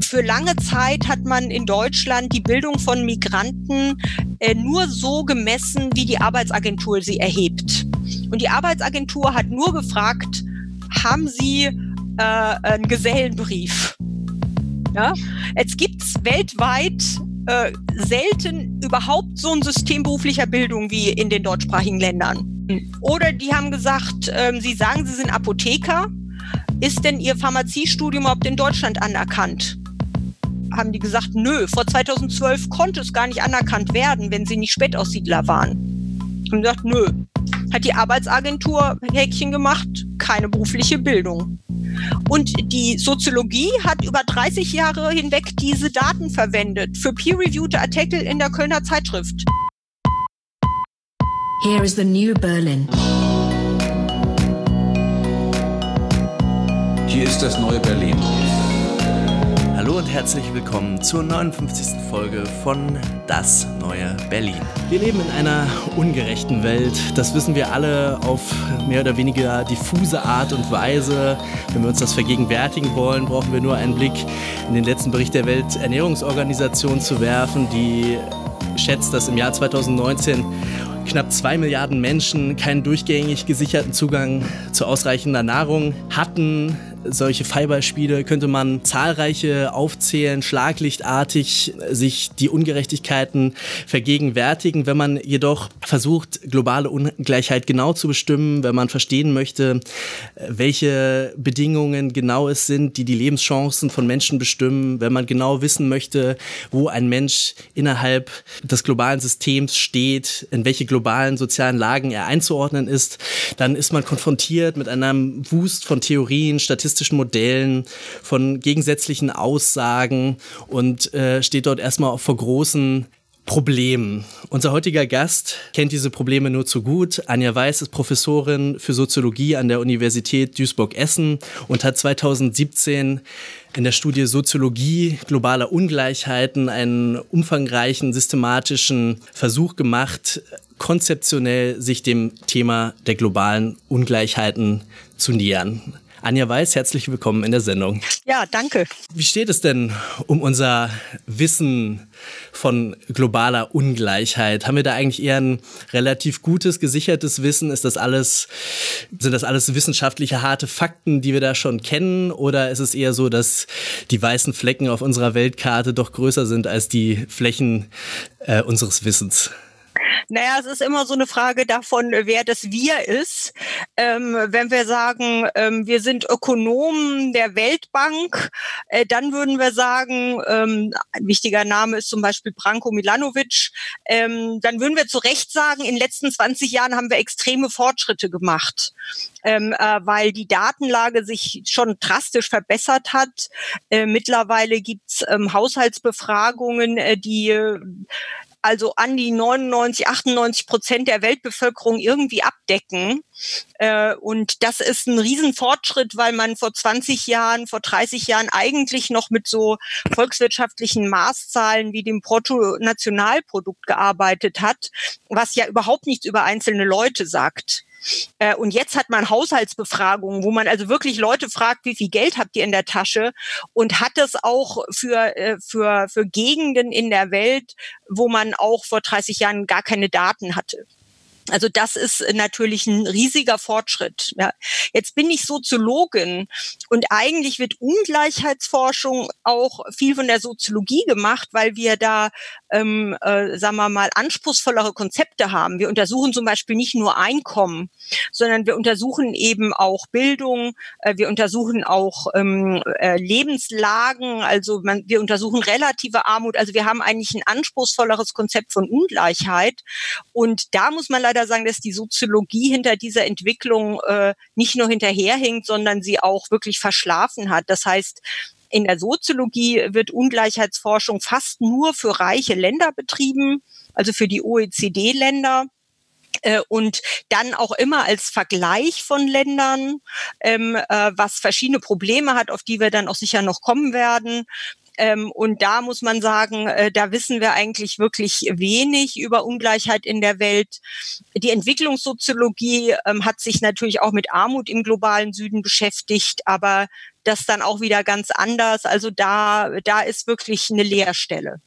Für lange Zeit hat man in Deutschland die Bildung von Migranten äh, nur so gemessen, wie die Arbeitsagentur sie erhebt. Und die Arbeitsagentur hat nur gefragt, haben Sie äh, einen Gesellenbrief? Ja? Jetzt gibt's weltweit äh, selten überhaupt so ein System beruflicher Bildung wie in den deutschsprachigen Ländern. Oder die haben gesagt, äh, Sie sagen, Sie sind Apotheker ist denn Ihr Pharmaziestudium überhaupt in Deutschland anerkannt? Haben die gesagt, nö, vor 2012 konnte es gar nicht anerkannt werden, wenn Sie nicht Spätaussiedler waren. Haben gesagt, nö. Hat die Arbeitsagentur Häkchen gemacht, keine berufliche Bildung. Und die Soziologie hat über 30 Jahre hinweg diese Daten verwendet für peer-reviewte Artikel in der Kölner Zeitschrift. Here is the new Berlin. Hier ist das neue Berlin. Hallo und herzlich willkommen zur 59. Folge von Das neue Berlin. Wir leben in einer ungerechten Welt. Das wissen wir alle auf mehr oder weniger diffuse Art und Weise. Wenn wir uns das vergegenwärtigen wollen, brauchen wir nur einen Blick in den letzten Bericht der Welternährungsorganisation zu werfen, die schätzt, dass im Jahr 2019 knapp zwei Milliarden Menschen keinen durchgängig gesicherten Zugang zu ausreichender Nahrung hatten solche Fallbeispiele könnte man zahlreiche aufzählen, schlaglichtartig sich die Ungerechtigkeiten vergegenwärtigen. Wenn man jedoch versucht, globale Ungleichheit genau zu bestimmen, wenn man verstehen möchte, welche Bedingungen genau es sind, die die Lebenschancen von Menschen bestimmen, wenn man genau wissen möchte, wo ein Mensch innerhalb des globalen Systems steht, in welche globalen sozialen Lagen er einzuordnen ist, dann ist man konfrontiert mit einem Wust von Theorien, Statistiken, statistischen Modellen, von gegensätzlichen Aussagen und äh, steht dort erstmal vor großen Problemen. Unser heutiger Gast kennt diese Probleme nur zu gut. Anja Weiß ist Professorin für Soziologie an der Universität Duisburg-Essen und hat 2017 in der Studie Soziologie globaler Ungleichheiten einen umfangreichen systematischen Versuch gemacht, konzeptionell sich dem Thema der globalen Ungleichheiten zu nähern. Anja Weiß, herzlich willkommen in der Sendung. Ja, danke. Wie steht es denn um unser Wissen von globaler Ungleichheit? Haben wir da eigentlich eher ein relativ gutes, gesichertes Wissen? Ist das alles, sind das alles wissenschaftliche harte Fakten, die wir da schon kennen? Oder ist es eher so, dass die weißen Flecken auf unserer Weltkarte doch größer sind als die Flächen äh, unseres Wissens? Naja, es ist immer so eine Frage davon, wer das Wir ist. Ähm, wenn wir sagen, ähm, wir sind Ökonomen der Weltbank, äh, dann würden wir sagen, ähm, ein wichtiger Name ist zum Beispiel Branko Milanovic, ähm, dann würden wir zu Recht sagen, in den letzten 20 Jahren haben wir extreme Fortschritte gemacht. Ähm, äh, weil die Datenlage sich schon drastisch verbessert hat. Äh, mittlerweile gibt's ähm, Haushaltsbefragungen, äh, die also an die 99, 98 Prozent der Weltbevölkerung irgendwie abdecken. Äh, und das ist ein Riesenfortschritt, weil man vor 20 Jahren, vor 30 Jahren eigentlich noch mit so volkswirtschaftlichen Maßzahlen wie dem Bruttonationalprodukt gearbeitet hat, was ja überhaupt nichts über einzelne Leute sagt. Äh, und jetzt hat man Haushaltsbefragungen, wo man also wirklich Leute fragt, wie viel Geld habt ihr in der Tasche und hat es auch für, äh, für, für Gegenden in der Welt, wo man auch vor 30 Jahren gar keine Daten hatte. Also das ist natürlich ein riesiger Fortschritt. Ja. Jetzt bin ich Soziologin und eigentlich wird Ungleichheitsforschung auch viel von der Soziologie gemacht, weil wir da, ähm, äh, sagen wir mal, anspruchsvollere Konzepte haben. Wir untersuchen zum Beispiel nicht nur Einkommen, sondern wir untersuchen eben auch Bildung, äh, wir untersuchen auch ähm, äh, Lebenslagen, also man, wir untersuchen relative Armut. Also wir haben eigentlich ein anspruchsvolleres Konzept von Ungleichheit und da muss man leider leider sagen, dass die Soziologie hinter dieser Entwicklung äh, nicht nur hinterherhinkt, sondern sie auch wirklich verschlafen hat. Das heißt, in der Soziologie wird Ungleichheitsforschung fast nur für reiche Länder betrieben, also für die OECD-Länder äh, und dann auch immer als Vergleich von Ländern, ähm, äh, was verschiedene Probleme hat, auf die wir dann auch sicher noch kommen werden. Ähm, und da muss man sagen, äh, da wissen wir eigentlich wirklich wenig über Ungleichheit in der Welt. Die Entwicklungssoziologie ähm, hat sich natürlich auch mit Armut im globalen Süden beschäftigt, aber das dann auch wieder ganz anders. Also da, da ist wirklich eine Leerstelle.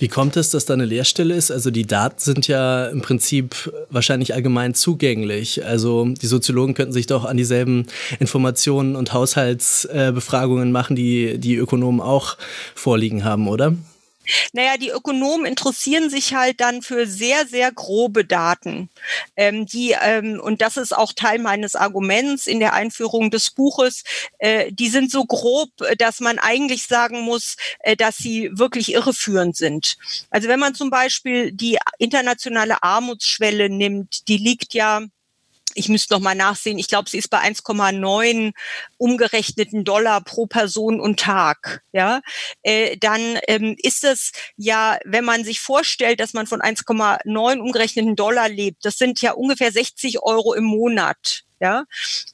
Wie kommt es, dass da eine Leerstelle ist? Also die Daten sind ja im Prinzip wahrscheinlich allgemein zugänglich. Also die Soziologen könnten sich doch an dieselben Informationen und Haushaltsbefragungen machen, die die Ökonomen auch vorliegen haben, oder? Naja, die Ökonomen interessieren sich halt dann für sehr, sehr grobe Daten. Ähm, die, ähm, und das ist auch Teil meines Arguments in der Einführung des Buches, äh, die sind so grob, dass man eigentlich sagen muss, äh, dass sie wirklich irreführend sind. Also wenn man zum Beispiel die internationale Armutsschwelle nimmt, die liegt ja ich müsste noch mal nachsehen, ich glaube, sie ist bei 1,9 umgerechneten Dollar pro Person und Tag. Ja, äh, dann ähm, ist es ja, wenn man sich vorstellt, dass man von 1,9 umgerechneten Dollar lebt, das sind ja ungefähr 60 Euro im Monat. Ja,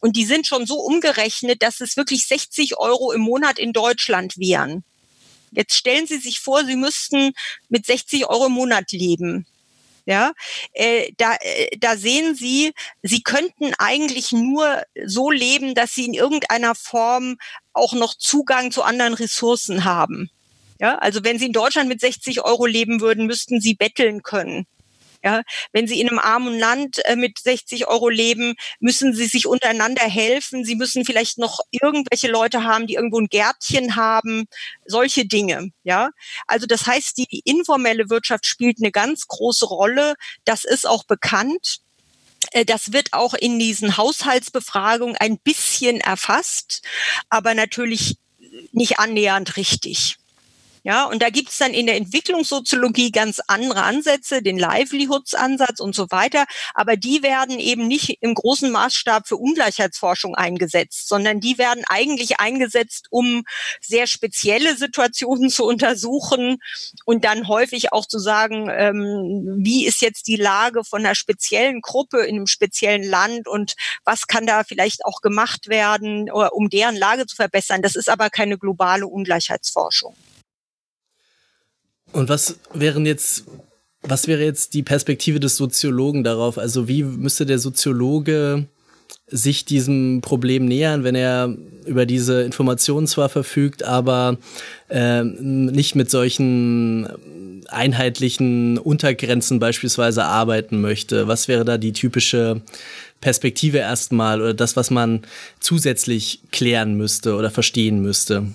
und die sind schon so umgerechnet, dass es wirklich 60 Euro im Monat in Deutschland wären. Jetzt stellen Sie sich vor, Sie müssten mit 60 Euro im Monat leben. Ja, äh, da, äh, da sehen Sie, Sie könnten eigentlich nur so leben, dass Sie in irgendeiner Form auch noch Zugang zu anderen Ressourcen haben. Ja, also wenn Sie in Deutschland mit 60 Euro leben würden, müssten Sie betteln können. Ja, wenn Sie in einem armen Land äh, mit 60 Euro leben, müssen Sie sich untereinander helfen. Sie müssen vielleicht noch irgendwelche Leute haben, die irgendwo ein Gärtchen haben, solche Dinge. Ja, also das heißt, die informelle Wirtschaft spielt eine ganz große Rolle. Das ist auch bekannt. Äh, das wird auch in diesen Haushaltsbefragungen ein bisschen erfasst, aber natürlich nicht annähernd richtig. Ja, und da gibt es dann in der Entwicklungssoziologie ganz andere Ansätze, den Livelihoods-Ansatz und so weiter. Aber die werden eben nicht im großen Maßstab für Ungleichheitsforschung eingesetzt, sondern die werden eigentlich eingesetzt, um sehr spezielle Situationen zu untersuchen und dann häufig auch zu sagen, ähm, wie ist jetzt die Lage von einer speziellen Gruppe in einem speziellen Land und was kann da vielleicht auch gemacht werden, um deren Lage zu verbessern. Das ist aber keine globale Ungleichheitsforschung. Und was wären jetzt, was wäre jetzt die Perspektive des Soziologen darauf? Also wie müsste der Soziologe sich diesem Problem nähern, wenn er über diese Informationen zwar verfügt, aber äh, nicht mit solchen einheitlichen Untergrenzen beispielsweise arbeiten möchte? Was wäre da die typische Perspektive erstmal oder das, was man zusätzlich klären müsste oder verstehen müsste?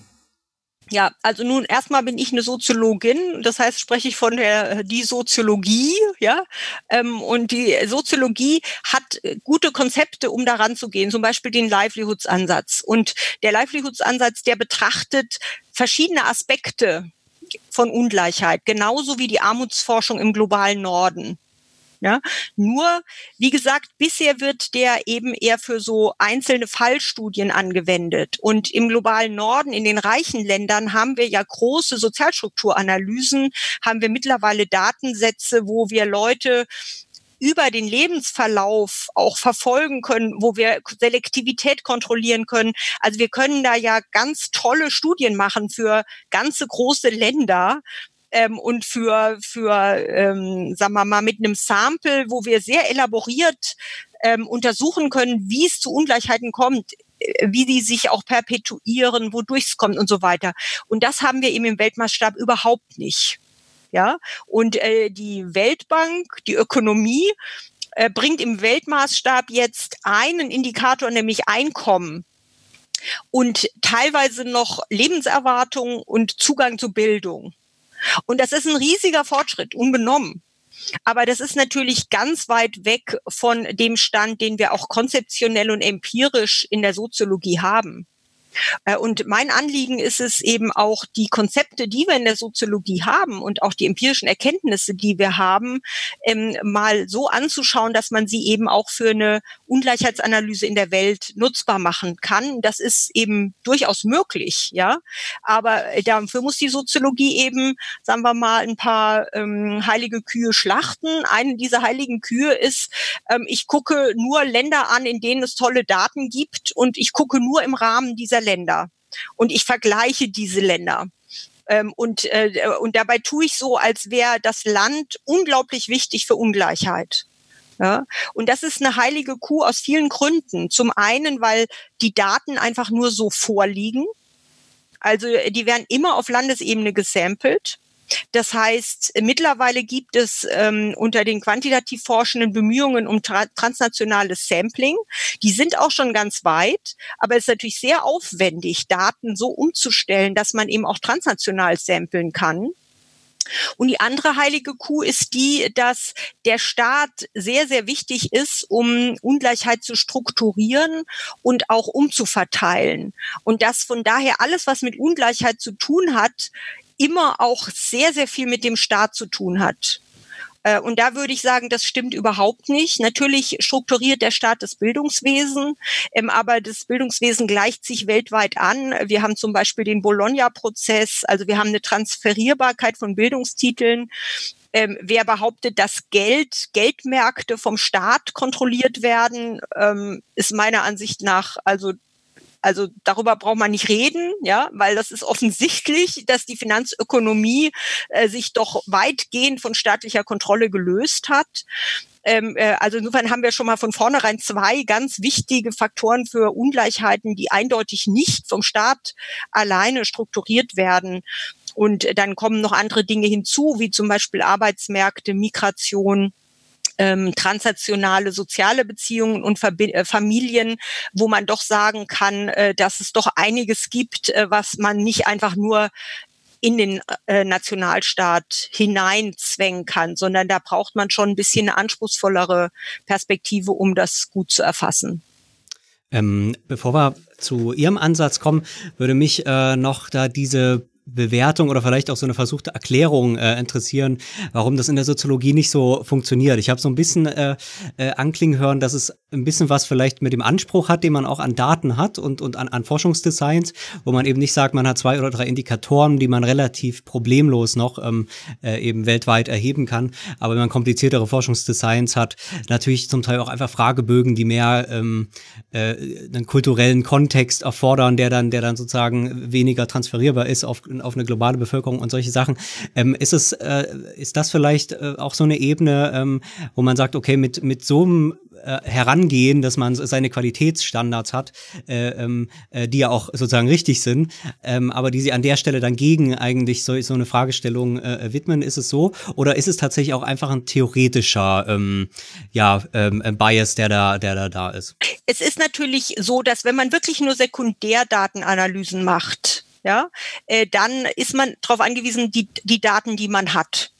Ja, also nun erstmal bin ich eine Soziologin, das heißt spreche ich von der die Soziologie, ja, ähm, und die Soziologie hat gute Konzepte, um daran zu gehen, zum Beispiel den Livelihoods-Ansatz. Und der Livelihoods-Ansatz, der betrachtet verschiedene Aspekte von Ungleichheit, genauso wie die Armutsforschung im globalen Norden. Ja, nur, wie gesagt, bisher wird der eben eher für so einzelne Fallstudien angewendet. Und im globalen Norden, in den reichen Ländern, haben wir ja große Sozialstrukturanalysen, haben wir mittlerweile Datensätze, wo wir Leute über den Lebensverlauf auch verfolgen können, wo wir Selektivität kontrollieren können. Also wir können da ja ganz tolle Studien machen für ganze große Länder, ähm, und für, für ähm, sagen wir mal, mit einem Sample, wo wir sehr elaboriert ähm, untersuchen können, wie es zu Ungleichheiten kommt, äh, wie die sich auch perpetuieren, wodurch es kommt und so weiter. Und das haben wir eben im Weltmaßstab überhaupt nicht. Ja, und äh, die Weltbank, die Ökonomie, äh, bringt im Weltmaßstab jetzt einen Indikator, nämlich Einkommen und teilweise noch Lebenserwartung und Zugang zu Bildung. Und das ist ein riesiger Fortschritt, unbenommen. Aber das ist natürlich ganz weit weg von dem Stand, den wir auch konzeptionell und empirisch in der Soziologie haben. Äh, und mein Anliegen ist es eben auch, die Konzepte, die wir in der Soziologie haben und auch die empirischen Erkenntnisse, die wir haben, ähm, mal so anzuschauen, dass man sie eben auch für eine Ungleichheitsanalyse in der Welt nutzbar machen kann. Das ist eben durchaus möglich, ja. Aber dafür muss die Soziologie eben, sagen wir mal, ein paar ähm, heilige Kühe schlachten. Eine dieser heiligen Kühe ist, ähm, ich gucke nur Länder an, in denen es tolle Daten gibt und ich gucke nur im Rahmen dieser Länder. Und ich vergleiche diese Länder. Ähm, und, äh, und dabei tue ich so, als wäre das Land unglaublich wichtig für Ungleichheit. Ja, und das ist eine heilige Kuh aus vielen Gründen. Zum einen, weil die Daten einfach nur so vorliegen. Also die werden immer auf Landesebene gesampelt. Das heißt, mittlerweile gibt es ähm, unter den quantitativ forschenden Bemühungen um tra transnationales Sampling. Die sind auch schon ganz weit, aber es ist natürlich sehr aufwendig, Daten so umzustellen, dass man eben auch transnational samplen kann. Und die andere heilige Kuh ist die, dass der Staat sehr, sehr wichtig ist, um Ungleichheit zu strukturieren und auch umzuverteilen. Und dass von daher alles, was mit Ungleichheit zu tun hat, immer auch sehr, sehr viel mit dem Staat zu tun hat. Äh, und da würde ich sagen, das stimmt überhaupt nicht. Natürlich strukturiert der Staat das Bildungswesen, ähm, aber das Bildungswesen gleicht sich weltweit an. Wir haben zum Beispiel den Bologna-Prozess, also wir haben eine Transferierbarkeit von Bildungstiteln. Ähm, wer behauptet, dass Geld, Geldmärkte vom Staat kontrolliert werden, ähm, ist meiner Ansicht nach also also darüber braucht man nicht reden, ja, weil das ist offensichtlich, dass die Finanzökonomie äh, sich doch weitgehend von staatlicher Kontrolle gelöst hat. Ähm, äh, also insofern haben wir schon mal von vornherein zwei ganz wichtige Faktoren für Ungleichheiten, die eindeutig nicht vom Staat alleine strukturiert werden. Und dann kommen noch andere Dinge hinzu, wie zum Beispiel Arbeitsmärkte, Migration, ähm, transnationale soziale Beziehungen und Verbi äh, Familien, wo man doch sagen kann, äh, dass es doch einiges gibt, äh, was man nicht einfach nur in den äh, Nationalstaat hineinzwängen kann, sondern da braucht man schon ein bisschen eine anspruchsvollere Perspektive, um das gut zu erfassen. Ähm, bevor wir zu Ihrem Ansatz kommen, würde mich äh, noch da diese Bewertung oder vielleicht auch so eine versuchte Erklärung äh, interessieren, warum das in der Soziologie nicht so funktioniert. Ich habe so ein bisschen äh, äh, anklingen hören, dass es ein bisschen was vielleicht mit dem Anspruch hat, den man auch an Daten hat und, und an, an Forschungsdesigns, wo man eben nicht sagt, man hat zwei oder drei Indikatoren, die man relativ problemlos noch ähm, äh, eben weltweit erheben kann. Aber wenn man kompliziertere Forschungsdesigns hat, natürlich zum Teil auch einfach Fragebögen, die mehr ähm, äh, einen kulturellen Kontext erfordern, der dann, der dann sozusagen weniger transferierbar ist auf auf eine globale Bevölkerung und solche Sachen. Ähm, ist es, äh, ist das vielleicht äh, auch so eine Ebene, ähm, wo man sagt, okay, mit, mit so einem äh, herangehen, dass man seine Qualitätsstandards hat, äh, ähm, äh, die ja auch sozusagen richtig sind, ähm, aber die sie an der Stelle dann gegen eigentlich so, so eine Fragestellung äh, widmen. Ist es so? Oder ist es tatsächlich auch einfach ein theoretischer ähm, ja, ähm, Bias, der da, der da da ist? Es ist natürlich so, dass wenn man wirklich nur Sekundärdatenanalysen macht, ja, äh, dann ist man darauf angewiesen, die, die Daten, die man hat.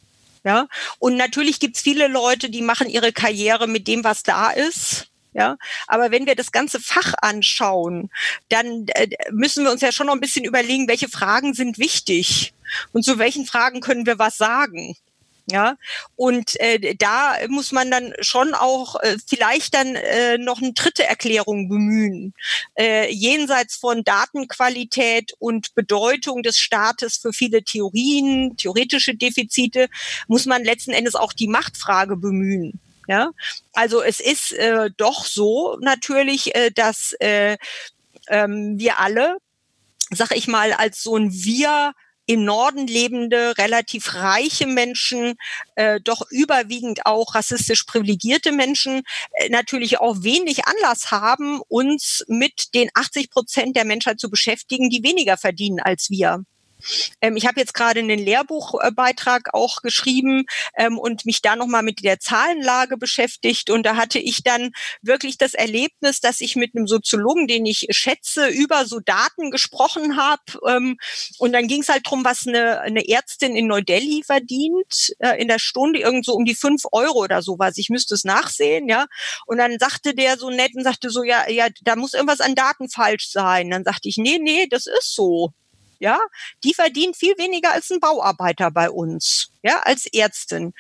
Ja, und natürlich gibt's viele Leute, die machen ihre Karriere mit dem, was da ist. Ja, aber wenn wir das ganze Fach anschauen, dann äh, müssen wir uns ja schon noch ein bisschen überlegen, welche Fragen sind wichtig und zu welchen Fragen können wir was sagen. Ja, und äh, da muss man dann schon auch äh, vielleicht dann äh, noch eine dritte Erklärung bemühen. Äh, jenseits von Datenqualität und Bedeutung des Staates für viele Theorien, theoretische Defizite, muss man letzten Endes auch die Machtfrage bemühen. Ja, also es ist äh, doch so natürlich, äh, dass äh, ähm, wir alle, sag ich mal, als so ein Wir im Norden lebende, relativ reiche Menschen, äh, doch überwiegend auch rassistisch privilegierte Menschen, äh, natürlich auch wenig Anlass haben, uns mit den 80 Prozent der Menschheit zu beschäftigen, die weniger verdienen als wir. Ähm, ich habe jetzt gerade einen Lehrbuchbeitrag auch geschrieben ähm, und mich da nochmal mit der Zahlenlage beschäftigt. Und da hatte ich dann wirklich das Erlebnis, dass ich mit einem Soziologen, den ich schätze, über so Daten gesprochen habe. Ähm, und dann ging es halt drum, was eine, eine Ärztin in Neu-Delhi verdient äh, in der Stunde, irgend so um die fünf Euro oder sowas. Ich müsste es nachsehen, ja. Und dann sagte der so nett und sagte so, ja, ja, da muss irgendwas an Daten falsch sein. Dann sagte ich, nee, nee, das ist so ja, die verdient viel weniger als ein Bauarbeiter bei uns, ja, als Ärztin.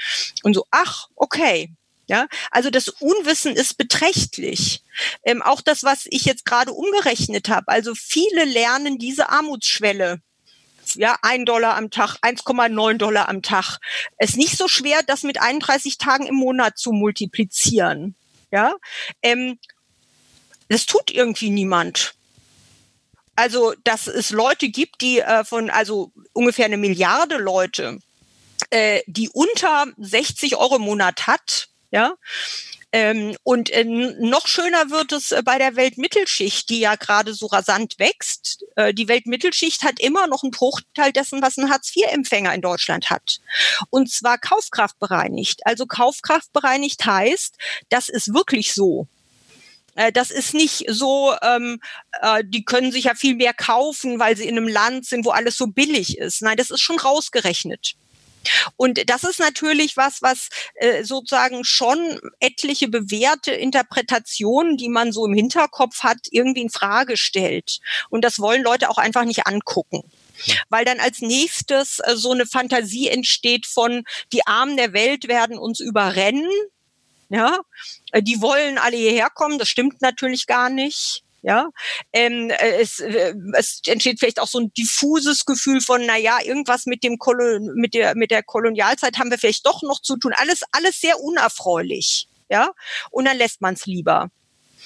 Und so, ach, okay. Ja, also das Unwissen ist beträchtlich. Ähm, auch das, was ich jetzt gerade umgerechnet habe. Also viele lernen diese Armutsschwelle ja, ein Dollar am Tag, 1,9 Dollar am Tag. Es ist nicht so schwer, das mit 31 Tagen im Monat zu multiplizieren. Ja, ähm, das tut irgendwie niemand. Also, dass es Leute gibt, die äh, von, also ungefähr eine Milliarde Leute, äh, die unter 60 Euro im Monat hat, ja, ähm, und äh, noch schöner wird es äh, bei der Weltmittelschicht, die ja gerade so rasant wächst. Äh, die Weltmittelschicht hat immer noch einen Bruchteil dessen, was ein Hartz-IV-Empfänger in Deutschland hat. Und zwar kaufkraftbereinigt. Also kaufkraftbereinigt heißt, das ist wirklich so. Äh, das ist nicht so, ähm, äh, die können sich ja viel mehr kaufen, weil sie in einem Land sind, wo alles so billig ist. Nein, das ist schon rausgerechnet. Und das ist natürlich was, was äh, sozusagen schon etliche bewährte Interpretationen, die man so im Hinterkopf hat, irgendwie in Frage stellt. Und das wollen Leute auch einfach nicht angucken weil dann als nächstes äh, so eine Fantasie entsteht von die Armen der Welt werden uns überrennen, ja, die wollen alle hierher kommen, das stimmt natürlich gar nicht. Ja, ähm, äh, es, äh, es entsteht vielleicht auch so ein diffuses Gefühl von, na ja, irgendwas mit dem Kolon mit der mit der Kolonialzeit haben wir vielleicht doch noch zu tun. Alles alles sehr unerfreulich, ja, und dann lässt man es lieber.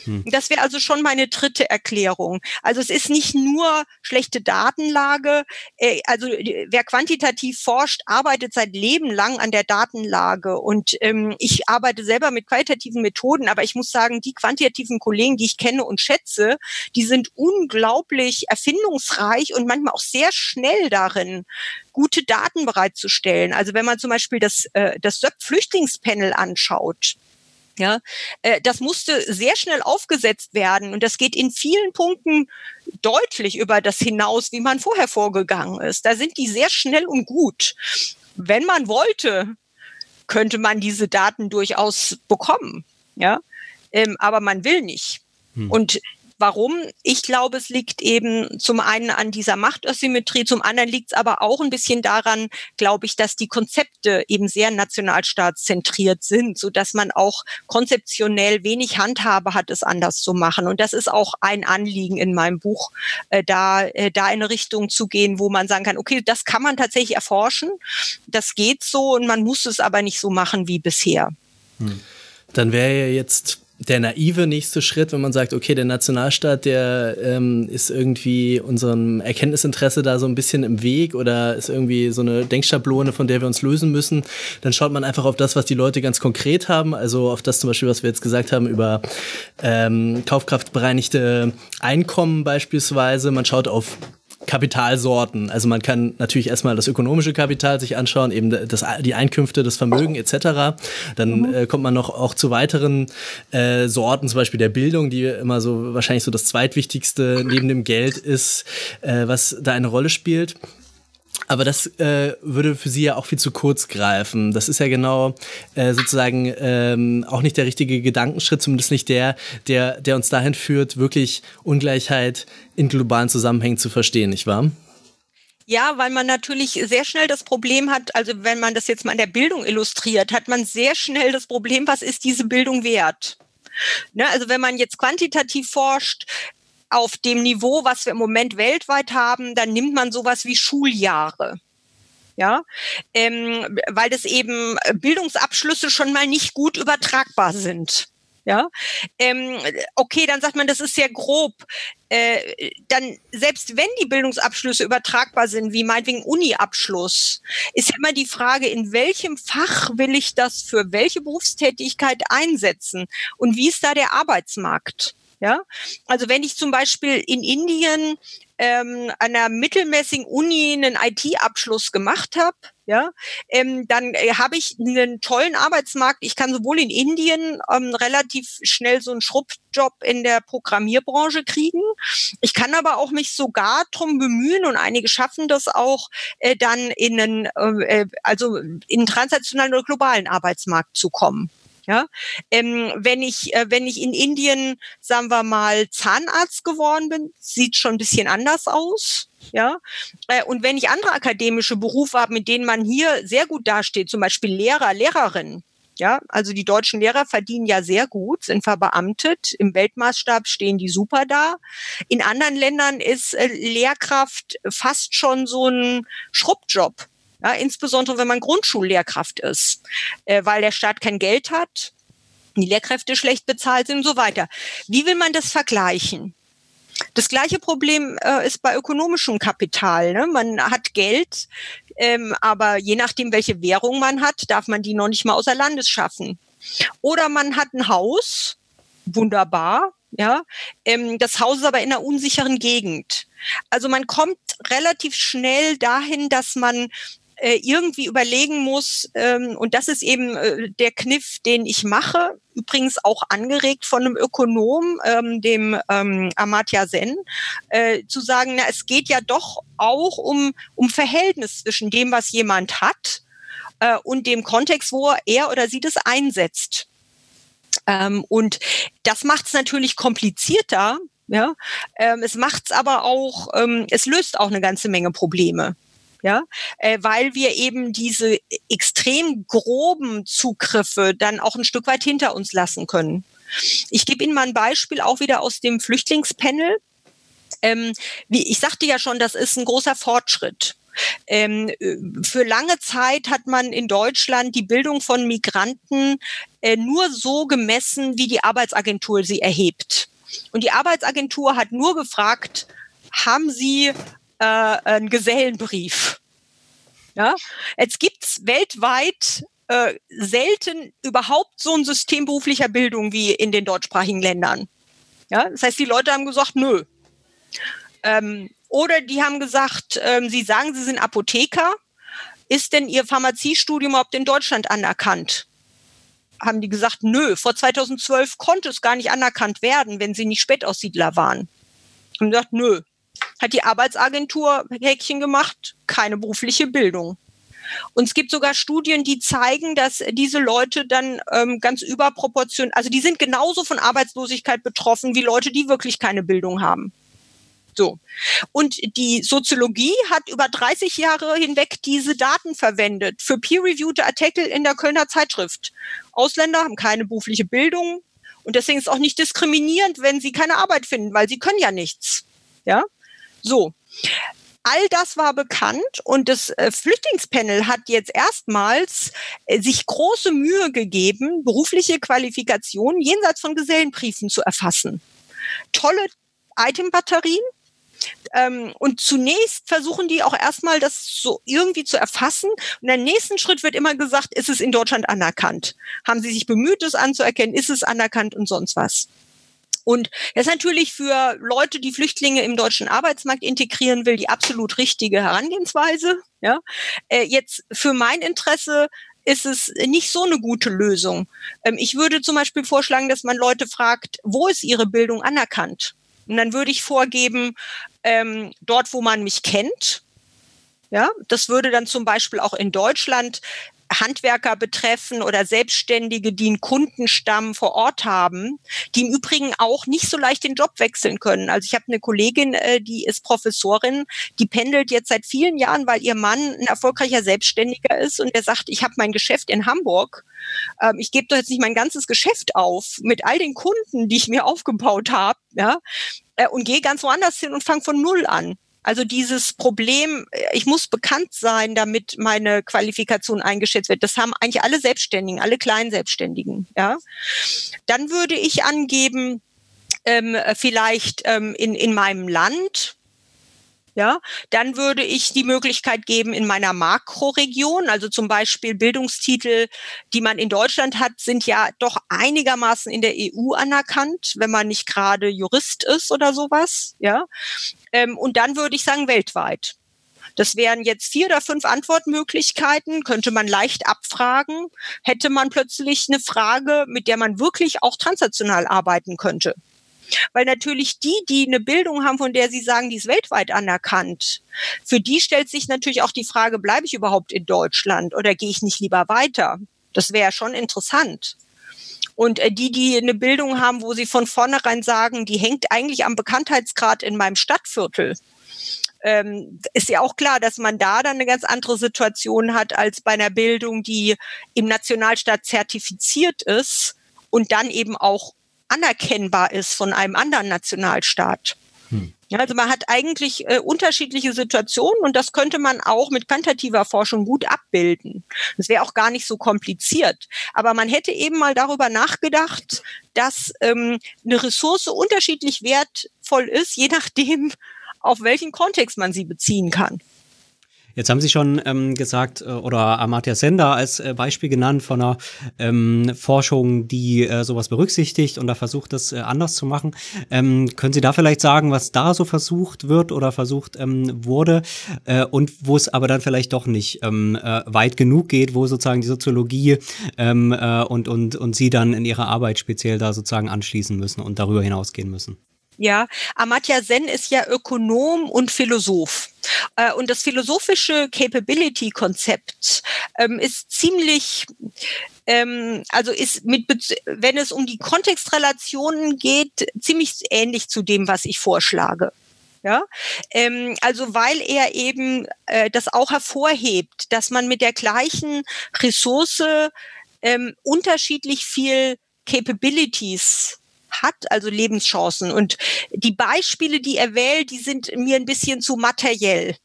Hm. Das wäre also schon meine dritte Erklärung. Also es ist nicht nur schlechte Datenlage. Äh, also wer quantitativ forscht, arbeitet seit Leben lang an der Datenlage. Und ähm, ich arbeite selber mit qualitativen Methoden, aber ich muss sagen, die quantitativen Kollegen, die ich kenne und schätze, die sind unglaublich erfindungsreich und manchmal auch sehr schnell darin, gute Daten bereitzustellen. Also wenn man zum Beispiel das, äh, das SÖP-Flüchtlingspanel anschaut, ja, äh, das musste sehr schnell aufgesetzt werden und das geht in vielen Punkten deutlich über das hinaus, wie man vorher vorgegangen ist. Da sind die sehr schnell und gut. Wenn man wollte, könnte man diese Daten durchaus bekommen, ja, ähm, aber man will nicht. Hm. Und Warum? Ich glaube, es liegt eben zum einen an dieser Machtasymmetrie, zum anderen liegt es aber auch ein bisschen daran, glaube ich, dass die Konzepte eben sehr nationalstaatszentriert sind, so dass man auch konzeptionell wenig Handhabe hat, es anders zu machen. Und das ist auch ein Anliegen in meinem Buch, äh, da, äh, da in eine Richtung zu gehen, wo man sagen kann, okay, das kann man tatsächlich erforschen, das geht so und man muss es aber nicht so machen wie bisher. Hm. Dann wäre ja jetzt der naive nächste Schritt, wenn man sagt, okay, der Nationalstaat, der ähm, ist irgendwie unserem Erkenntnisinteresse da so ein bisschen im Weg oder ist irgendwie so eine Denkschablone, von der wir uns lösen müssen, dann schaut man einfach auf das, was die Leute ganz konkret haben, also auf das zum Beispiel, was wir jetzt gesagt haben über ähm, kaufkraftbereinigte Einkommen beispielsweise. Man schaut auf Kapitalsorten. Also man kann natürlich erstmal das ökonomische Kapital sich anschauen, eben das, die Einkünfte, das Vermögen etc. Dann mhm. äh, kommt man noch auch zu weiteren äh, Sorten, zum Beispiel der Bildung, die immer so wahrscheinlich so das zweitwichtigste neben dem Geld ist, äh, was da eine Rolle spielt. Aber das äh, würde für Sie ja auch viel zu kurz greifen. Das ist ja genau äh, sozusagen ähm, auch nicht der richtige Gedankenschritt, zumindest nicht der, der, der uns dahin führt, wirklich Ungleichheit in globalen Zusammenhängen zu verstehen, nicht wahr? Ja, weil man natürlich sehr schnell das Problem hat, also wenn man das jetzt mal in der Bildung illustriert, hat man sehr schnell das Problem, was ist diese Bildung wert? Ne, also wenn man jetzt quantitativ forscht, auf dem Niveau, was wir im Moment weltweit haben, dann nimmt man sowas wie Schuljahre. Ja, ähm, weil das eben Bildungsabschlüsse schon mal nicht gut übertragbar sind. Ja, ähm, okay, dann sagt man, das ist sehr grob. Äh, dann selbst wenn die Bildungsabschlüsse übertragbar sind, wie meinetwegen Uni-Abschluss, ist immer die Frage, in welchem Fach will ich das für welche Berufstätigkeit einsetzen und wie ist da der Arbeitsmarkt? Ja, also wenn ich zum Beispiel in Indien ähm, einer mittelmäßigen Uni einen IT-Abschluss gemacht habe, ja, ähm, dann äh, habe ich einen tollen Arbeitsmarkt. Ich kann sowohl in Indien ähm, relativ schnell so einen Schrubbjob in der Programmierbranche kriegen. Ich kann aber auch mich sogar drum bemühen und einige schaffen das auch, äh, dann in einen, äh, äh also in einen transnationalen oder globalen Arbeitsmarkt zu kommen. Ja, ähm, wenn ich äh, wenn ich in Indien, sagen wir mal, Zahnarzt geworden bin, sieht schon ein bisschen anders aus. Ja, äh, und wenn ich andere akademische Berufe habe, mit denen man hier sehr gut dasteht, zum Beispiel Lehrer, Lehrerin, ja, also die deutschen Lehrer verdienen ja sehr gut, sind verbeamtet. Im Weltmaßstab stehen die super da. In anderen Ländern ist äh, Lehrkraft fast schon so ein Schrubbjob. Ja, insbesondere wenn man Grundschullehrkraft ist, äh, weil der Staat kein Geld hat, die Lehrkräfte schlecht bezahlt sind und so weiter. Wie will man das vergleichen? Das gleiche Problem äh, ist bei ökonomischem Kapital. Ne? Man hat Geld, ähm, aber je nachdem, welche Währung man hat, darf man die noch nicht mal außer Landes schaffen. Oder man hat ein Haus, wunderbar, ja. Ähm, das Haus ist aber in einer unsicheren Gegend. Also man kommt relativ schnell dahin, dass man äh, irgendwie überlegen muss, ähm, und das ist eben äh, der Kniff, den ich mache, übrigens auch angeregt von einem Ökonom, ähm, dem ähm, Amartya Sen, äh, zu sagen, na, es geht ja doch auch um, um Verhältnis zwischen dem, was jemand hat äh, und dem Kontext, wo er oder sie das einsetzt. Ähm, und das macht es natürlich komplizierter, ja, ähm, es macht es aber auch, ähm, es löst auch eine ganze Menge Probleme ja, äh, weil wir eben diese extrem groben Zugriffe dann auch ein Stück weit hinter uns lassen können. Ich gebe Ihnen mal ein Beispiel auch wieder aus dem Flüchtlingspanel. Ähm, wie ich sagte ja schon, das ist ein großer Fortschritt. Ähm, für lange Zeit hat man in Deutschland die Bildung von Migranten äh, nur so gemessen, wie die Arbeitsagentur sie erhebt. Und die Arbeitsagentur hat nur gefragt, haben Sie äh, einen Gesellenbrief. Ja? Jetzt gibt's weltweit äh, selten überhaupt so ein System beruflicher Bildung wie in den deutschsprachigen Ländern. Ja? Das heißt, die Leute haben gesagt, nö. Ähm, oder die haben gesagt, ähm, sie sagen, sie sind Apotheker. Ist denn Ihr Pharmaziestudium überhaupt in Deutschland anerkannt? Haben die gesagt, nö, vor 2012 konnte es gar nicht anerkannt werden, wenn sie nicht Spätaussiedler waren. Haben gesagt, nö, hat die Arbeitsagentur Häkchen gemacht, keine berufliche Bildung. Und es gibt sogar Studien, die zeigen, dass diese Leute dann ähm, ganz überproportional, also die sind genauso von Arbeitslosigkeit betroffen wie Leute, die wirklich keine Bildung haben. So. Und die Soziologie hat über 30 Jahre hinweg diese Daten verwendet für peer-reviewte Artikel in der Kölner Zeitschrift. Ausländer haben keine berufliche Bildung und deswegen ist es auch nicht diskriminierend, wenn sie keine Arbeit finden, weil sie können ja nichts. Ja? So. All das war bekannt und das äh, Flüchtlingspanel hat jetzt erstmals äh, sich große Mühe gegeben, berufliche Qualifikationen jenseits von Gesellenbriefen zu erfassen. Tolle Itembatterien, ähm, und zunächst versuchen die auch erstmal das so irgendwie zu erfassen. Und im nächsten Schritt wird immer gesagt, ist es in Deutschland anerkannt? Haben sie sich bemüht, es anzuerkennen? Ist es anerkannt und sonst was? Und das ist natürlich für Leute, die Flüchtlinge im deutschen Arbeitsmarkt integrieren will, die absolut richtige Herangehensweise. Ja, äh, jetzt für mein Interesse ist es nicht so eine gute Lösung. Ähm, ich würde zum Beispiel vorschlagen, dass man Leute fragt, wo ist ihre Bildung anerkannt? Und dann würde ich vorgeben, ähm, dort, wo man mich kennt. Ja, das würde dann zum Beispiel auch in Deutschland Handwerker betreffen oder Selbstständige, die einen Kundenstamm vor Ort haben, die im Übrigen auch nicht so leicht den Job wechseln können. Also ich habe eine Kollegin, äh, die ist Professorin, die pendelt jetzt seit vielen Jahren, weil ihr Mann ein erfolgreicher Selbstständiger ist und der sagt, ich habe mein Geschäft in Hamburg. Ähm, ich gebe doch jetzt nicht mein ganzes Geschäft auf mit all den Kunden, die ich mir aufgebaut habe, ja, äh, und gehe ganz woanders hin und fange von null an. Also dieses Problem, äh, ich muss bekannt sein, damit meine Qualifikation eingeschätzt wird. Das haben eigentlich alle Selbstständigen, alle kleinen Selbstständigen. Ja, dann würde ich angeben, ähm, vielleicht ähm, in, in meinem Land, ja, dann würde ich die Möglichkeit geben in meiner Makroregion, also zum Beispiel Bildungstitel, die man in Deutschland hat, sind ja doch einigermaßen in der EU anerkannt, wenn man nicht gerade Jurist ist oder sowas, ja. Ähm, und dann würde ich sagen weltweit. Das wären jetzt vier oder fünf Antwortmöglichkeiten, könnte man leicht abfragen, hätte man plötzlich eine Frage, mit der man wirklich auch transnational arbeiten könnte. Weil natürlich die, die eine Bildung haben, von der Sie sagen, die ist weltweit anerkannt, für die stellt sich natürlich auch die Frage, bleibe ich überhaupt in Deutschland oder gehe ich nicht lieber weiter? Das wäre schon interessant. Und äh, die, die eine Bildung haben, wo sie von vornherein sagen, die hängt eigentlich am Bekanntheitsgrad in meinem Stadtviertel, ähm, ist ja auch klar, dass man da dann eine ganz andere Situation hat als bei einer Bildung, die im Nationalstaat zertifiziert ist und dann eben auch anerkennbar ist von einem anderen Nationalstaat. Hm. Also man hat eigentlich äh, unterschiedliche Situationen und das könnte man auch mit quantitativer Forschung gut abbilden. Das wäre auch gar nicht so kompliziert. Aber man hätte eben mal darüber nachgedacht, dass ähm, eine Ressource unterschiedlich wertvoll ist, je nachdem, auf welchen Kontext man sie beziehen kann. Jetzt haben Sie schon ähm, gesagt, äh, oder Amartya Sender als äh, Beispiel genannt von einer ähm, Forschung, die äh, sowas berücksichtigt und da versucht, das äh, anders zu machen. Ähm, können Sie da vielleicht sagen, was da so versucht wird oder versucht ähm, wurde äh, und wo es aber dann vielleicht doch nicht ähm, äh, weit genug geht, wo sozusagen die Soziologie ähm, äh, und, und, und Sie dann in Ihrer Arbeit speziell da sozusagen anschließen müssen und darüber hinausgehen müssen? Ja, Amartya Sen ist ja Ökonom und Philosoph. Äh, und das philosophische Capability-Konzept ähm, ist ziemlich, ähm, also ist mit, wenn es um die Kontextrelationen geht, ziemlich ähnlich zu dem, was ich vorschlage. Ja, ähm, also weil er eben äh, das auch hervorhebt, dass man mit der gleichen Ressource ähm, unterschiedlich viel Capabilities hat, also Lebenschancen. Und die Beispiele, die er wählt, die sind mir ein bisschen zu materiell.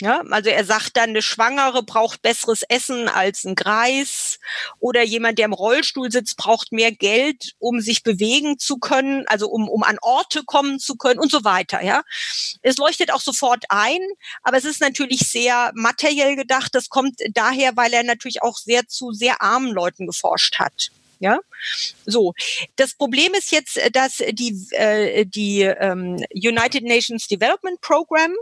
Ja, also er sagt dann, eine Schwangere braucht besseres Essen als ein Greis oder jemand, der im Rollstuhl sitzt, braucht mehr Geld, um sich bewegen zu können, also um, um an Orte kommen zu können und so weiter. Ja, es leuchtet auch sofort ein, aber es ist natürlich sehr materiell gedacht. Das kommt daher, weil er natürlich auch sehr zu sehr armen Leuten geforscht hat. Ja, so. Das Problem ist jetzt, äh, dass die, äh, die ähm, United Nations Development Program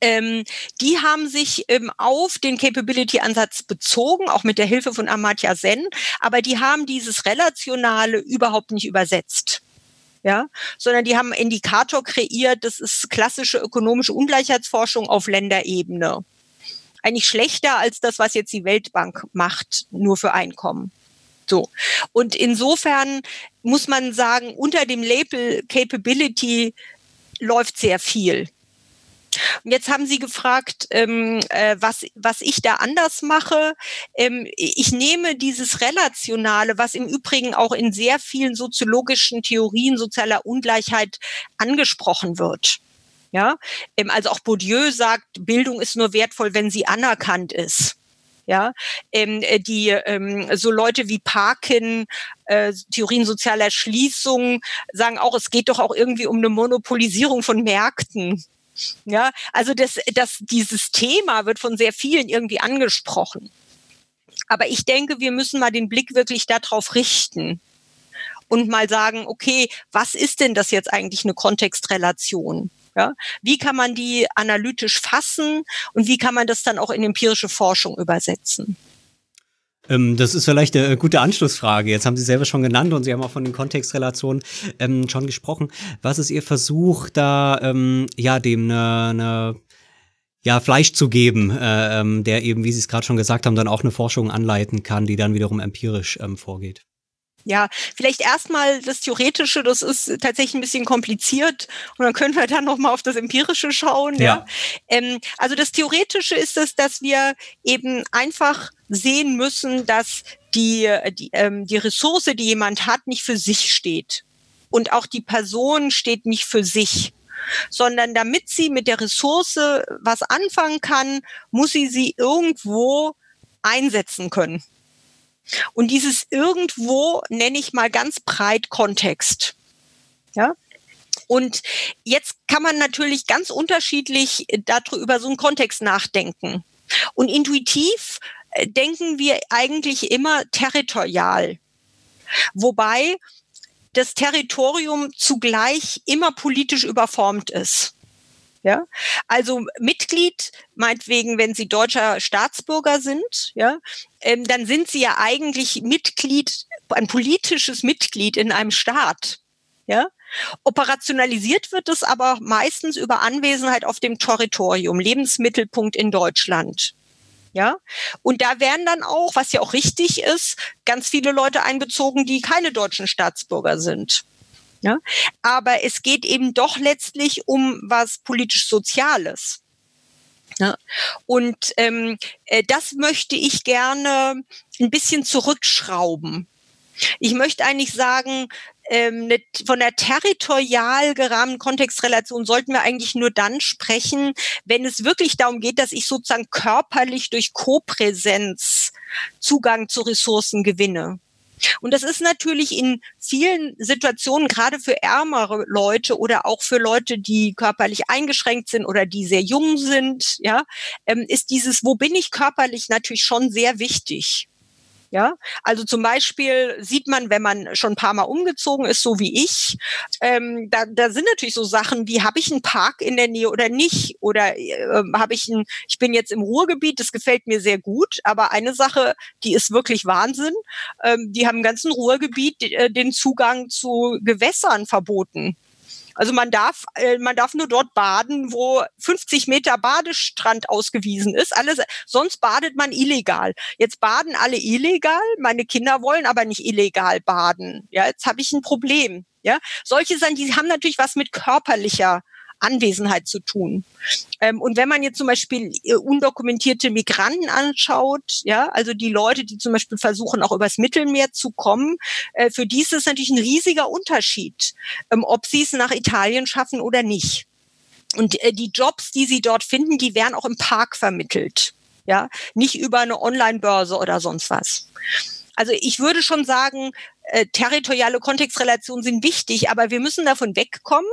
ähm, die haben sich ähm, auf den Capability-Ansatz bezogen, auch mit der Hilfe von Amartya Sen, aber die haben dieses Relationale überhaupt nicht übersetzt. Ja, sondern die haben einen Indikator kreiert, das ist klassische ökonomische Ungleichheitsforschung auf Länderebene. Eigentlich schlechter als das, was jetzt die Weltbank macht, nur für Einkommen. So. Und insofern muss man sagen, unter dem Label Capability läuft sehr viel. Und jetzt haben Sie gefragt, ähm, äh, was, was ich da anders mache. Ähm, ich nehme dieses Relationale, was im Übrigen auch in sehr vielen soziologischen Theorien sozialer Ungleichheit angesprochen wird. Ja, ähm, also auch Bourdieu sagt, Bildung ist nur wertvoll, wenn sie anerkannt ist ja, ähm, äh, die ähm, so Leute wie Parkin, äh, Theorien sozialer Schließung sagen auch, es geht doch auch irgendwie um eine Monopolisierung von Märkten. Ja, also das, das, dieses Thema wird von sehr vielen irgendwie angesprochen. Aber ich denke, wir müssen mal den Blick wirklich darauf richten und mal sagen, okay, was ist denn das jetzt eigentlich eine Kontextrelation? Ja? Wie kann man die analytisch fassen und wie kann man das dann auch in empirische Forschung übersetzen? Ähm, das ist vielleicht eine gute Anschlussfrage. Jetzt haben Sie selber schon genannt und Sie haben auch von den Kontextrelationen ähm, schon gesprochen. Was ist Ihr Versuch, da ähm, ja dem eine, eine ja, Fleisch zu geben, äh, ähm, der eben, wie Sie es gerade schon gesagt haben, dann auch eine Forschung anleiten kann, die dann wiederum empirisch ähm, vorgeht? Ja, vielleicht erstmal das Theoretische, das ist tatsächlich ein bisschen kompliziert und dann können wir dann nochmal auf das Empirische schauen. Ja. ja. Ähm, also das Theoretische ist es, dass wir eben einfach sehen müssen, dass die, die, ähm, die Ressource, die jemand hat, nicht für sich steht. Und auch die Person steht nicht für sich sondern damit sie mit der Ressource was anfangen kann, muss sie sie irgendwo einsetzen können. Und dieses irgendwo nenne ich mal ganz breit Kontext. Ja? Und jetzt kann man natürlich ganz unterschiedlich darüber so einen Kontext nachdenken. Und intuitiv äh, denken wir eigentlich immer territorial. Wobei das Territorium zugleich immer politisch überformt ist. Ja, also Mitglied, meinetwegen, wenn Sie deutscher Staatsbürger sind, ja, ähm, dann sind Sie ja eigentlich Mitglied, ein politisches Mitglied in einem Staat. Ja, operationalisiert wird es aber meistens über Anwesenheit auf dem Territorium, Lebensmittelpunkt in Deutschland. Ja, und da werden dann auch, was ja auch richtig ist, ganz viele Leute einbezogen, die keine deutschen Staatsbürger sind. Ja? Aber es geht eben doch letztlich um was politisch-soziales. Ja? Und ähm, äh, das möchte ich gerne ein bisschen zurückschrauben. Ich möchte eigentlich sagen, ähm, von der territorial gerahmten Kontextrelation sollten wir eigentlich nur dann sprechen, wenn es wirklich darum geht, dass ich sozusagen körperlich durch Kopräsenz Zugang zu Ressourcen gewinne. Und das ist natürlich in vielen Situationen, gerade für ärmere Leute oder auch für Leute, die körperlich eingeschränkt sind oder die sehr jung sind, ja, ähm, ist dieses, wo bin ich körperlich natürlich schon sehr wichtig. Ja, also zum Beispiel sieht man, wenn man schon ein paar Mal umgezogen ist, so wie ich, ähm, da, da sind natürlich so Sachen wie, habe ich einen Park in der Nähe oder nicht? Oder äh, habe ich ein, ich bin jetzt im Ruhrgebiet, das gefällt mir sehr gut, aber eine Sache, die ist wirklich Wahnsinn, ähm, die haben im ganzen Ruhrgebiet äh, den Zugang zu Gewässern verboten. Also man darf, äh, man darf nur dort baden, wo 50 Meter Badestrand ausgewiesen ist. Alles, sonst badet man illegal. Jetzt baden alle illegal. Meine Kinder wollen aber nicht illegal baden. Ja, jetzt habe ich ein Problem. Ja, solche Sachen, die haben natürlich was mit körperlicher Anwesenheit zu tun. Ähm, und wenn man jetzt zum Beispiel äh, undokumentierte Migranten anschaut, ja, also die Leute, die zum Beispiel versuchen, auch übers Mittelmeer zu kommen, äh, für die ist es natürlich ein riesiger Unterschied, ähm, ob sie es nach Italien schaffen oder nicht. Und äh, die Jobs, die sie dort finden, die werden auch im Park vermittelt. Ja, nicht über eine Online-Börse oder sonst was. Also ich würde schon sagen, äh, territoriale Kontextrelationen sind wichtig, aber wir müssen davon wegkommen,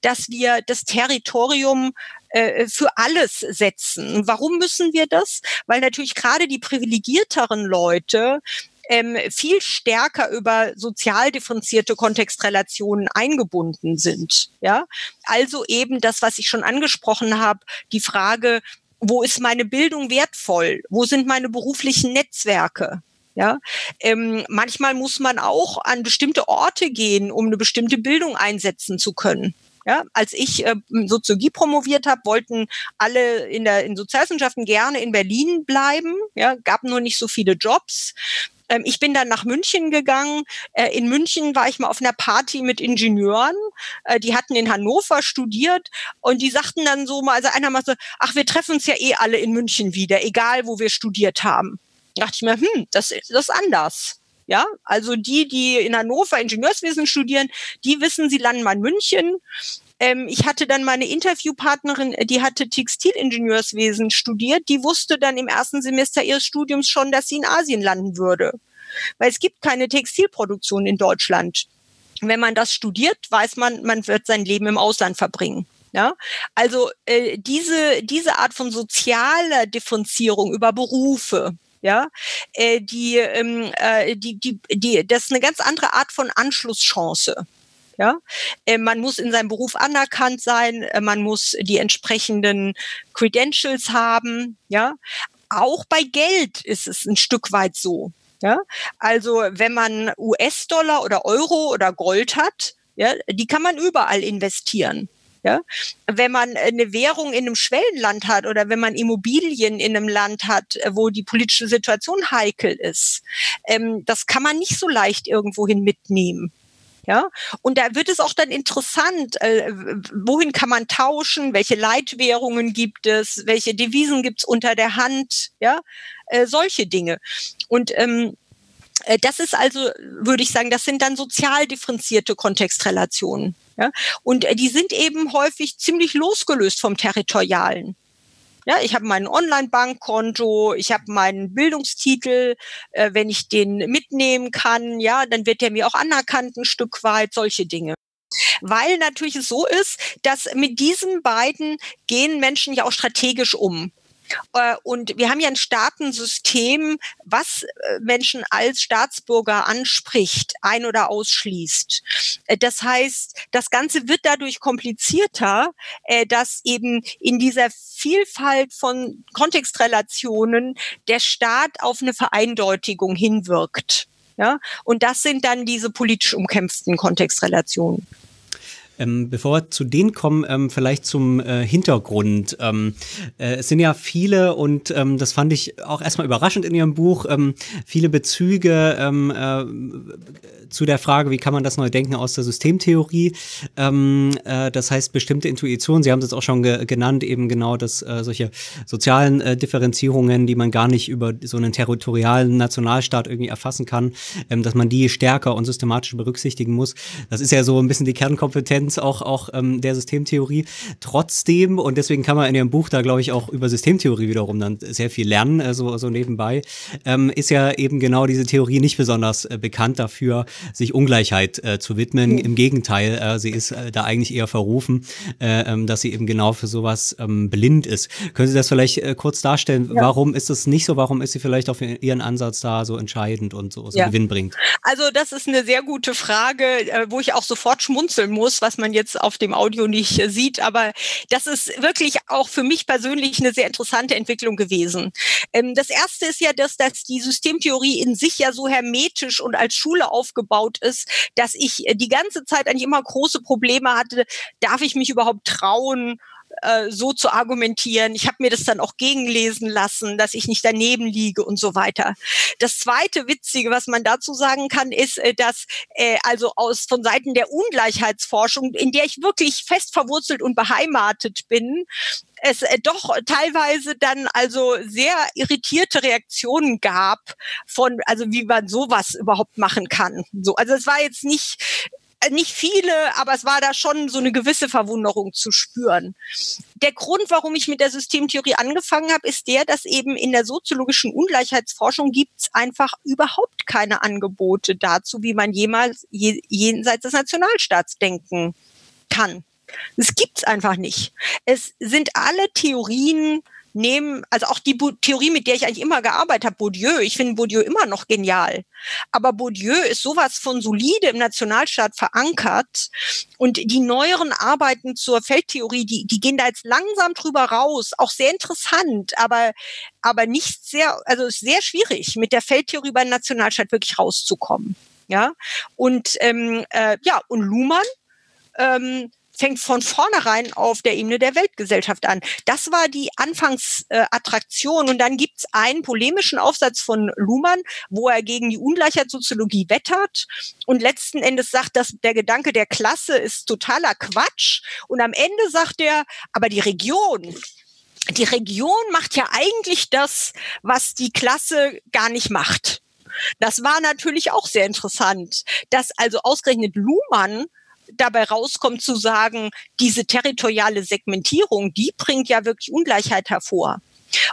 dass wir das Territorium äh, für alles setzen. Warum müssen wir das? Weil natürlich gerade die privilegierteren Leute ähm, viel stärker über sozial differenzierte Kontextrelationen eingebunden sind. Ja, also eben das, was ich schon angesprochen habe, die Frage, wo ist meine Bildung wertvoll? Wo sind meine beruflichen Netzwerke? Ja, ähm, manchmal muss man auch an bestimmte Orte gehen, um eine bestimmte Bildung einsetzen zu können. Ja, als ich äh, Soziologie promoviert habe, wollten alle in der in Sozialwissenschaften gerne in Berlin bleiben. Ja, gab nur nicht so viele Jobs. Ähm, ich bin dann nach München gegangen. Äh, in München war ich mal auf einer Party mit Ingenieuren. Äh, die hatten in Hannover studiert und die sagten dann so mal, also einer mal so, ach, wir treffen uns ja eh alle in München wieder, egal wo wir studiert haben dachte ich mir, hm, das, das ist anders. Ja, also die, die in Hannover Ingenieurswesen studieren, die wissen, sie landen mal in München. Ähm, ich hatte dann meine Interviewpartnerin, die hatte Textilingenieurswesen studiert, die wusste dann im ersten Semester ihres Studiums schon, dass sie in Asien landen würde. Weil es gibt keine Textilproduktion in Deutschland. Wenn man das studiert, weiß man, man wird sein Leben im Ausland verbringen. Ja, also äh, diese diese Art von sozialer Differenzierung über Berufe, ja, äh, die, ähm, äh, die, die, die, das ist eine ganz andere Art von Anschlusschance. Ja, äh, man muss in seinem Beruf anerkannt sein, äh, man muss die entsprechenden Credentials haben. Ja, auch bei Geld ist es ein Stück weit so. Ja, also wenn man US-Dollar oder Euro oder Gold hat, ja, die kann man überall investieren. Ja? Wenn man eine Währung in einem Schwellenland hat oder wenn man Immobilien in einem Land hat, äh, wo die politische Situation heikel ist, ähm, das kann man nicht so leicht irgendwohin mitnehmen. Ja, und da wird es auch dann interessant, äh, wohin kann man tauschen, welche Leitwährungen gibt es, welche Devisen gibt es unter der Hand, ja, äh, solche Dinge. Und ähm, äh, das ist also, würde ich sagen, das sind dann sozial differenzierte Kontextrelationen. Ja? Und äh, die sind eben häufig ziemlich losgelöst vom Territorialen. Ja, ich habe mein Online-Bankkonto, ich habe meinen Bildungstitel, äh, wenn ich den mitnehmen kann, ja, dann wird der mir auch anerkannt ein Stück weit, solche Dinge. Weil natürlich es so ist, dass mit diesen beiden gehen Menschen ja auch strategisch um. Äh, und wir haben ja ein Staatensystem, was äh, Menschen als Staatsbürger anspricht, ein- oder ausschließt. Äh, das heißt, das Ganze wird dadurch komplizierter, dass eben in dieser Vielfalt von Kontextrelationen der Staat auf eine Vereindeutigung hinwirkt. Ja, und das sind dann diese politisch umkämpften Kontextrelationen. Ähm, bevor wir zu denen kommen, ähm, vielleicht zum äh, Hintergrund. Ähm, äh, es sind ja viele und ähm, das fand ich auch erstmal überraschend in Ihrem Buch, ähm, viele Bezüge ähm, äh, zu der Frage, wie kann man das neu denken aus der Systemtheorie. Äh, das heißt, bestimmte Intuitionen, Sie haben es jetzt auch schon ge genannt, eben genau dass äh, solche sozialen äh, Differenzierungen, die man gar nicht über so einen territorialen Nationalstaat irgendwie erfassen kann, dass man die stärker und systematisch berücksichtigen muss. Das ist ja so ein bisschen die Kernkompetenz auch, auch ähm, der Systemtheorie. Trotzdem, und deswegen kann man in Ihrem Buch da, glaube ich, auch über Systemtheorie wiederum dann sehr viel lernen, äh, so, so nebenbei, ähm, ist ja eben genau diese Theorie nicht besonders äh, bekannt dafür, sich Ungleichheit äh, zu widmen. Im Gegenteil, äh, sie ist äh, da eigentlich eher verrufen, äh, ähm, dass sie eben genau für sowas ähm, blind ist. Können Sie das vielleicht äh, kurz darstellen? Ja. Warum ist das nicht so? Warum ist sie vielleicht auf Ihren Ansatz da so entscheidend und so, so ja. Gewinn bringt? Also das ist eine sehr gute Frage, äh, wo ich auch sofort schmunzeln muss, was man jetzt auf dem Audio nicht äh, sieht. Aber das ist wirklich auch für mich persönlich eine sehr interessante Entwicklung gewesen. Ähm, das erste ist ja, dass, dass die Systemtheorie in sich ja so hermetisch und als Schule aufgebaut ist, dass ich äh, die ganze Zeit eigentlich immer große Probleme hatte, darf ich mich überhaupt trauen, äh, so zu argumentieren. Ich habe mir das dann auch gegenlesen lassen, dass ich nicht daneben liege und so weiter. Das zweite Witzige, was man dazu sagen kann, ist, äh, dass äh, also aus von Seiten der Ungleichheitsforschung, in der ich wirklich fest verwurzelt und beheimatet bin, es äh, doch teilweise dann also sehr irritierte Reaktionen gab von, also wie man sowas überhaupt machen kann. So, also es war jetzt nicht nicht viele, aber es war da schon so eine gewisse Verwunderung zu spüren. Der Grund, warum ich mit der Systemtheorie angefangen habe, ist der, dass eben in der soziologischen Ungleichheitsforschung gibt es einfach überhaupt keine Angebote dazu, wie man jemals jenseits des Nationalstaats denken kann. Es gibt's einfach nicht. Es sind alle Theorien nehmen, also auch die Theorie, mit der ich eigentlich immer gearbeitet habe, Bourdieu, ich finde Bourdieu immer noch genial. Aber Bourdieu ist sowas von solide im Nationalstaat verankert und die neueren Arbeiten zur Feldtheorie, die, die gehen da jetzt langsam drüber raus, auch sehr interessant, aber, aber nicht sehr, also sehr schwierig, mit der Feldtheorie beim Nationalstaat wirklich rauszukommen. Ja, und ähm, äh, ja, und Luhmann ähm, fängt von vornherein auf der Ebene der Weltgesellschaft an. Das war die Anfangsattraktion. Und dann gibt es einen polemischen Aufsatz von Luhmann, wo er gegen die Ungleichheitssoziologie wettert und letzten Endes sagt, dass der Gedanke der Klasse ist totaler Quatsch. Und am Ende sagt er, aber die Region, die Region macht ja eigentlich das, was die Klasse gar nicht macht. Das war natürlich auch sehr interessant, dass also ausgerechnet Luhmann dabei rauskommt zu sagen, diese territoriale Segmentierung, die bringt ja wirklich Ungleichheit hervor.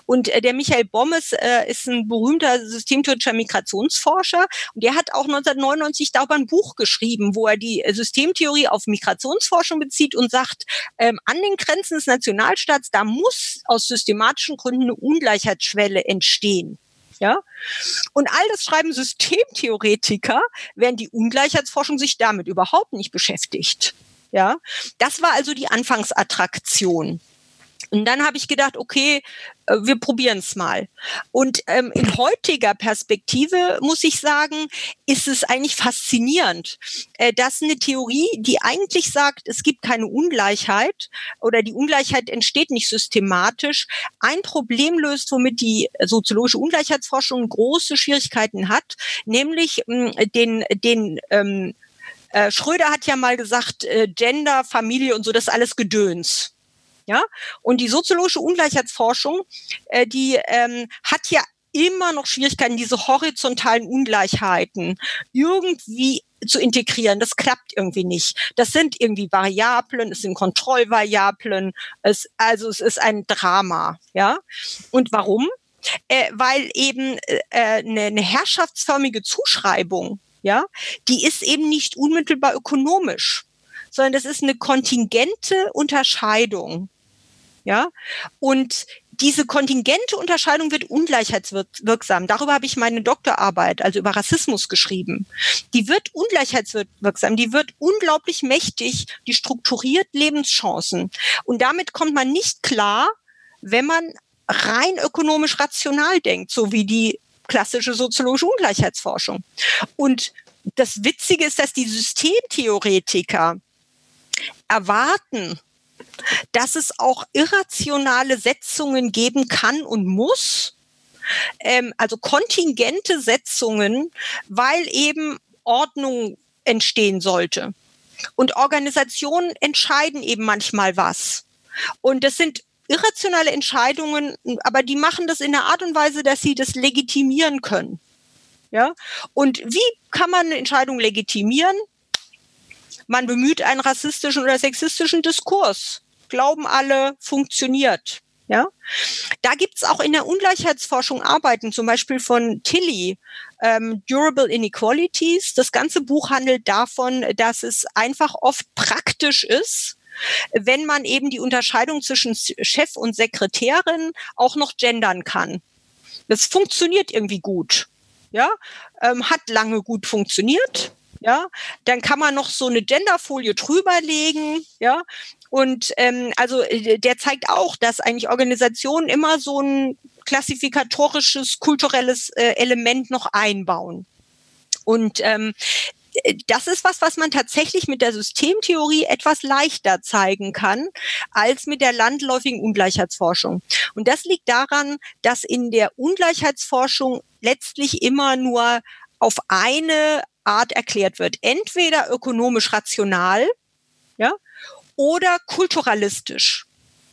Und äh, der Michael Bommes äh, ist ein berühmter systemtheoretischer Migrationsforscher und der hat auch 1999 darüber ein Buch geschrieben, wo er die Systemtheorie auf Migrationsforschung bezieht und sagt, ähm, an den Grenzen des Nationalstaats, da muss aus systematischen Gründen eine Ungleichheitsschwelle entstehen. Ja? Und all das schreiben Systemtheoretiker, während die Ungleichheitsforschung sich damit überhaupt nicht beschäftigt. Ja? Das war also die Anfangsattraktion. Und dann habe ich gedacht, okay, äh, wir probieren es mal. Und ähm, in heutiger Perspektive muss ich sagen, ist es eigentlich faszinierend, äh, dass eine Theorie, die eigentlich sagt, es gibt keine Ungleichheit oder die Ungleichheit entsteht nicht systematisch, ein Problem löst, womit die soziologische Ungleichheitsforschung große Schwierigkeiten hat, nämlich mh, den, den ähm, äh, Schröder hat ja mal gesagt, äh, Gender, Familie und so, das ist alles Gedöns. Ja, und die soziologische Ungleichheitsforschung, äh, die ähm, hat ja immer noch Schwierigkeiten, diese horizontalen Ungleichheiten irgendwie zu integrieren. Das klappt irgendwie nicht. Das sind irgendwie Variablen, es sind Kontrollvariablen, es, also es ist ein Drama. Ja, und warum? Äh, weil eben äh, eine, eine herrschaftsförmige Zuschreibung, ja, die ist eben nicht unmittelbar ökonomisch, sondern das ist eine kontingente Unterscheidung. Ja, und diese kontingente Unterscheidung wird ungleichheitswirksam. Darüber habe ich meine Doktorarbeit, also über Rassismus geschrieben. Die wird ungleichheitswirksam, die wird unglaublich mächtig, die strukturiert Lebenschancen. Und damit kommt man nicht klar, wenn man rein ökonomisch rational denkt, so wie die klassische soziologische Ungleichheitsforschung. Und das Witzige ist, dass die Systemtheoretiker erwarten, dass es auch irrationale Setzungen geben kann und muss, ähm, also kontingente Setzungen, weil eben Ordnung entstehen sollte. Und Organisationen entscheiden eben manchmal was. Und das sind irrationale Entscheidungen, aber die machen das in der Art und Weise, dass sie das legitimieren können. Ja? Und wie kann man eine Entscheidung legitimieren? Man bemüht einen rassistischen oder sexistischen Diskurs. Glauben alle, funktioniert. Ja, da gibt's auch in der Ungleichheitsforschung Arbeiten, zum Beispiel von Tilly, ähm, Durable Inequalities. Das ganze Buch handelt davon, dass es einfach oft praktisch ist, wenn man eben die Unterscheidung zwischen Chef und Sekretärin auch noch gendern kann. Das funktioniert irgendwie gut. Ja, ähm, hat lange gut funktioniert. Ja, dann kann man noch so eine Genderfolie drüberlegen. Ja, und ähm, also äh, der zeigt auch, dass eigentlich Organisationen immer so ein klassifikatorisches, kulturelles äh, Element noch einbauen. Und ähm, äh, das ist was, was man tatsächlich mit der Systemtheorie etwas leichter zeigen kann als mit der landläufigen Ungleichheitsforschung. Und das liegt daran, dass in der Ungleichheitsforschung letztlich immer nur auf eine Art erklärt wird. Entweder ökonomisch rational, oder kulturalistisch.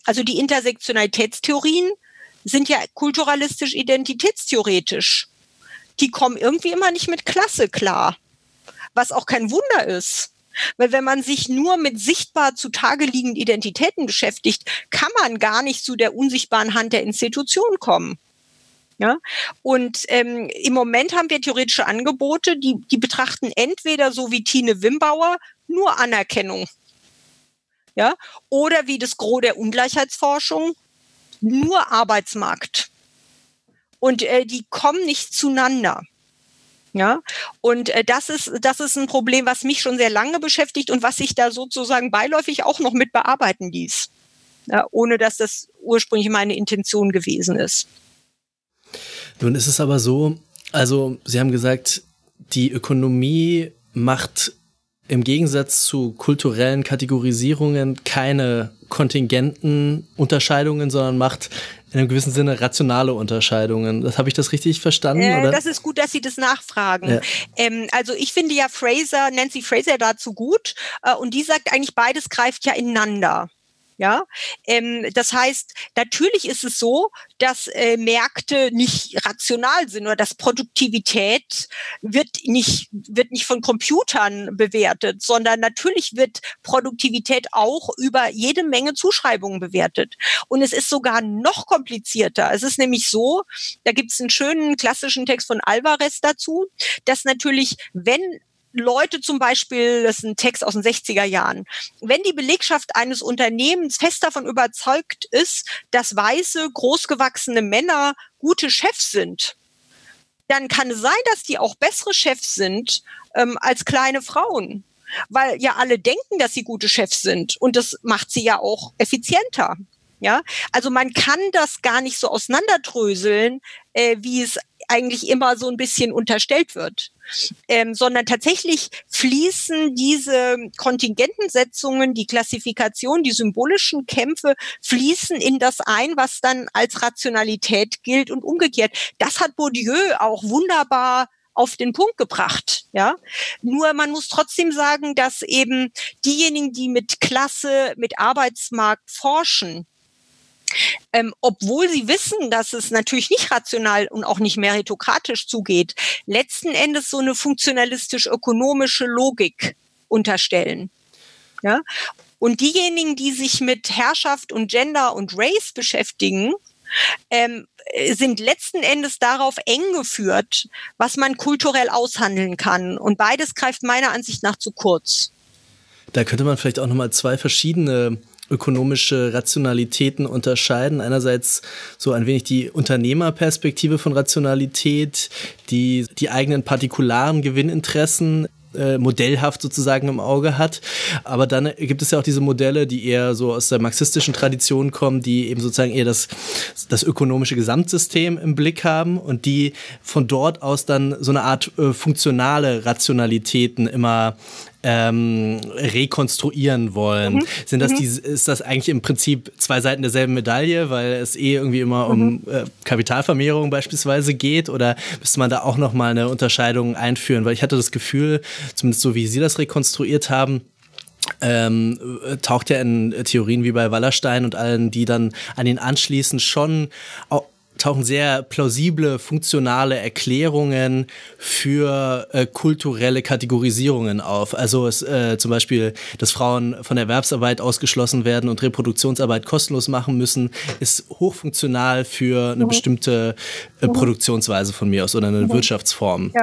Also die Intersektionalitätstheorien sind ja kulturalistisch identitätstheoretisch. Die kommen irgendwie immer nicht mit Klasse klar, was auch kein Wunder ist. Weil wenn man sich nur mit sichtbar zutage liegenden Identitäten beschäftigt, kann man gar nicht zu der unsichtbaren Hand der Institution kommen. Ja? Und ähm, im Moment haben wir theoretische Angebote, die, die betrachten entweder so wie Tine Wimbauer nur Anerkennung ja, oder wie das Gros der Ungleichheitsforschung nur Arbeitsmarkt. Und äh, die kommen nicht zueinander. Ja, und äh, das ist das ist ein Problem, was mich schon sehr lange beschäftigt und was sich da sozusagen beiläufig auch noch mit bearbeiten ließ, ja, ohne dass das ursprünglich meine Intention gewesen ist. Nun ist es aber so, also Sie haben gesagt, die Ökonomie macht im Gegensatz zu kulturellen Kategorisierungen keine kontingenten Unterscheidungen, sondern macht in einem gewissen Sinne rationale Unterscheidungen. Das habe ich das richtig verstanden? Äh? Das ist gut, dass Sie das nachfragen. Ja. Ähm, also ich finde ja Fraser, Nancy Fraser dazu gut äh, und die sagt eigentlich, beides greift ja ineinander. Ja, ähm, das heißt, natürlich ist es so, dass äh, Märkte nicht rational sind oder dass Produktivität wird nicht wird nicht von Computern bewertet, sondern natürlich wird Produktivität auch über jede Menge Zuschreibungen bewertet. Und es ist sogar noch komplizierter. Es ist nämlich so, da gibt es einen schönen klassischen Text von Alvarez dazu, dass natürlich, wenn Leute zum Beispiel, das ist ein Text aus den 60er Jahren, wenn die Belegschaft eines Unternehmens fest davon überzeugt ist, dass weiße, großgewachsene Männer gute Chefs sind, dann kann es sein, dass die auch bessere Chefs sind ähm, als kleine Frauen. Weil ja alle denken, dass sie gute Chefs sind. Und das macht sie ja auch effizienter. Ja, also man kann das gar nicht so auseinanderdröseln, äh, wie es eigentlich immer so ein bisschen unterstellt wird. Ähm, sondern tatsächlich fließen diese Kontingentensetzungen, die Klassifikation, die symbolischen Kämpfe fließen in das ein, was dann als Rationalität gilt und umgekehrt. Das hat Bourdieu auch wunderbar auf den Punkt gebracht, ja. Nur man muss trotzdem sagen, dass eben diejenigen, die mit Klasse, mit Arbeitsmarkt forschen, ähm, obwohl sie wissen, dass es natürlich nicht rational und auch nicht meritokratisch zugeht, letzten Endes so eine funktionalistisch-ökonomische Logik unterstellen. Ja? Und diejenigen, die sich mit Herrschaft und Gender und Race beschäftigen, ähm, sind letzten Endes darauf eng geführt, was man kulturell aushandeln kann. Und beides greift meiner Ansicht nach zu kurz. Da könnte man vielleicht auch nochmal zwei verschiedene ökonomische Rationalitäten unterscheiden. Einerseits so ein wenig die Unternehmerperspektive von Rationalität, die die eigenen partikularen Gewinninteressen äh, modellhaft sozusagen im Auge hat. Aber dann gibt es ja auch diese Modelle, die eher so aus der marxistischen Tradition kommen, die eben sozusagen eher das, das ökonomische Gesamtsystem im Blick haben und die von dort aus dann so eine Art äh, funktionale Rationalitäten immer ähm, rekonstruieren wollen. Mhm. Sind das mhm. die, ist das eigentlich im Prinzip zwei Seiten derselben Medaille, weil es eh irgendwie immer um mhm. äh, Kapitalvermehrung beispielsweise geht? Oder müsste man da auch nochmal eine Unterscheidung einführen? Weil ich hatte das Gefühl, zumindest so wie Sie das rekonstruiert haben, ähm, taucht ja in Theorien wie bei Wallerstein und allen, die dann an ihn anschließen, schon auch tauchen sehr plausible, funktionale Erklärungen für äh, kulturelle Kategorisierungen auf. Also es, äh, zum Beispiel, dass Frauen von Erwerbsarbeit ausgeschlossen werden und Reproduktionsarbeit kostenlos machen müssen, ist hochfunktional für eine mhm. bestimmte äh, mhm. Produktionsweise von mir aus oder eine mhm. Wirtschaftsform. Ja.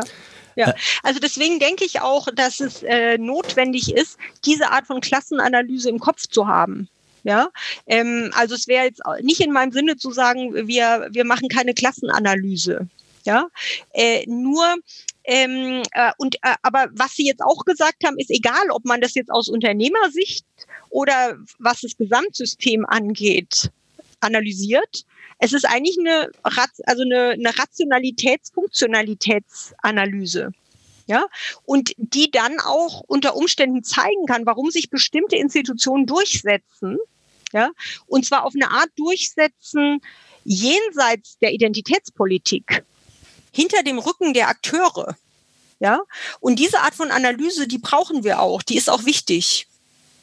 Ja, äh. also deswegen denke ich auch, dass es äh, notwendig ist, diese Art von Klassenanalyse im Kopf zu haben. Ja, ähm, also es wäre jetzt nicht in meinem Sinne zu sagen, wir, wir machen keine Klassenanalyse. Ja, äh, nur ähm, äh, und äh, aber was Sie jetzt auch gesagt haben, ist egal, ob man das jetzt aus Unternehmersicht oder was das Gesamtsystem angeht, analysiert. Es ist eigentlich eine, also eine, eine Rationalitäts-Funktionalitätsanalyse ja, und die dann auch unter Umständen zeigen kann, warum sich bestimmte Institutionen durchsetzen, ja, und zwar auf eine Art durchsetzen jenseits der Identitätspolitik, hinter dem Rücken der Akteure, ja, und diese Art von Analyse, die brauchen wir auch, die ist auch wichtig.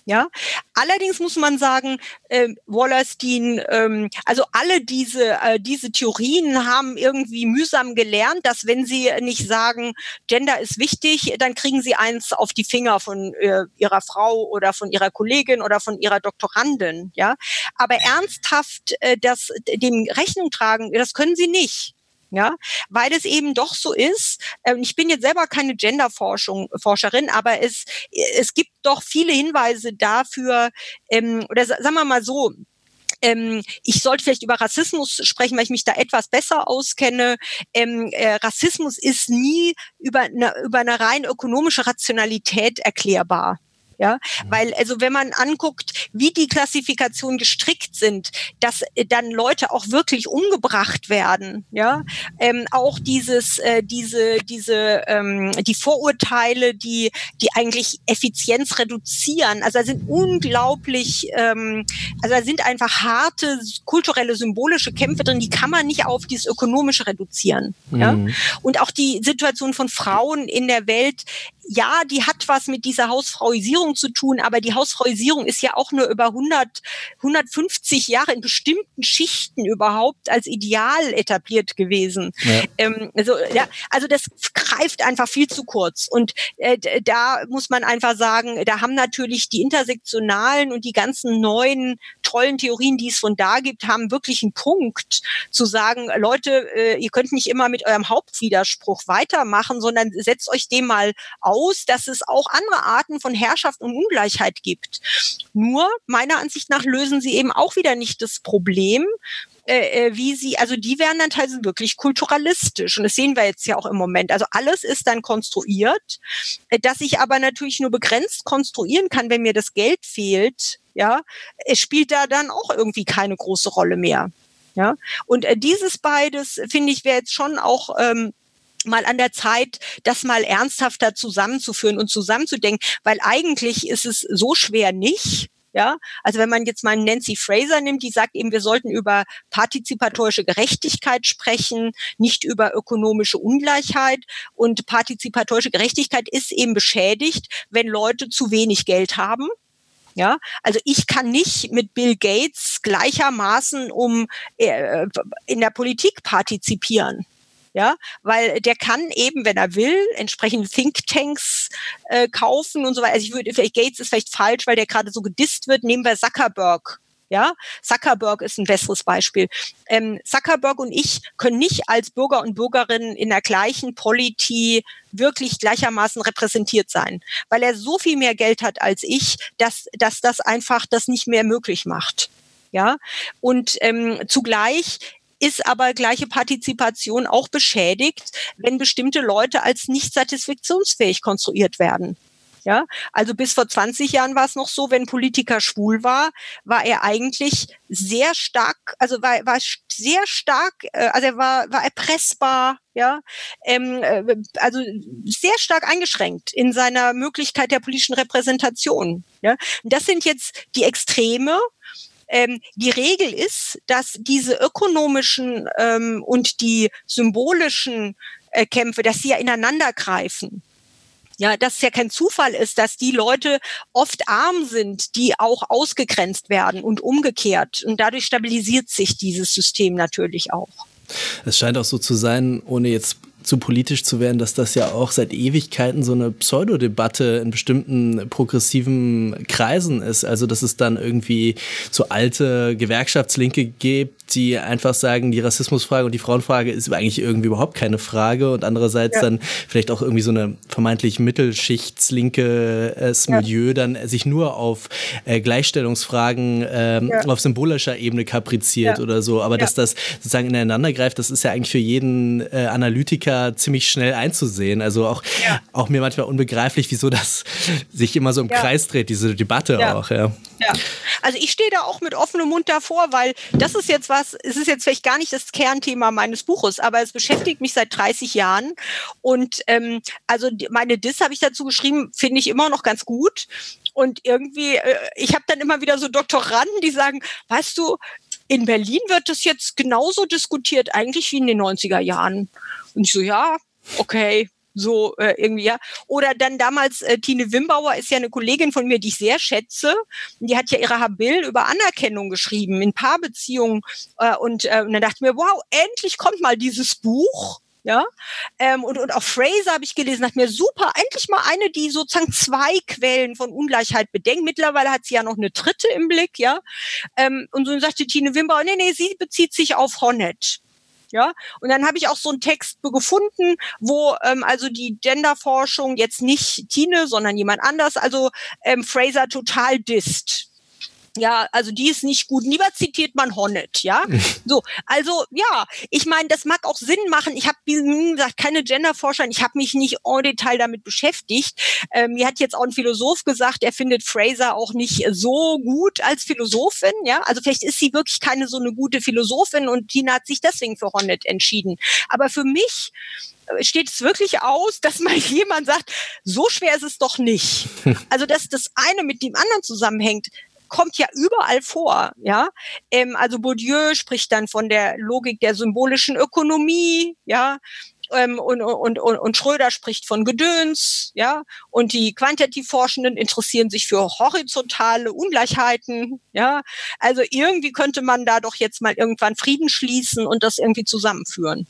Ja, allerdings muss man sagen, äh, Wallerstein, ähm, also alle diese äh, diese Theorien haben irgendwie mühsam gelernt, dass wenn sie nicht sagen, Gender ist wichtig, dann kriegen sie eins auf die Finger von äh, ihrer Frau oder von ihrer Kollegin oder von ihrer Doktorandin. Ja, aber ernsthaft äh, das dem Rechnung tragen, das können sie nicht ja, weil es eben doch so ist. Äh, ich bin jetzt selber keine Genderforschung Forscherin, aber es es gibt doch viele Hinweise dafür ähm, oder sagen wir mal so. Ähm, ich sollte vielleicht über Rassismus sprechen, weil ich mich da etwas besser auskenne. Ähm, äh, Rassismus ist nie über eine, über eine rein ökonomische Rationalität erklärbar. Ja, mhm. weil also wenn man anguckt, wie die Klassifikationen gestrickt sind, dass äh, dann Leute auch wirklich umgebracht werden, ja, ähm, auch dieses, äh, diese, diese, ähm, die Vorurteile, die, die eigentlich Effizienz reduzieren, also da sind unglaublich, ähm, also da sind einfach harte kulturelle, symbolische Kämpfe drin, die kann man nicht auf dieses ökonomische reduzieren, mhm. ja, und auch die Situation von Frauen in der Welt ja, die hat was mit dieser Hausfrauisierung zu tun, aber die Hausfrauisierung ist ja auch nur über 100, 150 Jahre in bestimmten Schichten überhaupt als Ideal etabliert gewesen. Ja. Ähm, also, ja, also das greift einfach viel zu kurz. Und äh, da muss man einfach sagen, da haben natürlich die intersektionalen und die ganzen neuen tollen Theorien, die es von da gibt, haben wirklich einen Punkt zu sagen, Leute, äh, ihr könnt nicht immer mit eurem Hauptwiderspruch weitermachen, sondern setzt euch dem mal auf aus, dass es auch andere Arten von Herrschaft und Ungleichheit gibt. Nur meiner Ansicht nach lösen sie eben auch wieder nicht das Problem, äh, äh, wie sie, also die werden dann teilweise wirklich kulturalistisch. Und das sehen wir jetzt ja auch im Moment. Also alles ist dann konstruiert, äh, dass ich aber natürlich nur begrenzt konstruieren kann, wenn mir das Geld fehlt. Ja, es spielt da dann auch irgendwie keine große Rolle mehr. Ja, und äh, dieses beides finde ich wäre jetzt schon auch ähm, mal an der Zeit, das mal ernsthafter zusammenzuführen und zusammenzudenken, weil eigentlich ist es so schwer nicht. Ja, also wenn man jetzt mal Nancy Fraser nimmt, die sagt eben, wir sollten über partizipatorische Gerechtigkeit sprechen, nicht über ökonomische Ungleichheit. Und partizipatorische Gerechtigkeit ist eben beschädigt, wenn Leute zu wenig Geld haben. Ja, also ich kann nicht mit Bill Gates gleichermaßen um äh, in der Politik partizipieren ja, weil der kann eben, wenn er will, entsprechende Thinktanks äh, kaufen und so weiter. Also ich würde, vielleicht Gates ist vielleicht falsch, weil der gerade so gedisst wird. Nehmen wir Zuckerberg. Ja, Zuckerberg ist ein besseres Beispiel. Ähm, Zuckerberg und ich können nicht als Bürger und Bürgerinnen in der gleichen Polity wirklich gleichermaßen repräsentiert sein, weil er so viel mehr Geld hat als ich, dass, dass das einfach das nicht mehr möglich macht. Ja, und ähm, zugleich ist aber gleiche Partizipation auch beschädigt, wenn bestimmte Leute als nicht satisfaktionsfähig konstruiert werden. Ja, also bis vor 20 Jahren war es noch so, wenn Politiker schwul war, war er eigentlich sehr stark, also war, war sehr stark, äh, also er war, war erpressbar, ja, ähm, äh, also sehr stark eingeschränkt in seiner Möglichkeit der politischen Repräsentation. Ja, das sind jetzt die Extreme, ähm, die Regel ist, dass diese ökonomischen ähm, und die symbolischen äh, Kämpfe, dass sie ja ineinander greifen. Ja, dass es ja kein Zufall ist, dass die Leute oft arm sind, die auch ausgegrenzt werden und umgekehrt. Und dadurch stabilisiert sich dieses System natürlich auch. Es scheint auch so zu sein, ohne jetzt zu politisch zu werden, dass das ja auch seit Ewigkeiten so eine Pseudodebatte in bestimmten progressiven Kreisen ist. Also, dass es dann irgendwie so alte Gewerkschaftslinke gibt, die einfach sagen, die Rassismusfrage und die Frauenfrage ist eigentlich irgendwie überhaupt keine Frage und andererseits ja. dann vielleicht auch irgendwie so eine vermeintlich mittelschichtslinke äh, Milieu ja. dann sich nur auf äh, Gleichstellungsfragen äh, ja. auf symbolischer Ebene kapriziert oder so. Aber dass das sozusagen ineinander greift, das ist ja eigentlich für jeden äh, Analytiker ziemlich schnell einzusehen. Also auch, auch mir manchmal unbegreiflich, wieso das sich immer so im Kreis dreht, diese Debatte auch. Ja. Ja, also ich stehe da auch mit offenem Mund davor, weil das ist jetzt was, es ist jetzt vielleicht gar nicht das Kernthema meines Buches, aber es beschäftigt mich seit 30 Jahren. Und ähm, also meine Diss habe ich dazu geschrieben, finde ich immer noch ganz gut. Und irgendwie, äh, ich habe dann immer wieder so Doktoranden, die sagen, weißt du, in Berlin wird das jetzt genauso diskutiert, eigentlich wie in den 90er Jahren. Und ich so, ja, okay, so äh, irgendwie, ja. Oder dann damals, äh, Tine Wimbauer ist ja eine Kollegin von mir, die ich sehr schätze. Die hat ja ihre Habil über Anerkennung geschrieben in Paarbeziehungen. Äh, und, äh, und dann dachte ich mir, wow, endlich kommt mal dieses Buch. Ja, ähm, und, und auch Fraser habe ich gelesen, hat mir super, endlich mal eine, die sozusagen zwei Quellen von Ungleichheit bedenkt. Mittlerweile hat sie ja noch eine dritte im Blick, ja. Ähm, und so sagte Tine Wimbauer, nee, nee, sie bezieht sich auf Honnet. Ja, und dann habe ich auch so einen Text gefunden, wo ähm, also die Genderforschung jetzt nicht Tine, sondern jemand anders, also ähm, Fraser total disst. Ja, also die ist nicht gut. Lieber zitiert man Honnet, ja. So, also ja, ich meine, das mag auch Sinn machen. Ich habe, wie gesagt, keine Genderforscher. Ich habe mich nicht en Detail damit beschäftigt. Ähm, mir hat jetzt auch ein Philosoph gesagt, er findet Fraser auch nicht so gut als Philosophin, ja. Also vielleicht ist sie wirklich keine so eine gute Philosophin und Tina hat sich deswegen für Honnet entschieden. Aber für mich äh, steht es wirklich aus, dass mal jemand sagt, so schwer ist es doch nicht. Also, dass das eine mit dem anderen zusammenhängt, kommt ja überall vor, ja. Ähm, also Bourdieu spricht dann von der Logik der symbolischen Ökonomie, ja. Ähm, und, und, und, und Schröder spricht von Gedöns, ja, und die Quantitativforschenden interessieren sich für horizontale Ungleichheiten, ja. Also irgendwie könnte man da doch jetzt mal irgendwann Frieden schließen und das irgendwie zusammenführen.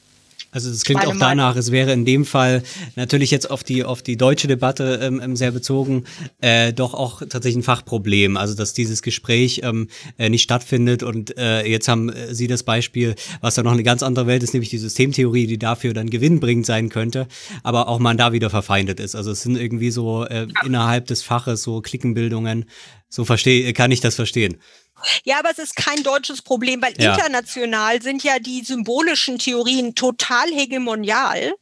Also es klingt auch danach, es wäre in dem Fall natürlich jetzt auf die auf die deutsche Debatte ähm, ähm, sehr bezogen, äh, doch auch tatsächlich ein Fachproblem. Also dass dieses Gespräch ähm, äh, nicht stattfindet und äh, jetzt haben äh, Sie das Beispiel, was ja noch eine ganz andere Welt ist, nämlich die Systemtheorie, die dafür dann gewinnbringend sein könnte, aber auch man da wieder verfeindet ist. Also es sind irgendwie so äh, innerhalb des Faches so Klickenbildungen. So verstehe kann ich das verstehen. Ja, aber es ist kein deutsches Problem, weil ja. international sind ja die symbolischen Theorien total hegemonial.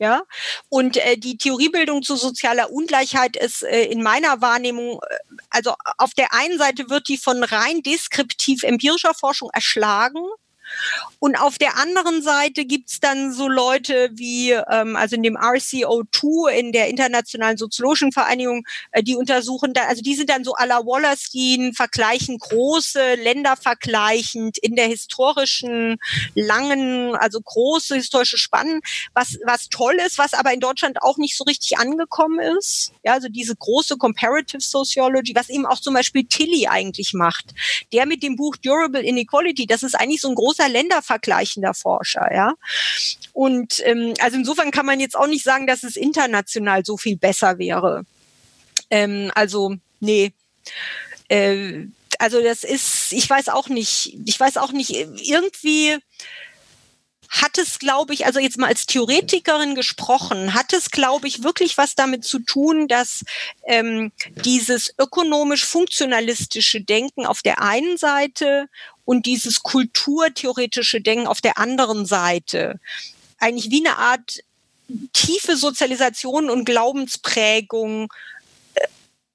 Ja, und äh, die Theoriebildung zu sozialer Ungleichheit ist äh, in meiner Wahrnehmung, äh, also auf der einen Seite wird die von rein deskriptiv empirischer Forschung erschlagen und auf der anderen Seite gibt's dann so Leute wie, ähm, also in dem RCO2, in der Internationalen Soziologischen Vereinigung, äh, die untersuchen da, also die sind dann so à la Wallerstein, vergleichen große Länder vergleichend in der historischen, langen, also große historische Spannen, was, was toll ist, was aber in Deutschland auch nicht so richtig angekommen ist. Ja, also diese große Comparative Sociology, was eben auch zum Beispiel Tilly eigentlich macht. Der mit dem Buch Durable Inequality, das ist eigentlich so ein großer ländervergleichender Forscher, ja. Und ähm, also insofern kann man jetzt auch nicht sagen, dass es international so viel besser wäre. Ähm, also, nee. Äh, also das ist, ich weiß auch nicht, ich weiß auch nicht, irgendwie hat es, glaube ich, also jetzt mal als Theoretikerin gesprochen, hat es, glaube ich, wirklich was damit zu tun, dass ähm, dieses ökonomisch-funktionalistische Denken auf der einen Seite und dieses kulturtheoretische Denken auf der anderen Seite eigentlich wie eine Art tiefe Sozialisation und Glaubensprägung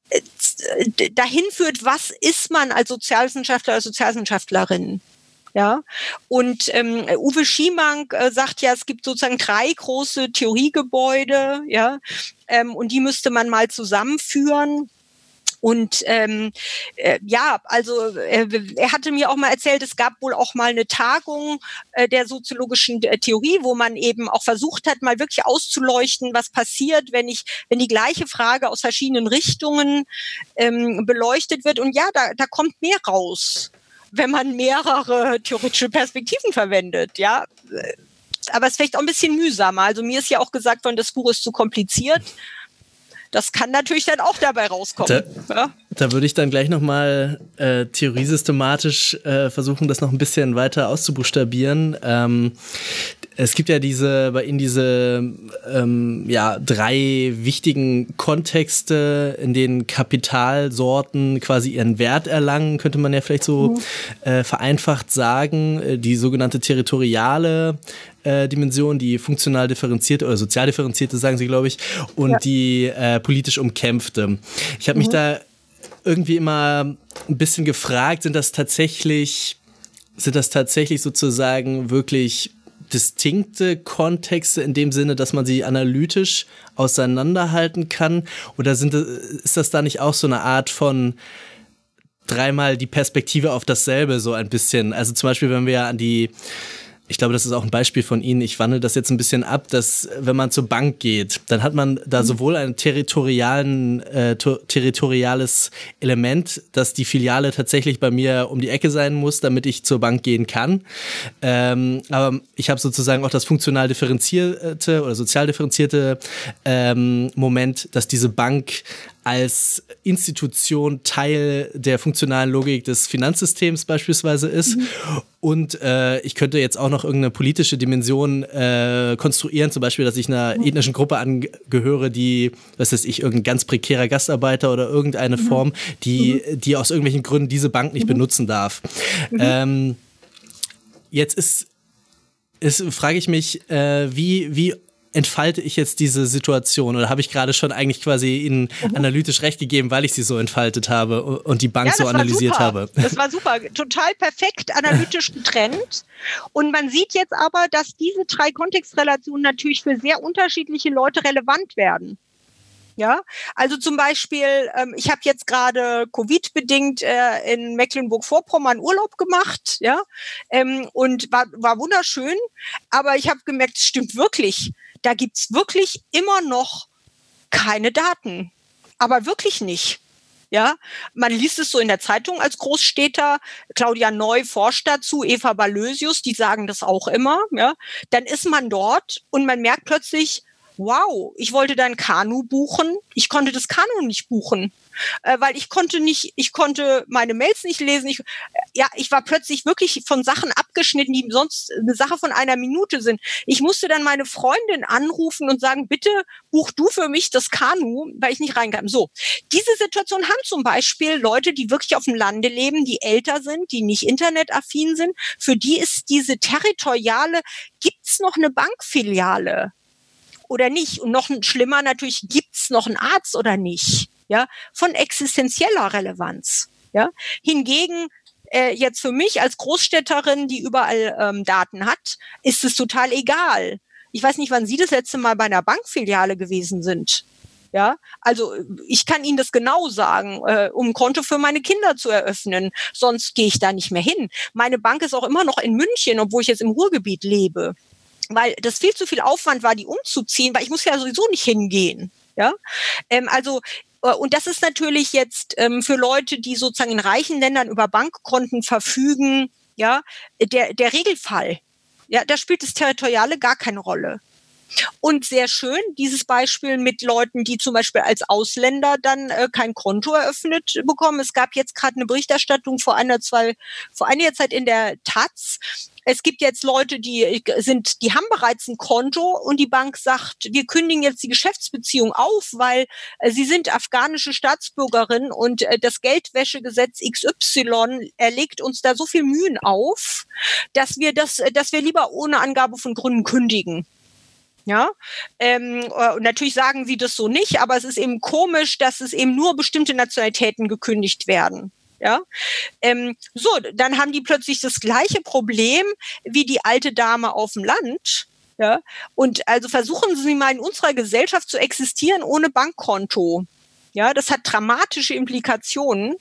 äh, äh, dahin führt, was ist man als Sozialwissenschaftler oder Sozialwissenschaftlerin? Ja, und ähm, Uwe Schiemank äh, sagt ja, es gibt sozusagen drei große Theoriegebäude, ja, ähm, und die müsste man mal zusammenführen. Und ähm, äh, ja, also äh, er hatte mir auch mal erzählt, es gab wohl auch mal eine Tagung äh, der soziologischen äh, Theorie, wo man eben auch versucht hat, mal wirklich auszuleuchten, was passiert, wenn ich, wenn die gleiche Frage aus verschiedenen Richtungen ähm, beleuchtet wird. Und ja, da, da kommt mehr raus, wenn man mehrere theoretische Perspektiven verwendet. Ja, aber es ist vielleicht auch ein bisschen mühsamer. Also mir ist ja auch gesagt worden, das Buch ist zu kompliziert. Das kann natürlich dann auch dabei rauskommen. Da, ja? Da würde ich dann gleich nochmal äh, theoriesystematisch äh, versuchen, das noch ein bisschen weiter auszubuchstabieren. Ähm, es gibt ja diese bei Ihnen diese ähm, ja drei wichtigen Kontexte, in denen Kapitalsorten quasi ihren Wert erlangen, könnte man ja vielleicht so mhm. äh, vereinfacht sagen. Äh, die sogenannte territoriale äh, Dimension, die funktional differenzierte oder sozial differenzierte, sagen Sie, glaube ich, und ja. die äh, politisch umkämpfte. Ich habe mhm. mich da irgendwie immer ein bisschen gefragt, sind das tatsächlich, sind das tatsächlich sozusagen wirklich distinkte Kontexte in dem Sinne, dass man sie analytisch auseinanderhalten kann? Oder sind, ist das da nicht auch so eine Art von dreimal die Perspektive auf dasselbe so ein bisschen? Also zum Beispiel, wenn wir an die ich glaube, das ist auch ein Beispiel von Ihnen. Ich wandle das jetzt ein bisschen ab, dass wenn man zur Bank geht, dann hat man da mhm. sowohl ein territorialen, äh, territoriales Element, dass die Filiale tatsächlich bei mir um die Ecke sein muss, damit ich zur Bank gehen kann. Ähm, aber ich habe sozusagen auch das funktional differenzierte oder sozial differenzierte ähm, Moment, dass diese Bank als Institution Teil der funktionalen Logik des Finanzsystems beispielsweise ist. Mhm. Und äh, ich könnte jetzt auch noch irgendeine politische Dimension äh, konstruieren, zum Beispiel, dass ich einer ethnischen Gruppe angehöre, die, was weiß ich, irgendein ganz prekärer Gastarbeiter oder irgendeine mhm. Form, die, mhm. die aus irgendwelchen Gründen diese Bank nicht mhm. benutzen darf. Mhm. Ähm, jetzt ist, ist frage ich mich, äh, wie, wie entfalte ich jetzt diese Situation oder habe ich gerade schon eigentlich quasi Ihnen mhm. analytisch recht gegeben, weil ich sie so entfaltet habe und die Bank ja, so analysiert super. habe? Das war super, total perfekt analytisch getrennt. Und man sieht jetzt aber, dass diese drei Kontextrelationen natürlich für sehr unterschiedliche Leute relevant werden. Ja, also zum Beispiel, ähm, ich habe jetzt gerade Covid-bedingt äh, in Mecklenburg-Vorpommern Urlaub gemacht, ja, ähm, und war, war wunderschön, aber ich habe gemerkt, es stimmt wirklich da gibt's wirklich immer noch keine Daten. Aber wirklich nicht. Ja, man liest es so in der Zeitung als Großstädter. Claudia Neu forscht dazu, Eva Balösius, die sagen das auch immer. Ja, dann ist man dort und man merkt plötzlich, wow, ich wollte dein Kanu buchen, ich konnte das Kanu nicht buchen äh, weil ich konnte nicht, ich konnte meine Mails nicht lesen. Ich, ja, ich war plötzlich wirklich von Sachen abgeschnitten, die sonst eine Sache von einer Minute sind. Ich musste dann meine Freundin anrufen und sagen, bitte buch du für mich das Kanu, weil ich nicht reinkam. So, diese Situation haben zum Beispiel Leute, die wirklich auf dem Lande leben, die älter sind, die nicht internetaffin sind. Für die ist diese territoriale, gibt's noch eine Bankfiliale? Oder nicht? Und noch schlimmer natürlich, gibt's noch einen Arzt oder nicht? ja, von existenzieller Relevanz. Ja, hingegen äh, jetzt für mich als Großstädterin, die überall ähm, Daten hat, ist es total egal. Ich weiß nicht, wann Sie das letzte Mal bei einer Bankfiliale gewesen sind. Ja, also ich kann Ihnen das genau sagen, äh, um ein Konto für meine Kinder zu eröffnen. Sonst gehe ich da nicht mehr hin. Meine Bank ist auch immer noch in München, obwohl ich jetzt im Ruhrgebiet lebe. Weil das viel zu viel Aufwand war, die umzuziehen, weil ich muss ja sowieso nicht hingehen. Ja, ähm, also äh, und das ist natürlich jetzt ähm, für Leute, die sozusagen in reichen Ländern über Bankkonten verfügen, ja, der, der Regelfall. Ja, da spielt das Territoriale gar keine Rolle. Und sehr schön, dieses Beispiel mit Leuten, die zum Beispiel als Ausländer dann äh, kein Konto eröffnet bekommen. Es gab jetzt gerade eine Berichterstattung vor einer, zwei, vor einiger Zeit in der Taz, es gibt jetzt Leute, die sind, die haben bereits ein Konto und die Bank sagt, wir kündigen jetzt die Geschäftsbeziehung auf, weil äh, sie sind afghanische Staatsbürgerin und äh, das Geldwäschegesetz XY erlegt uns da so viel Mühen auf, dass wir das, dass wir lieber ohne Angabe von Gründen kündigen. Ja, ähm, äh, natürlich sagen sie das so nicht, aber es ist eben komisch, dass es eben nur bestimmte Nationalitäten gekündigt werden. Ja, ähm, so, dann haben die plötzlich das gleiche Problem wie die alte Dame auf dem Land. Ja, und also versuchen Sie mal in unserer Gesellschaft zu existieren ohne Bankkonto. Ja, das hat dramatische Implikationen.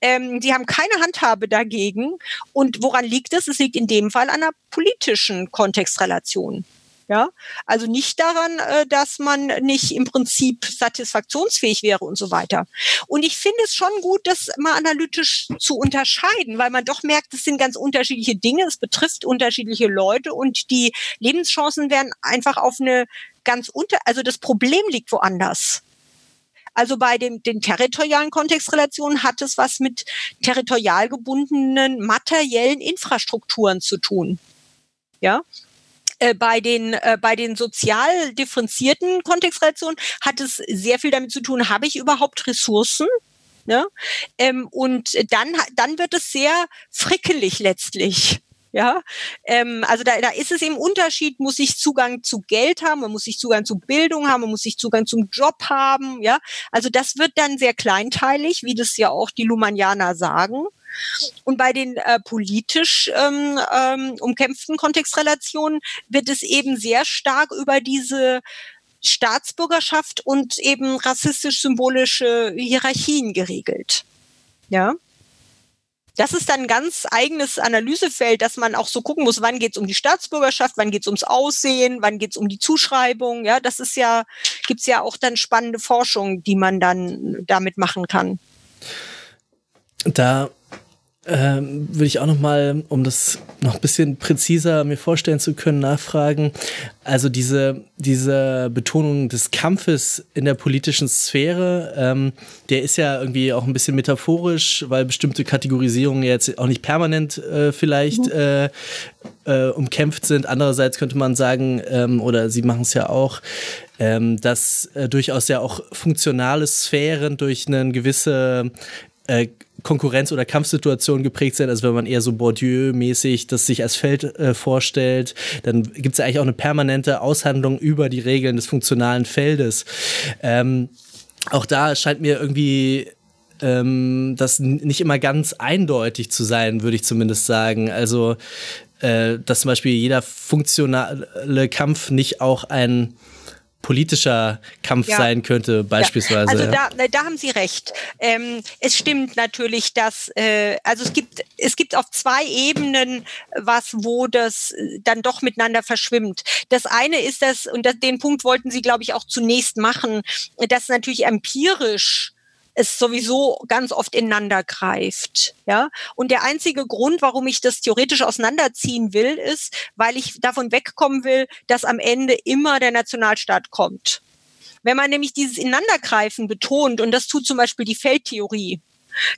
Ähm, sie haben keine Handhabe dagegen. Und woran liegt es? Es liegt in dem Fall an einer politischen Kontextrelation. Ja, also nicht daran, äh, dass man nicht im Prinzip satisfaktionsfähig wäre und so weiter. Und ich finde es schon gut, das mal analytisch zu unterscheiden, weil man doch merkt, es sind ganz unterschiedliche Dinge, es betrifft unterschiedliche Leute und die Lebenschancen werden einfach auf eine ganz unter, also das Problem liegt woanders. Also bei dem, den territorialen Kontextrelationen hat es was mit territorial gebundenen materiellen Infrastrukturen zu tun. Ja, äh, bei den, äh, bei den sozial differenzierten Kontextrelationen hat es sehr viel damit zu tun, habe ich überhaupt Ressourcen? Ne? Ähm, und dann, dann wird es sehr frickelig letztlich. Ja, ähm, also da, da ist es im Unterschied, muss ich Zugang zu Geld haben, man muss sich Zugang zu Bildung haben, man muss sich Zugang zum Job haben, ja. Also das wird dann sehr kleinteilig, wie das ja auch die Lumanianer sagen. Und bei den äh, politisch ähm, ähm, umkämpften Kontextrelationen wird es eben sehr stark über diese Staatsbürgerschaft und eben rassistisch-symbolische Hierarchien geregelt. Ja. Das ist dann ein ganz eigenes Analysefeld, dass man auch so gucken muss, wann geht es um die Staatsbürgerschaft, wann geht es ums Aussehen, wann geht es um die Zuschreibung. Ja, das ist ja, gibt es ja auch dann spannende Forschung, die man dann damit machen kann. Da ähm, würde ich auch noch mal, um das noch ein bisschen präziser mir vorstellen zu können, nachfragen. Also diese, diese Betonung des Kampfes in der politischen Sphäre, ähm, der ist ja irgendwie auch ein bisschen metaphorisch, weil bestimmte Kategorisierungen jetzt auch nicht permanent äh, vielleicht mhm. äh, äh, umkämpft sind. Andererseits könnte man sagen, ähm, oder Sie machen es ja auch, ähm, dass äh, durchaus ja auch funktionale Sphären durch eine gewisse äh, Konkurrenz- oder Kampfsituation geprägt sind. Also wenn man eher so Bourdieu-mäßig das sich als Feld äh, vorstellt, dann gibt es ja eigentlich auch eine permanente Aushandlung über die Regeln des funktionalen Feldes. Ähm, auch da scheint mir irgendwie ähm, das nicht immer ganz eindeutig zu sein, würde ich zumindest sagen. Also äh, dass zum Beispiel jeder funktionale Kampf nicht auch ein politischer Kampf ja. sein könnte, beispielsweise. Ja. Also da, da haben Sie recht. Ähm, es stimmt natürlich, dass äh, also es gibt es gibt auf zwei Ebenen was, wo das äh, dann doch miteinander verschwimmt. Das eine ist das und das, den Punkt wollten Sie, glaube ich, auch zunächst machen, dass natürlich empirisch es sowieso ganz oft ineinander greift. Ja? Und der einzige Grund, warum ich das theoretisch auseinanderziehen will, ist, weil ich davon wegkommen will, dass am Ende immer der Nationalstaat kommt. Wenn man nämlich dieses Ineinandergreifen betont, und das tut zum Beispiel die Feldtheorie,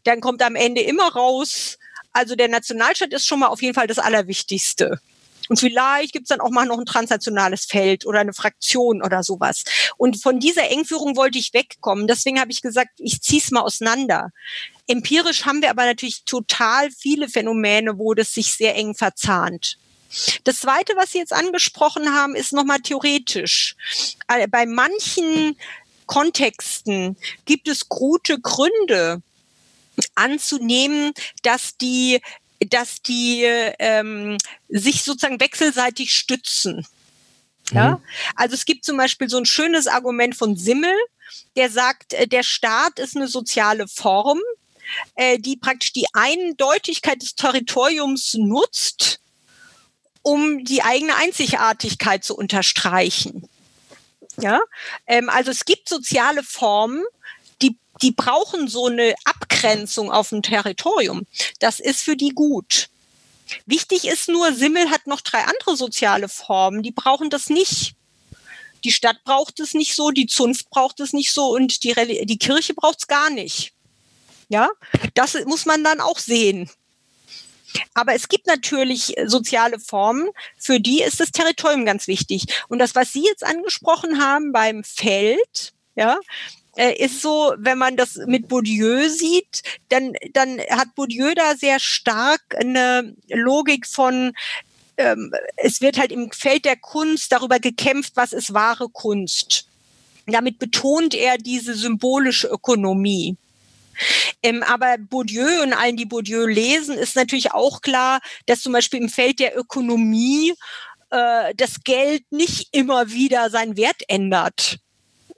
dann kommt am Ende immer raus, also der Nationalstaat ist schon mal auf jeden Fall das Allerwichtigste. Und vielleicht gibt's dann auch mal noch ein transnationales Feld oder eine Fraktion oder sowas. Und von dieser Engführung wollte ich wegkommen. Deswegen habe ich gesagt, ich ziehe es mal auseinander. Empirisch haben wir aber natürlich total viele Phänomene, wo das sich sehr eng verzahnt. Das Zweite, was Sie jetzt angesprochen haben, ist nochmal theoretisch. Äh, bei manchen Kontexten gibt es gute Gründe anzunehmen, dass die dass die ähm, sich sozusagen wechselseitig stützen. Ja? Mhm. Also es gibt zum Beispiel so ein schönes Argument von Simmel, der sagt, äh, der Staat ist eine soziale Form, äh, die praktisch die Eindeutigkeit des Territoriums nutzt, um die eigene Einzigartigkeit zu unterstreichen. Ja, ähm, also es gibt soziale Formen, die brauchen so eine Abgrenzung auf dem Territorium. Das ist für die gut. Wichtig ist nur, Simmel hat noch drei andere soziale Formen, die brauchen das nicht. Die Stadt braucht es nicht so, die Zunft braucht es nicht so und die, Reli die Kirche braucht es gar nicht. Ja, das muss man dann auch sehen. Aber es gibt natürlich soziale Formen, für die ist das Territorium ganz wichtig. Und das, was Sie jetzt angesprochen haben beim Feld, ja, äh, ist so, wenn man das mit Bourdieu sieht, dann, dann hat Bourdieu da sehr stark eine Logik von ähm, es wird halt im Feld der Kunst darüber gekämpft, was ist wahre Kunst. Damit betont er diese symbolische Ökonomie. Ähm, aber Bourdieu und allen, die Bourdieu lesen, ist natürlich auch klar, dass zum Beispiel im Feld der Ökonomie äh, das Geld nicht immer wieder seinen Wert ändert.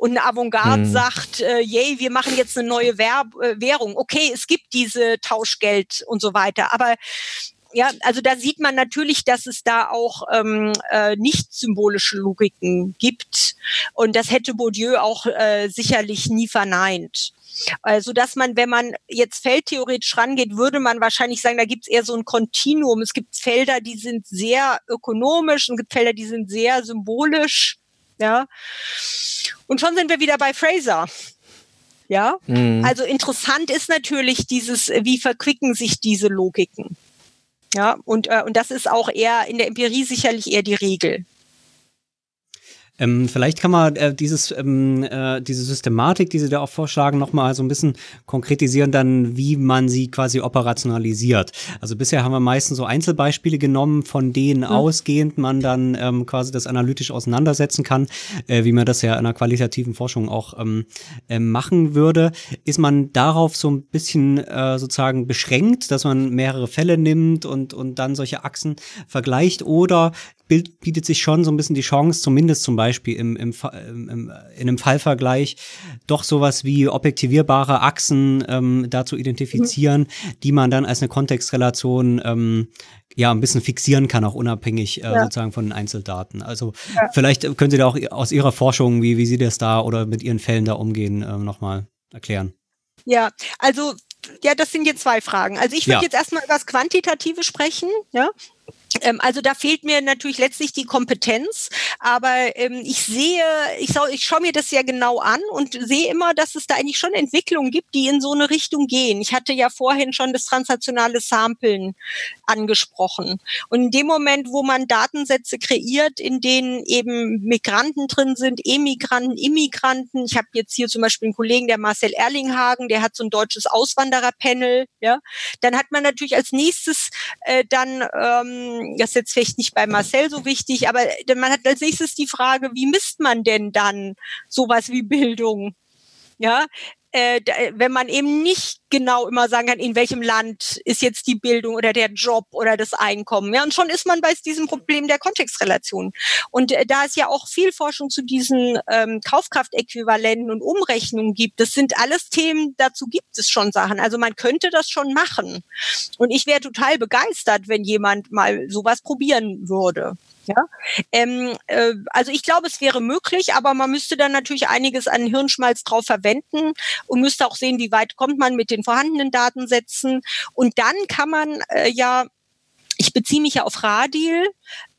Und eine Avantgarde hm. sagt, äh, yay, wir machen jetzt eine neue Werb äh, Währung. Okay, es gibt diese Tauschgeld und so weiter. Aber ja, also da sieht man natürlich, dass es da auch ähm, äh, nicht symbolische Logiken gibt. Und das hätte Bourdieu auch äh, sicherlich nie verneint. Also dass man, wenn man jetzt feldtheoretisch rangeht, würde man wahrscheinlich sagen, da gibt es eher so ein Kontinuum. Es gibt Felder, die sind sehr ökonomisch und es gibt Felder, die sind sehr symbolisch. Ja. Und schon sind wir wieder bei Fraser. Ja. Mhm. Also interessant ist natürlich dieses, wie verquicken sich diese Logiken. Ja, und, äh, und das ist auch eher in der Empirie sicherlich eher die Regel. Ähm, vielleicht kann man äh, dieses, ähm, äh, diese Systematik, die Sie da auch vorschlagen, nochmal so ein bisschen konkretisieren, dann, wie man sie quasi operationalisiert. Also bisher haben wir meistens so Einzelbeispiele genommen, von denen mhm. ausgehend man dann ähm, quasi das analytisch auseinandersetzen kann, äh, wie man das ja in einer qualitativen Forschung auch ähm, äh, machen würde. Ist man darauf so ein bisschen äh, sozusagen beschränkt, dass man mehrere Fälle nimmt und, und dann solche Achsen vergleicht oder bietet sich schon so ein bisschen die Chance, zumindest zum Beispiel im, im, im, im in einem Fallvergleich, doch sowas wie objektivierbare Achsen ähm, da zu identifizieren, mhm. die man dann als eine Kontextrelation ähm, ja ein bisschen fixieren kann, auch unabhängig äh, ja. sozusagen von den Einzeldaten. Also ja. vielleicht können Sie da auch aus Ihrer Forschung, wie, wie Sie das da oder mit Ihren Fällen da umgehen, äh, nochmal erklären. Ja, also ja, das sind jetzt zwei Fragen. Also ich würde ja. jetzt erstmal über das Quantitative sprechen, ja. Ähm, also da fehlt mir natürlich letztlich die Kompetenz, aber ähm, ich sehe, ich, schau, ich schaue mir das ja genau an und sehe immer, dass es da eigentlich schon Entwicklungen gibt, die in so eine Richtung gehen. Ich hatte ja vorhin schon das transnationale Samplen angesprochen. Und in dem Moment, wo man Datensätze kreiert, in denen eben Migranten drin sind, Emigranten, Immigranten, ich habe jetzt hier zum Beispiel einen Kollegen, der Marcel Erlinghagen, der hat so ein deutsches Auswandererpanel, ja, dann hat man natürlich als nächstes äh, dann ähm, das ist jetzt vielleicht nicht bei Marcel so wichtig, aber man hat als nächstes die Frage, wie misst man denn dann sowas wie Bildung? Ja, äh, wenn man eben nicht genau immer sagen kann, in welchem Land ist jetzt die Bildung oder der Job oder das Einkommen. Ja, und schon ist man bei diesem Problem der Kontextrelation. Und äh, da es ja auch viel Forschung zu diesen ähm, Kaufkraftäquivalenten und Umrechnungen gibt, das sind alles Themen, dazu gibt es schon Sachen. Also man könnte das schon machen. Und ich wäre total begeistert, wenn jemand mal sowas probieren würde. Ja, ähm, äh, also ich glaube, es wäre möglich, aber man müsste dann natürlich einiges an Hirnschmalz drauf verwenden und müsste auch sehen, wie weit kommt man mit den vorhandenen Datensätzen. Und dann kann man äh, ja ich beziehe mich ja auf Radil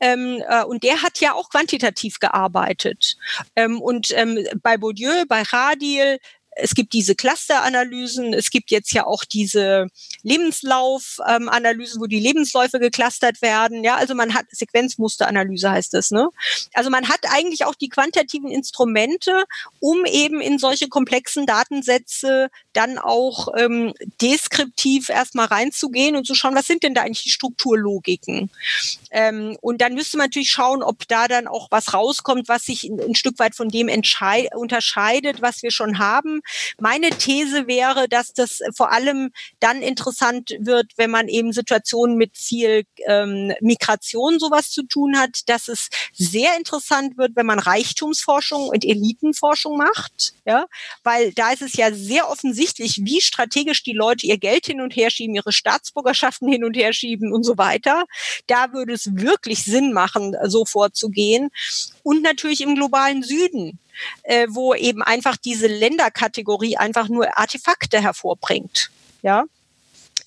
ähm, äh, und der hat ja auch quantitativ gearbeitet. Ähm, und ähm, bei Bourdieu, bei Radil es gibt diese Clusteranalysen, es gibt jetzt ja auch diese Lebenslaufanalysen, wo die Lebensläufe geclustert werden. Ja, also man hat Sequenzmusteranalyse heißt das, ne? Also man hat eigentlich auch die quantitativen Instrumente, um eben in solche komplexen Datensätze dann auch ähm, deskriptiv erstmal reinzugehen und zu schauen, was sind denn da eigentlich die Strukturlogiken? Ähm, und dann müsste man natürlich schauen, ob da dann auch was rauskommt, was sich ein, ein Stück weit von dem unterscheidet, was wir schon haben. Meine These wäre, dass das vor allem dann interessant wird, wenn man eben Situationen mit viel ähm, Migration sowas zu tun hat, dass es sehr interessant wird, wenn man Reichtumsforschung und Elitenforschung macht, ja, weil da ist es ja sehr offensichtlich, wie strategisch die Leute ihr Geld hin und her schieben, ihre Staatsbürgerschaften hin und her schieben und so weiter. Da würde es wirklich Sinn machen, so vorzugehen. Und natürlich im globalen Süden äh, wo eben einfach diese Länderkategorie einfach nur Artefakte hervorbringt. Ja.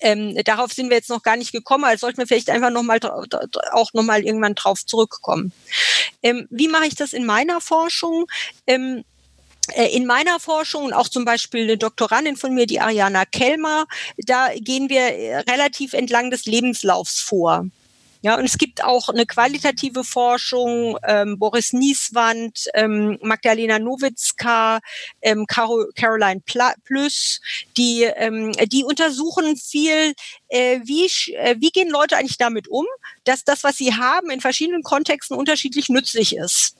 Ähm, darauf sind wir jetzt noch gar nicht gekommen, also sollten wir vielleicht einfach noch mal auch noch irgendwann drauf zurückkommen. Ähm, wie mache ich das in meiner Forschung? Ähm, äh, in meiner Forschung und auch zum Beispiel eine Doktorandin von mir, die Ariana Kellmer, da gehen wir äh, relativ entlang des Lebenslaufs vor. Ja, und es gibt auch eine qualitative Forschung, ähm, Boris Nieswand, ähm, Magdalena Nowitzka, ähm, Caro, Caroline Plüss, die, ähm, die untersuchen viel, äh, wie, äh, wie gehen Leute eigentlich damit um, dass das, was sie haben, in verschiedenen Kontexten unterschiedlich nützlich ist.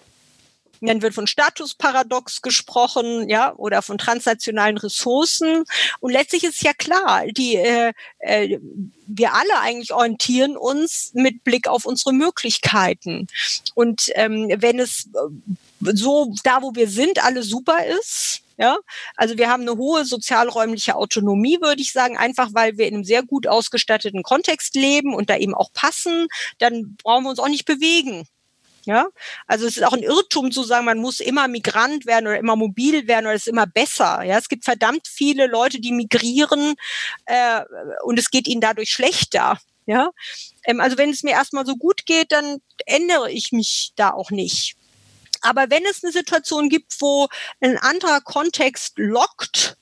Dann wird von Statusparadox gesprochen, ja, oder von transnationalen Ressourcen. Und letztlich ist ja klar, die äh, äh, wir alle eigentlich orientieren uns mit Blick auf unsere Möglichkeiten. Und ähm, wenn es äh, so da, wo wir sind, alles super ist, ja, also wir haben eine hohe sozialräumliche Autonomie, würde ich sagen, einfach weil wir in einem sehr gut ausgestatteten Kontext leben und da eben auch passen, dann brauchen wir uns auch nicht bewegen. Ja, also es ist auch ein Irrtum zu sagen, man muss immer Migrant werden oder immer mobil werden oder es ist immer besser. Ja, es gibt verdammt viele Leute, die migrieren äh, und es geht ihnen dadurch schlechter. Ja, ähm, also wenn es mir erstmal so gut geht, dann ändere ich mich da auch nicht. Aber wenn es eine Situation gibt, wo ein anderer Kontext lockt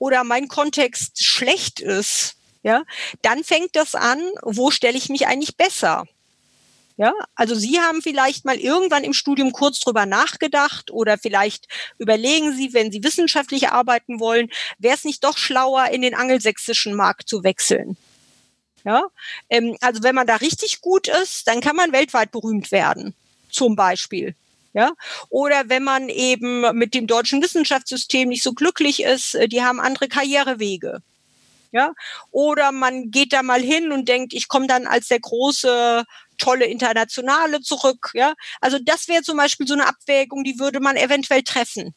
oder mein Kontext schlecht ist, ja, dann fängt das an, wo stelle ich mich eigentlich besser? Ja, also Sie haben vielleicht mal irgendwann im Studium kurz drüber nachgedacht oder vielleicht überlegen Sie, wenn Sie wissenschaftlich arbeiten wollen, wäre es nicht doch schlauer, in den angelsächsischen Markt zu wechseln? Ja, ähm, also wenn man da richtig gut ist, dann kann man weltweit berühmt werden, zum Beispiel. Ja, oder wenn man eben mit dem deutschen Wissenschaftssystem nicht so glücklich ist, äh, die haben andere Karrierewege. Ja, oder man geht da mal hin und denkt, ich komme dann als der große tolle Internationale zurück. Ja, also das wäre zum Beispiel so eine Abwägung, die würde man eventuell treffen.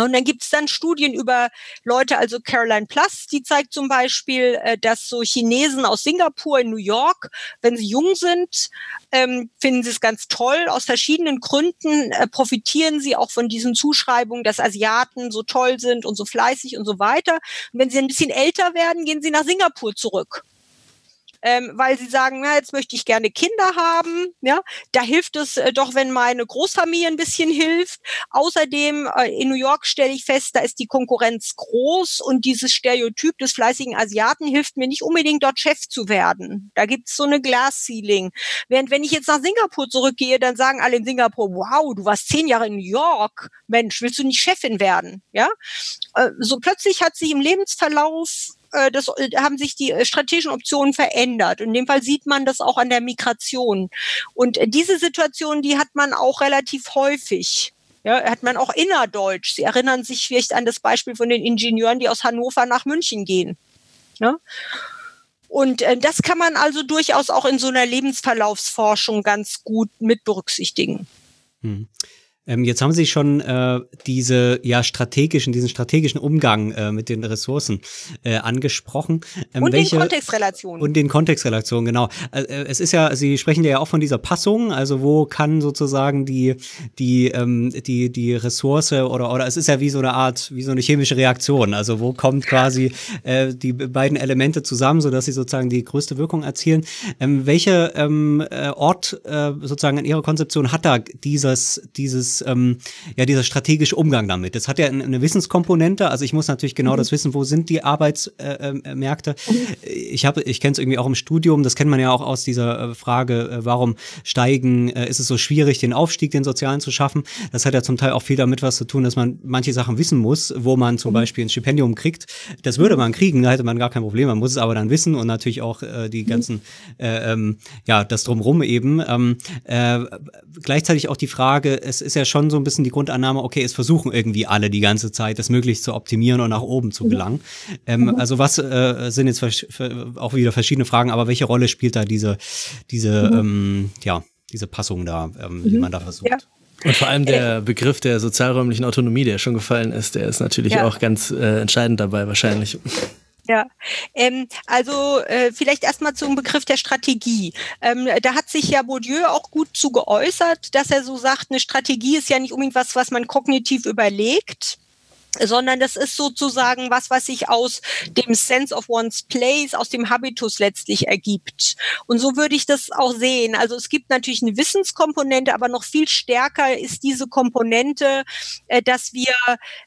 Und dann gibt es dann Studien über Leute, also Caroline Plus, die zeigt zum Beispiel, äh, dass so Chinesen aus Singapur in New York, wenn sie jung sind, ähm, finden sie es ganz toll. Aus verschiedenen Gründen äh, profitieren sie auch von diesen Zuschreibungen, dass Asiaten so toll sind und so fleißig und so weiter. Und wenn sie ein bisschen älter werden, gehen sie nach Singapur zurück ähm, weil sie sagen, na, jetzt möchte ich gerne Kinder haben. Ja, da hilft es äh, doch, wenn meine Großfamilie ein bisschen hilft. Außerdem äh, in New York stelle ich fest, da ist die Konkurrenz groß und dieses Stereotyp des fleißigen Asiaten hilft mir nicht unbedingt dort Chef zu werden. Da gibt es so eine Glass Ceiling. Während wenn ich jetzt nach Singapur zurückgehe, dann sagen alle in Singapur, wow, du warst zehn Jahre in New York. Mensch, willst du nicht Chefin werden? Ja, äh, so plötzlich hat sich im Lebensverlauf äh, das äh, haben sich die äh, strategischen Optionen verändert. In dem Fall sieht man das auch an der Migration. Und diese Situation, die hat man auch relativ häufig. Ja, hat man auch innerdeutsch. Sie erinnern sich vielleicht an das Beispiel von den Ingenieuren, die aus Hannover nach München gehen. Ja? Und das kann man also durchaus auch in so einer Lebensverlaufsforschung ganz gut mit berücksichtigen. Hm. Ähm, jetzt haben Sie schon äh, diese ja strategischen, diesen strategischen Umgang äh, mit den Ressourcen äh, angesprochen. Ähm, und welche, den Kontextrelationen. Und den Kontextrelationen, genau. Äh, es ist ja, Sie sprechen ja auch von dieser Passung, also wo kann sozusagen die die ähm, die die Ressource oder oder es ist ja wie so eine Art wie so eine chemische Reaktion, also wo kommt quasi äh, die beiden Elemente zusammen, so dass sie sozusagen die größte Wirkung erzielen. Ähm, welche ähm, äh, Ort äh, sozusagen in Ihrer Konzeption hat da dieses dieses ähm, ja, dieser strategische Umgang damit. Das hat ja eine Wissenskomponente. Also ich muss natürlich genau mhm. das wissen, wo sind die Arbeitsmärkte. Äh, äh, mhm. Ich habe, ich kenne es irgendwie auch im Studium. Das kennt man ja auch aus dieser äh, Frage, äh, warum steigen, ist es so schwierig, den Aufstieg, den sozialen zu schaffen. Das hat ja zum Teil auch viel damit was zu tun, dass man manche Sachen wissen muss, wo man zum mhm. Beispiel ein Stipendium kriegt. Das würde man kriegen, da hätte man gar kein Problem. Man muss es aber dann wissen und natürlich auch äh, die ganzen, äh, ähm, ja, das drumrum eben. Ähm, äh, gleichzeitig auch die Frage, es ist ja ja schon so ein bisschen die Grundannahme, okay, es versuchen irgendwie alle die ganze Zeit, das möglichst zu optimieren und nach oben zu gelangen. Ähm, mhm. Also was äh, sind jetzt auch wieder verschiedene Fragen, aber welche Rolle spielt da diese, diese, mhm. ähm, ja, diese Passung da, ähm, die mhm. man da versucht? Ja. Und vor allem der Begriff der sozialräumlichen Autonomie, der schon gefallen ist, der ist natürlich ja. auch ganz äh, entscheidend dabei wahrscheinlich. Ja, ähm, also äh, vielleicht erstmal zum Begriff der Strategie. Ähm, da hat sich ja Bourdieu auch gut zu geäußert, dass er so sagt, eine Strategie ist ja nicht unbedingt was, was man kognitiv überlegt, sondern das ist sozusagen was, was sich aus dem Sense of one's place, aus dem Habitus letztlich ergibt. Und so würde ich das auch sehen. Also es gibt natürlich eine Wissenskomponente, aber noch viel stärker ist diese Komponente, äh, dass wir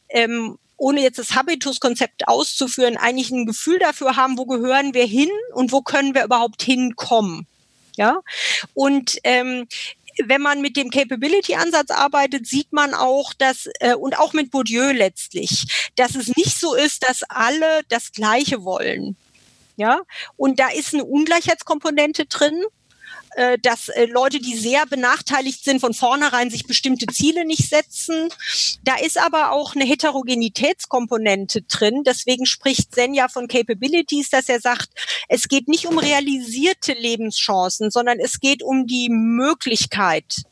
ähm, ohne jetzt das Habitus-Konzept auszuführen, eigentlich ein Gefühl dafür haben, wo gehören wir hin und wo können wir überhaupt hinkommen. Ja, und ähm, wenn man mit dem Capability-Ansatz arbeitet, sieht man auch, dass, äh, und auch mit Bourdieu letztlich, dass es nicht so ist, dass alle das Gleiche wollen. Ja, und da ist eine Ungleichheitskomponente drin äh, dass äh, Leute, die sehr benachteiligt sind, von vornherein sich bestimmte Ziele nicht setzen. Da ist aber auch eine Heterogenitätskomponente drin. Deswegen spricht Senja von Capabilities, dass er sagt, es geht nicht um realisierte Lebenschancen, sondern es geht um die Möglichkeit,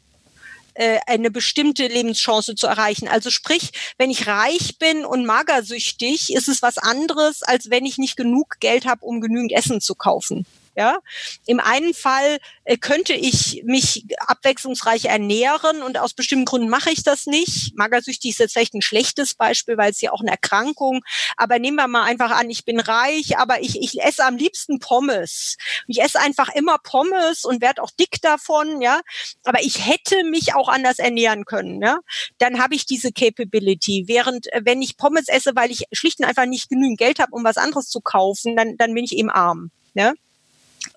äh, eine bestimmte Lebenschance zu erreichen. Also sprich, wenn ich reich bin und magersüchtig, ist es was anderes, als wenn ich nicht genug Geld habe, um genügend Essen zu kaufen. Ja, im einen Fall äh, könnte ich mich abwechslungsreich ernähren und aus bestimmten Gründen mache ich das nicht. Magersüchtig ist jetzt vielleicht ein schlechtes Beispiel, weil es ja auch eine Erkrankung. Aber nehmen wir mal einfach an, ich bin reich, aber ich, ich esse am liebsten Pommes. Ich esse einfach immer Pommes und werde auch dick davon, ja. Aber ich hätte mich auch anders ernähren können, ja. Dann habe ich diese Capability. Während äh, wenn ich Pommes esse, weil ich schlicht und einfach nicht genügend Geld habe, um was anderes zu kaufen, dann, dann bin ich eben arm. Ja?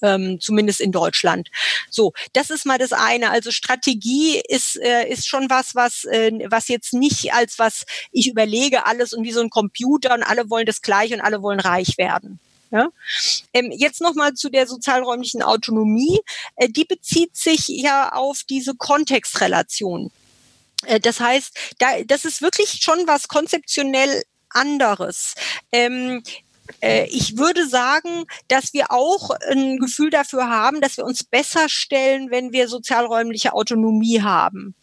Ähm, zumindest in Deutschland. So, das ist mal das eine. Also Strategie ist äh, ist schon was, was äh, was jetzt nicht als was ich überlege alles und wie so ein Computer und alle wollen das gleich und alle wollen reich werden. Ja? Ähm, jetzt nochmal zu der sozialräumlichen Autonomie. Äh, die bezieht sich ja auf diese Kontextrelation. Äh, das heißt, da, das ist wirklich schon was konzeptionell anderes. Ähm, äh, ich würde sagen, dass wir auch ein Gefühl dafür haben, dass wir uns besser stellen, wenn wir sozialräumliche Autonomie haben.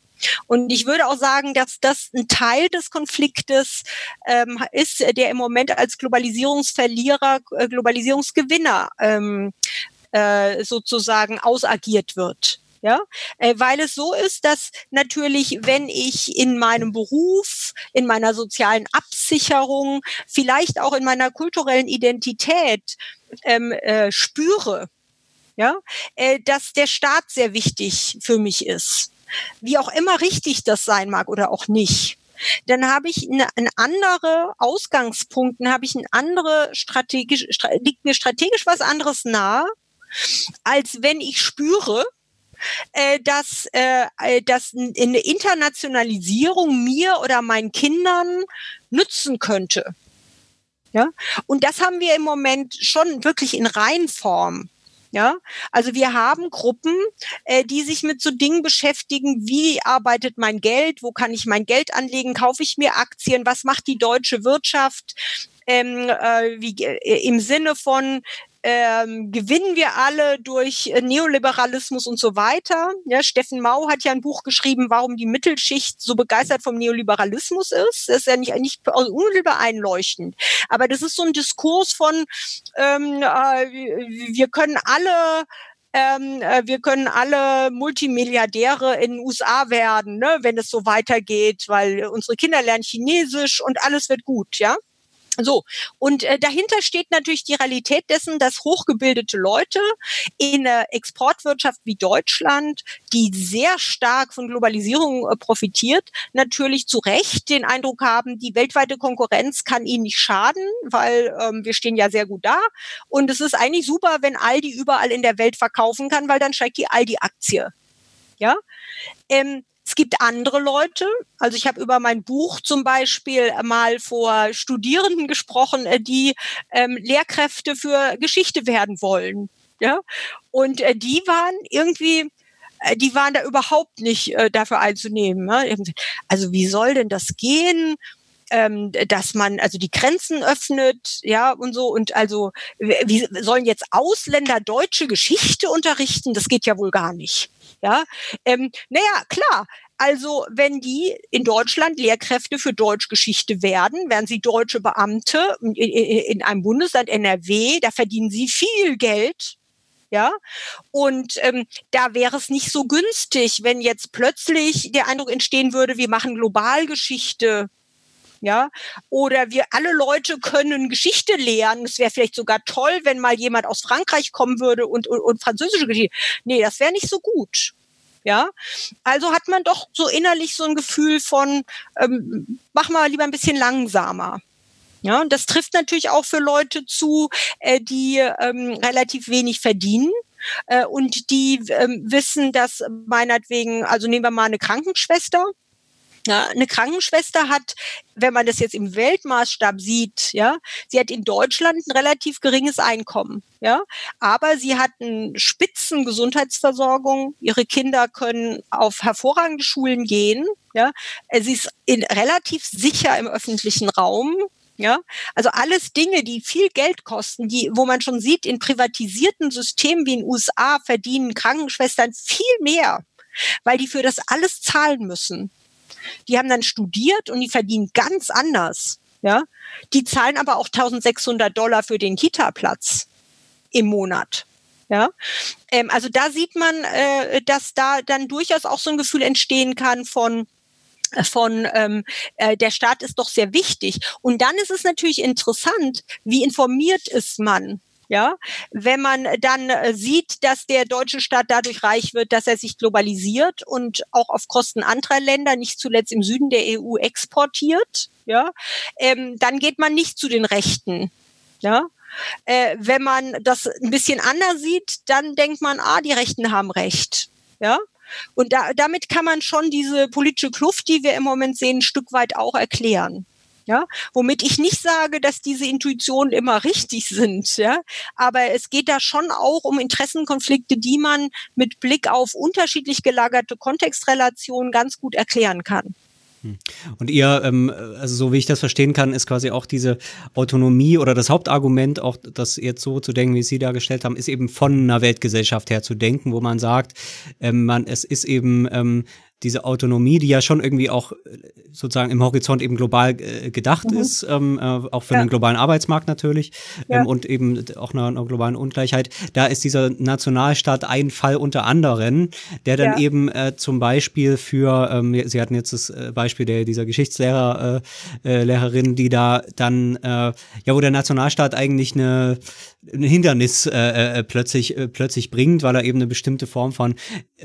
Und ich würde auch sagen, dass das ein Teil des Konfliktes ähm, ist, der im Moment als Globalisierungsverlierer, äh, Globalisierungsgewinner ähm, äh, sozusagen ausagiert wird. Ja, äh, weil es so ist, dass natürlich, wenn ich in meinem Beruf, in meiner sozialen Absicherung, vielleicht auch in meiner kulturellen Identität ähm, äh, spüre, ja, äh, dass der Staat sehr wichtig für mich ist. Wie auch immer richtig das sein mag oder auch nicht dann habe ich eine, eine andere Ausgangspunkte, habe ich eine andere strategisch, liegt mir strategisch was anderes nahe, als wenn ich spüre, dass, äh, äh dass eine Internationalisierung mir oder meinen Kindern nützen könnte. Ja, und das haben wir im Moment schon wirklich in Reinform. Ja, also wir haben Gruppen, äh, die sich mit so Dingen beschäftigen, wie arbeitet mein Geld, wo kann ich mein Geld anlegen, kaufe ich mir Aktien, was macht die deutsche Wirtschaft, ähm, äh, wie, äh, im Sinne von, ähm, gewinnen wir alle durch äh, Neoliberalismus und so weiter. Ja, Steffen Mau hat ja ein Buch geschrieben, warum die Mittelschicht so begeistert vom Neoliberalismus ist. Das ist ja nicht, nicht unmittelbar einleuchtend. Aber das ist so ein Diskurs von, ähm, äh, wir können alle ähm, äh, wir können alle Multimilliardäre in den USA werden, ne, wenn es so weitergeht, weil unsere Kinder lernen Chinesisch und alles wird gut, ja. So, und äh, dahinter steht natürlich die Realität dessen, dass hochgebildete Leute in einer Exportwirtschaft wie Deutschland, die sehr stark von Globalisierung äh, profitiert, natürlich zu Recht den Eindruck haben, die weltweite Konkurrenz kann ihnen nicht schaden, weil ähm, wir stehen ja sehr gut da. Und es ist eigentlich super, wenn Aldi überall in der Welt verkaufen kann, weil dann steigt die Aldi-Aktie. Ja, ähm, es gibt andere Leute, also ich habe über mein Buch zum Beispiel mal vor Studierenden gesprochen, äh, die ähm, Lehrkräfte für Geschichte werden wollen. Ja? Und äh, die waren irgendwie, äh, die waren da überhaupt nicht äh, dafür einzunehmen. Ne? Also wie soll denn das gehen? Ähm, dass man also die Grenzen öffnet, ja, und so. Und also, wie sollen jetzt Ausländer deutsche Geschichte unterrichten? Das geht ja wohl gar nicht. Ja, ähm, naja, klar. Also, wenn die in Deutschland Lehrkräfte für Deutschgeschichte werden, werden sie deutsche Beamte in, in einem Bundesland NRW, da verdienen sie viel Geld, ja. Und ähm, da wäre es nicht so günstig, wenn jetzt plötzlich der Eindruck entstehen würde, wir machen Globalgeschichte. Ja, oder wir alle Leute können Geschichte lernen. Es wäre vielleicht sogar toll, wenn mal jemand aus Frankreich kommen würde und, und, und französische Geschichte. Nee, das wäre nicht so gut. Ja, also hat man doch so innerlich so ein Gefühl von, ähm, mach mal lieber ein bisschen langsamer. Ja, und das trifft natürlich auch für Leute zu, äh, die ähm, relativ wenig verdienen äh, und die ähm, wissen, dass meinetwegen, also nehmen wir mal eine Krankenschwester, ja, eine Krankenschwester hat, wenn man das jetzt im Weltmaßstab sieht, ja, sie hat in Deutschland ein relativ geringes Einkommen, ja, aber sie hat eine spitzen Gesundheitsversorgung. Ihre Kinder können auf hervorragende Schulen gehen, ja. Sie ist in, relativ sicher im öffentlichen Raum, ja, also alles Dinge, die viel Geld kosten, die, wo man schon sieht, in privatisierten Systemen wie in den USA verdienen Krankenschwestern viel mehr, weil die für das alles zahlen müssen. Die haben dann studiert und die verdienen ganz anders. Ja, die zahlen aber auch 1600 Dollar für den Kita-Platz im Monat. Ja, ähm, also da sieht man, äh, dass da dann durchaus auch so ein Gefühl entstehen kann von von ähm, äh, der Staat ist doch sehr wichtig. Und dann ist es natürlich interessant, wie informiert ist man ja, wenn man dann äh, sieht, dass der deutsche Staat dadurch reich wird, dass er sich globalisiert und auch auf Kosten anderer Länder, nicht zuletzt im Süden der EU, exportiert, ja, ähm, dann geht man nicht zu den Rechten, ja. Äh, wenn man das ein bisschen anders sieht, dann denkt man, ah, die Rechten haben Recht, ja. Und da, damit kann man schon diese politische Kluft, die wir im Moment sehen, ein Stück weit auch erklären. Ja, womit ich nicht sage, dass diese Intuitionen immer richtig sind, ja, aber es geht da schon auch um Interessenkonflikte, die man mit Blick auf unterschiedlich gelagerte Kontextrelationen ganz gut erklären kann. Hm. Und ihr, ähm, also so wie ich das verstehen kann, ist quasi auch diese Autonomie oder das Hauptargument, auch das jetzt so zu denken, wie Sie dargestellt haben, ist eben von einer Weltgesellschaft her zu denken, wo man sagt, ähm, man, es ist eben ähm, diese Autonomie, die ja schon irgendwie auch äh, sozusagen im Horizont eben global äh, gedacht mhm. ist, ähm, äh, auch für ja. den globalen Arbeitsmarkt natürlich ja. ähm, und eben auch einer, einer, globalen Ungleichheit. Da ist dieser Nationalstaat ein Fall unter anderen, der dann ja. eben äh, zum Beispiel für, ähm, Sie hatten jetzt das äh, Beispiel der dieser Geschichtslehrer äh, Lehrerin, die da dann ja, wo der Nationalstaat eigentlich eine ein Hindernis plötzlich plötzlich bringt, weil er eben eine bestimmte Form von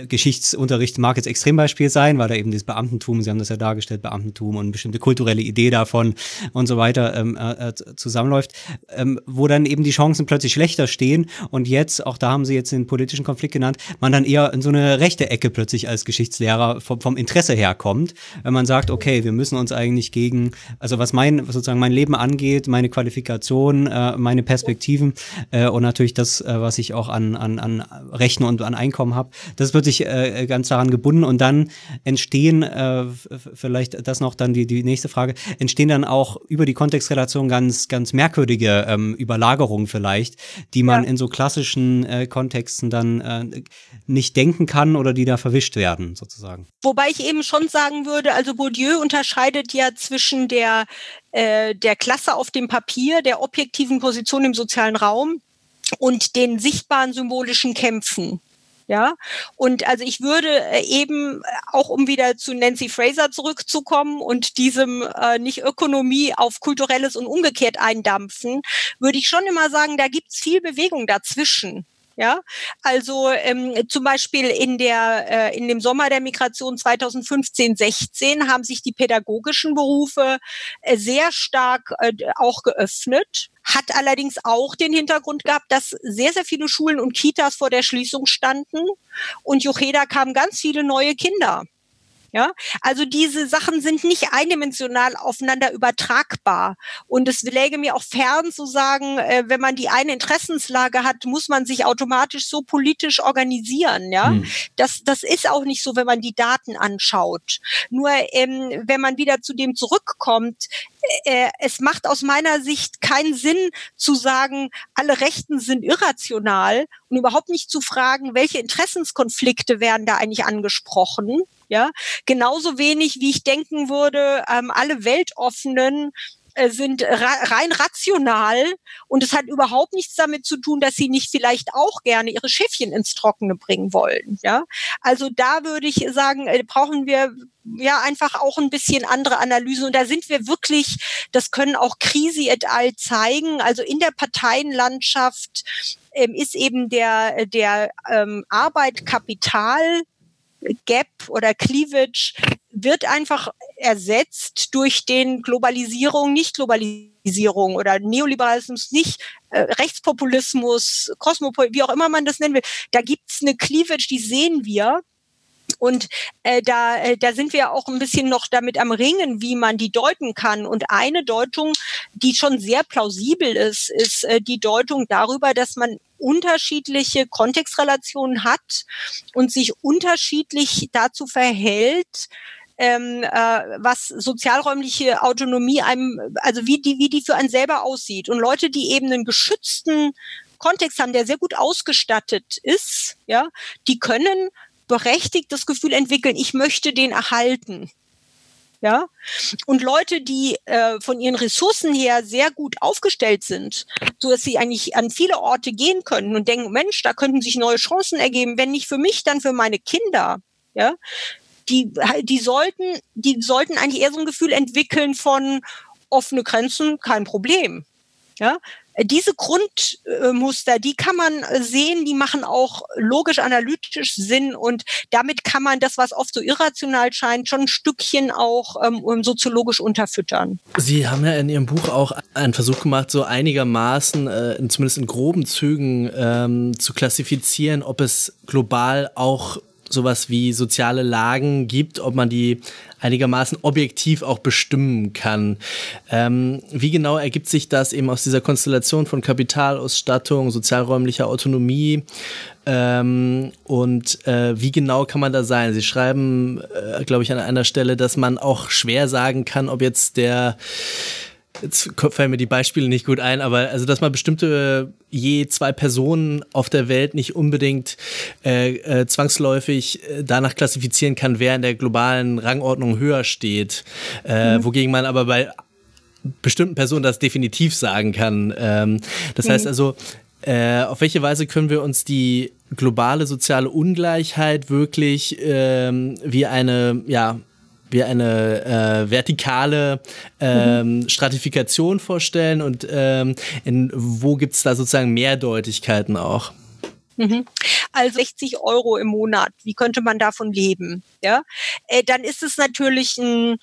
Geschichtsunterricht mag jetzt Extrembeispiel sein, weil er eben das Beamtentum, Sie haben das ja dargestellt, Beamtentum und bestimmte kulturelle Idee davon und so weiter ähm, äh, äh, zusammenläuft, ähm, wo dann eben die Chancen plötzlich schlechter stehen und jetzt, auch da haben Sie jetzt den politischen Konflikt genannt, man dann eher in so eine rechte Ecke plötzlich als Geschichtslehrer vom, vom Interesse herkommt, wenn man sagt, okay, wir müssen uns eigentlich gegen, also was mein sozusagen mein Leben angeht, meine Qualifikation, äh, meine Perspektiven äh, und natürlich das, äh, was ich auch an, an, an Rechten und an Einkommen habe. Das wird sich äh, ganz daran gebunden und dann entstehen, äh, vielleicht das noch dann die, die nächste Frage, entstehen dann auch über die Kontextrelation ganz, ganz merkwürdige ähm, Überlagerungen vielleicht, die man ja. in so klassischen äh, Kontexten dann äh, nicht denken kann oder die da verwischt werden, sozusagen. Wobei ich eben schon sagen würde, also Bourdieu unterscheidet ja zwischen der äh, der Klasse auf dem Papier, der objektiven Position im sozialen Raum und den sichtbaren symbolischen Kämpfen. Ja, und also ich würde äh, eben auch um wieder zu Nancy Fraser zurückzukommen und diesem äh, nicht Ökonomie auf kulturelles und umgekehrt eindampfen, würde ich schon immer sagen, da gibt's viel Bewegung dazwischen. Ja, also ähm, zum Beispiel in der äh, in dem Sommer der Migration 2015/16 haben sich die pädagogischen Berufe äh, sehr stark äh, auch geöffnet hat allerdings auch den Hintergrund gehabt, dass sehr, sehr viele Schulen und Kitas vor der Schließung standen und Jocheda kamen ganz viele neue Kinder. Ja, also diese Sachen sind nicht eindimensional aufeinander übertragbar. Und es läge mir auch fern zu sagen, äh, wenn man die eine Interessenslage hat, muss man sich automatisch so politisch organisieren. Ja, hm. das, das ist auch nicht so, wenn man die Daten anschaut. Nur ähm, wenn man wieder zu dem zurückkommt, äh, es macht aus meiner Sicht keinen Sinn zu sagen, alle Rechten sind irrational und überhaupt nicht zu fragen, welche Interessenskonflikte werden da eigentlich angesprochen ja, genauso wenig wie ich denken würde, ähm, alle Weltoffenen sind rein rational und es hat überhaupt nichts damit zu tun, dass sie nicht vielleicht auch gerne ihre Schiffchen ins Trockene bringen wollen. Ja, also da würde ich sagen, äh, brauchen wir ja einfach auch ein bisschen andere Analysen und da sind wir wirklich, das können auch Krisi et al. zeigen. Also in der Parteienlandschaft ähm, ist eben der der ähm, Arbeit Kapital Gap oder Cleavage wird einfach ersetzt durch den Globalisierung, nicht Globalisierung oder Neoliberalismus, nicht äh, Rechtspopulismus, Kosmopol, wie auch immer man das nennen will. Da gibt's eine Cleavage, die sehen wir. Und äh, da, äh, da sind wir auch ein bisschen noch damit am Ringen, wie man die deuten kann. Und eine Deutung, die schon sehr plausibel ist, ist äh, die Deutung darüber, dass man unterschiedliche Kontextrelationen hat und sich unterschiedlich dazu verhält, ähm, äh, was sozialräumliche Autonomie einem, also wie die, wie die für einen selber aussieht. Und Leute, die eben einen geschützten Kontext haben, der sehr gut ausgestattet ist, ja, die können berechtigt das Gefühl entwickeln, ich möchte den erhalten. Ja, und Leute, die äh, von ihren Ressourcen her sehr gut aufgestellt sind, so dass sie eigentlich an viele Orte gehen können und denken, Mensch, da könnten sich neue Chancen ergeben, wenn nicht für mich, dann für meine Kinder. Ja, die, die sollten, die sollten eigentlich eher so ein Gefühl entwickeln von offene Grenzen, kein Problem. Ja, diese Grundmuster, die kann man sehen, die machen auch logisch-analytisch Sinn und damit kann man das, was oft so irrational scheint, schon ein Stückchen auch ähm, soziologisch unterfüttern. Sie haben ja in Ihrem Buch auch einen Versuch gemacht, so einigermaßen, äh, zumindest in groben Zügen, ähm, zu klassifizieren, ob es global auch sowas wie soziale Lagen gibt, ob man die einigermaßen objektiv auch bestimmen kann. Ähm, wie genau ergibt sich das eben aus dieser Konstellation von Kapitalausstattung, sozialräumlicher Autonomie? Ähm, und äh, wie genau kann man da sein? Sie schreiben, äh, glaube ich, an einer Stelle, dass man auch schwer sagen kann, ob jetzt der jetzt fallen mir die Beispiele nicht gut ein, aber also, dass man bestimmte je zwei Personen auf der Welt nicht unbedingt äh, äh, zwangsläufig äh, danach klassifizieren kann, wer in der globalen Rangordnung höher steht. Äh, mhm. Wogegen man aber bei bestimmten Personen das definitiv sagen kann. Ähm, das mhm. heißt also, äh, auf welche Weise können wir uns die globale soziale Ungleichheit wirklich ähm, wie eine, ja, wie eine äh, vertikale ähm, mhm. Stratifikation vorstellen und ähm, in, wo gibt es da sozusagen Mehrdeutigkeiten auch? Mhm. Also 60 Euro im Monat, wie könnte man davon leben? Ja, äh, dann ist es natürlich ein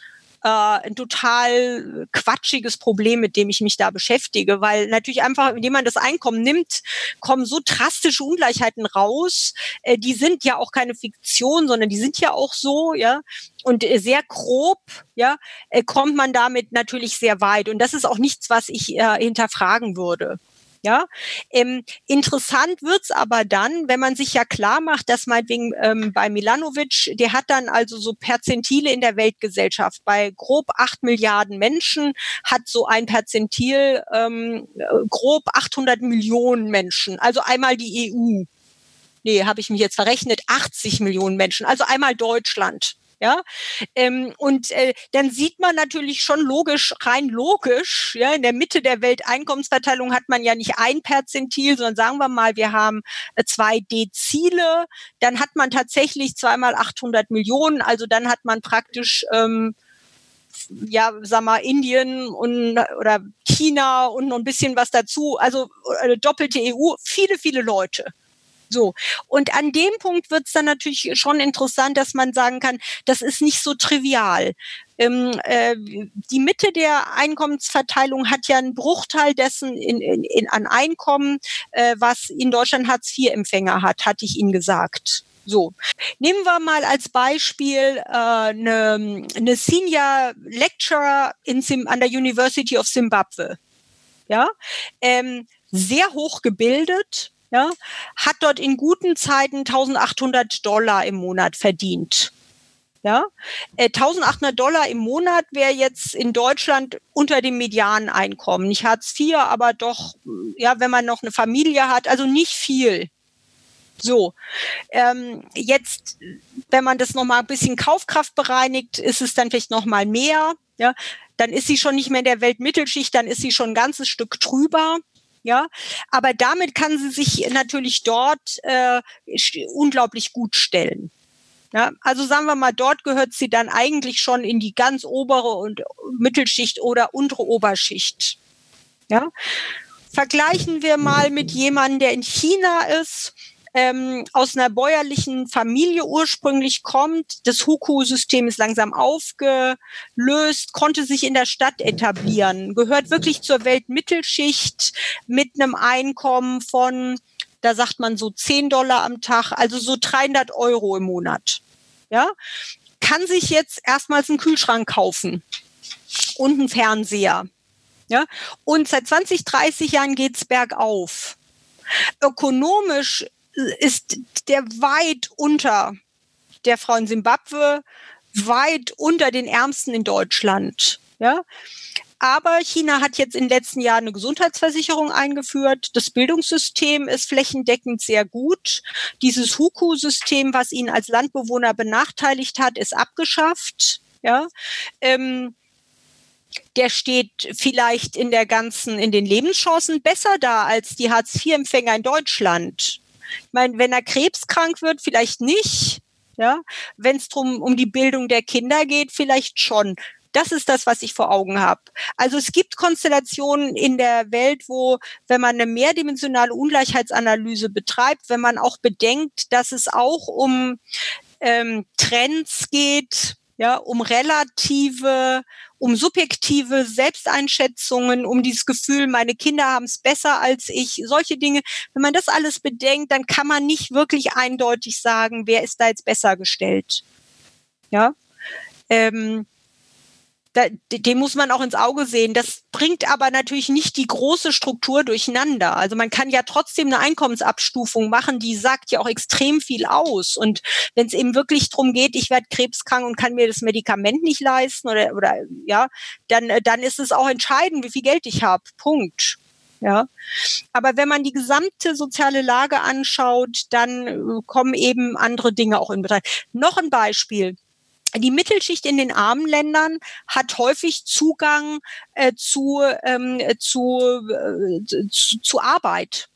äh, ein total quatschiges Problem, mit dem ich mich da beschäftige, weil natürlich einfach, indem man das Einkommen nimmt, kommen so drastische Ungleichheiten raus. Äh, die sind ja auch keine Fiktion, sondern die sind ja auch so, ja. Und äh, sehr grob, ja, äh, kommt man damit natürlich sehr weit. Und das ist auch nichts, was ich äh, hinterfragen würde. Ja, ähm, interessant wird's aber dann, wenn man sich ja klar macht, dass meinetwegen ähm, bei Milanovic, der hat dann also so Perzentile in der Weltgesellschaft. Bei grob acht Milliarden Menschen hat so ein Perzentil ähm, grob 800 Millionen Menschen. Also einmal die EU. Nee, habe ich mich jetzt verrechnet, 80 Millionen Menschen. Also einmal Deutschland. Ja, ähm, und äh, dann sieht man natürlich schon logisch, rein logisch, ja, in der Mitte der Welteinkommensverteilung hat man ja nicht ein Perzentil, sondern sagen wir mal, wir haben äh, zwei Dezile, dann hat man tatsächlich zweimal 800 Millionen, also dann hat man praktisch ähm, ja, sag mal, Indien und oder China und noch ein bisschen was dazu, also eine doppelte EU, viele, viele Leute. So. Und an dem Punkt wird es dann natürlich schon interessant, dass man sagen kann, das ist nicht so trivial. Ähm, äh, die Mitte der Einkommensverteilung hat ja einen Bruchteil dessen in, in, in, an Einkommen, äh, was in Deutschland Hartz-IV-Empfänger hat, hatte ich Ihnen gesagt. So, nehmen wir mal als Beispiel eine äh, ne Senior Lecturer in Sim an der University of Zimbabwe. Ja, ähm, sehr hoch gebildet, ja, hat dort in guten Zeiten 1800 Dollar im Monat verdient. Ja, äh, 1800 Dollar im Monat wäre jetzt in Deutschland unter dem Medianeinkommen. Nicht Hartz IV, aber doch, ja, wenn man noch eine Familie hat, also nicht viel. So, ähm, jetzt, wenn man das nochmal ein bisschen Kaufkraft bereinigt, ist es dann vielleicht nochmal mehr. Ja, dann ist sie schon nicht mehr in der Weltmittelschicht, dann ist sie schon ein ganzes Stück drüber ja. Aber damit kann sie sich natürlich dort äh, unglaublich gut stellen. Ja, also sagen wir mal, dort gehört sie dann eigentlich schon in die ganz obere und Mittelschicht oder untere Oberschicht. Ja. Vergleichen wir mal mit jemandem, der in China ist, ähm, aus einer bäuerlichen Familie ursprünglich kommt. Das Huku-System ist langsam aufgelöst, konnte sich in der Stadt etablieren, gehört wirklich zur Weltmittelschicht mit einem Einkommen von, da sagt man so 10 Dollar am Tag, also so 300 Euro im Monat. Ja, kann sich jetzt erstmals einen Kühlschrank kaufen und einen Fernseher. Ja, und seit 20, 30 Jahren geht's bergauf. Ökonomisch ist der weit unter der Frau in Simbabwe, weit unter den Ärmsten in Deutschland. Ja, aber China hat jetzt in den letzten Jahren eine Gesundheitsversicherung eingeführt. Das Bildungssystem ist flächendeckend sehr gut. Dieses Huku-System, was ihn als Landbewohner benachteiligt hat, ist abgeschafft. Ja, ähm, der steht vielleicht in der ganzen, in den Lebenschancen besser da als die Hartz-IV-Empfänger in Deutschland. Ich meine, wenn er krebskrank wird, vielleicht nicht. Ja, wenn es drum um die Bildung der Kinder geht, vielleicht schon. Das ist das, was ich vor Augen habe. Also es gibt Konstellationen in der Welt, wo, wenn man eine mehrdimensionale Ungleichheitsanalyse betreibt, wenn man auch bedenkt, dass es auch um ähm, Trends geht, ja, um relative, um subjektive Selbsteinschätzungen, um dieses Gefühl, meine Kinder haben es besser als ich, solche Dinge. Wenn man das alles bedenkt, dann kann man nicht wirklich eindeutig sagen, wer ist da jetzt besser gestellt. Ja. Ähm, da, den muss man auch ins Auge sehen. Das bringt aber natürlich nicht die große Struktur durcheinander. Also man kann ja trotzdem eine Einkommensabstufung machen, die sagt ja auch extrem viel aus. Und wenn es eben wirklich darum geht, ich werde krebskrank und kann mir das Medikament nicht leisten oder, oder ja, dann, dann ist es auch entscheidend, wie viel Geld ich habe. Punkt. Ja. Aber wenn man die gesamte soziale Lage anschaut, dann äh, kommen eben andere Dinge auch in Betracht. Noch ein Beispiel die Mittelschicht in den armen Ländern hat häufig Zugang äh, zu, ähm, zu, äh, zu, zu Arbeit.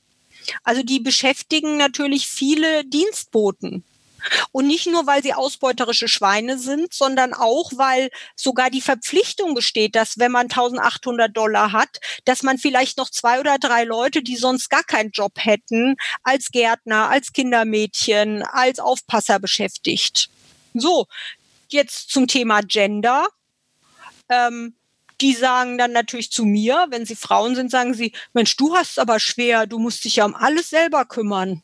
Also die beschäftigen natürlich viele Dienstboten. Und nicht nur, weil sie ausbeuterische Schweine sind, sondern auch, weil sogar die Verpflichtung besteht, dass wenn man 1800 Dollar hat, dass man vielleicht noch zwei oder drei Leute, die sonst gar keinen Job hätten, als Gärtner, als Kindermädchen, als Aufpasser beschäftigt. So, Jetzt zum Thema Gender. Ähm, die sagen dann natürlich zu mir, wenn sie Frauen sind, sagen sie, Mensch, du hast es aber schwer, du musst dich ja um alles selber kümmern.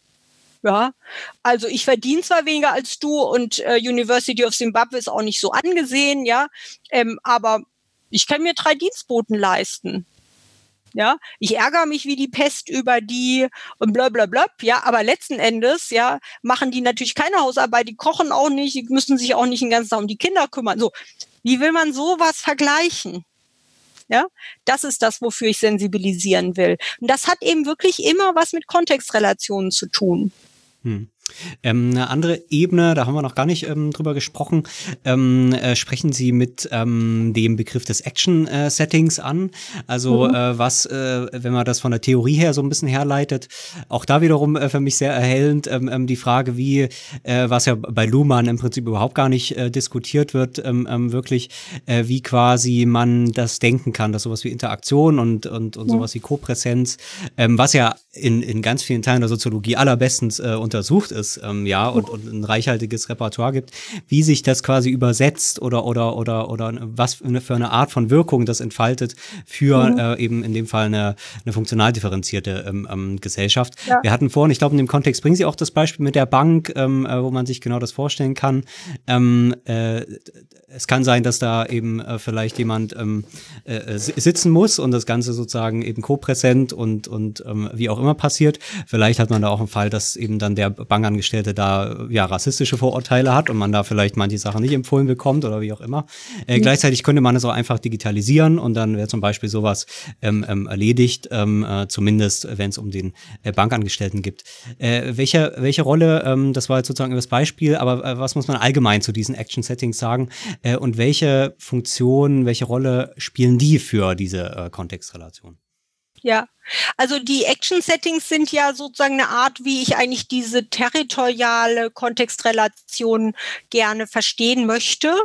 Ja, also ich verdiene zwar weniger als du und äh, University of Zimbabwe ist auch nicht so angesehen, ja, ähm, aber ich kann mir drei Dienstboten leisten. Ja, ich ärgere mich wie die Pest über die und bla bla bla. Ja, aber letzten Endes, ja, machen die natürlich keine Hausarbeit, die kochen auch nicht, die müssen sich auch nicht den ganzen Tag um die Kinder kümmern. So, wie will man sowas vergleichen? Ja, das ist das, wofür ich sensibilisieren will. Und das hat eben wirklich immer was mit Kontextrelationen zu tun. Hm. Ähm, eine andere Ebene, da haben wir noch gar nicht ähm, drüber gesprochen, ähm, äh, sprechen Sie mit ähm, dem Begriff des Action-Settings äh, an. Also mhm. äh, was, äh, wenn man das von der Theorie her so ein bisschen herleitet, auch da wiederum äh, für mich sehr erhellend ähm, ähm, die Frage, wie, äh, was ja bei Luhmann im Prinzip überhaupt gar nicht diskutiert wird, wirklich, wie quasi man das denken kann, dass sowas wie Interaktion und, und, und ja. sowas wie Kopräsenz, was ja in, in ganz vielen Teilen der Soziologie allerbestens untersucht ist, ähm, ja, und, und ein reichhaltiges Repertoire gibt, wie sich das quasi übersetzt oder oder oder oder was für eine Art von Wirkung das entfaltet für mhm. äh, eben in dem Fall eine, eine funktional differenzierte ähm, ähm, Gesellschaft. Ja. Wir hatten vorhin, ich glaube, in dem Kontext bringen Sie auch das Beispiel mit der Bank, ähm, äh, wo man sich genau das vorstellen kann. Ähm, äh, es kann sein, dass da eben äh, vielleicht jemand ähm, äh, äh sitzen muss und das Ganze sozusagen eben kopräsent und, und ähm, wie auch immer passiert. Vielleicht hat man da auch einen Fall, dass eben dann der Bankangestellte da ja rassistische Vorurteile hat und man da vielleicht manche Sachen nicht empfohlen bekommt oder wie auch immer. Äh, mhm. Gleichzeitig könnte man es auch einfach digitalisieren und dann wäre zum Beispiel sowas ähm, ähm, erledigt, ähm, äh, zumindest wenn es um den äh, Bankangestellten gibt. Äh, welche, welche Rolle, ähm, das war jetzt sozusagen das Beispiel, aber äh, was muss man allgemein zu diesen Action-Settings sagen? Äh, und welche Funktion, welche Rolle spielen die für diese Kontextrelation? Ja, also die Action-Settings sind ja sozusagen eine Art, wie ich eigentlich diese territoriale Kontextrelation gerne verstehen möchte.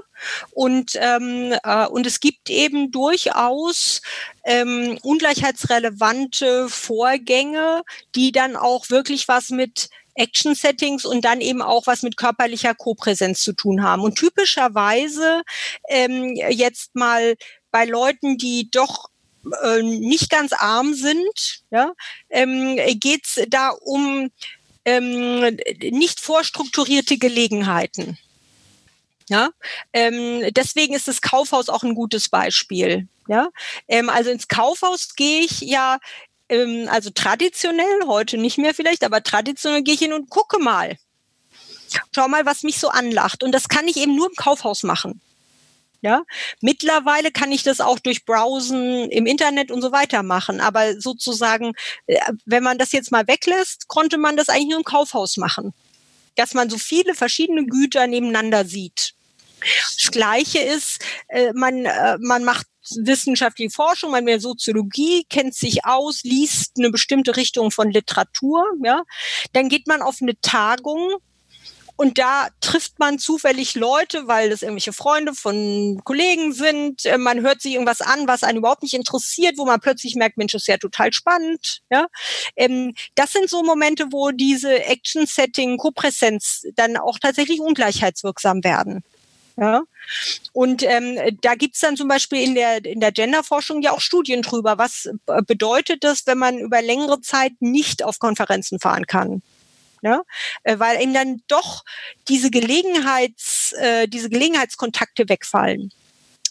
Und, ähm, äh, und es gibt eben durchaus ähm, ungleichheitsrelevante Vorgänge, die dann auch wirklich was mit Action-Settings und dann eben auch was mit körperlicher Kopräsenz zu tun haben. Und typischerweise ähm, jetzt mal bei Leuten, die doch äh, nicht ganz arm sind, ja, ähm, geht es da um ähm, nicht vorstrukturierte Gelegenheiten. Ja, ähm, deswegen ist das Kaufhaus auch ein gutes Beispiel. Ja, ähm, also ins Kaufhaus gehe ich ja, ähm, also traditionell, heute nicht mehr vielleicht, aber traditionell gehe ich hin und gucke mal. Schau mal, was mich so anlacht. Und das kann ich eben nur im Kaufhaus machen. Ja, mittlerweile kann ich das auch durch Browsen im Internet und so weiter machen. Aber sozusagen, äh, wenn man das jetzt mal weglässt, konnte man das eigentlich nur im Kaufhaus machen. Dass man so viele verschiedene Güter nebeneinander sieht. Das Gleiche ist, äh, man, äh, man macht wissenschaftliche Forschung, man mehr Soziologie, kennt sich aus, liest eine bestimmte Richtung von Literatur, ja. Dann geht man auf eine Tagung und da trifft man zufällig Leute, weil das irgendwelche Freunde von Kollegen sind. Äh, man hört sich irgendwas an, was einen überhaupt nicht interessiert, wo man plötzlich merkt, Mensch, das ist ja total spannend. Ja, ähm, das sind so Momente, wo diese Action-Setting, Kopräsenz dann auch tatsächlich ungleichheitswirksam werden. Ja. Und ähm, da gibt's dann zum Beispiel in der, in der Genderforschung ja auch Studien drüber. Was bedeutet das, wenn man über längere Zeit nicht auf Konferenzen fahren kann? Ja? Äh, weil eben dann doch diese Gelegenheits, äh, diese Gelegenheitskontakte wegfallen.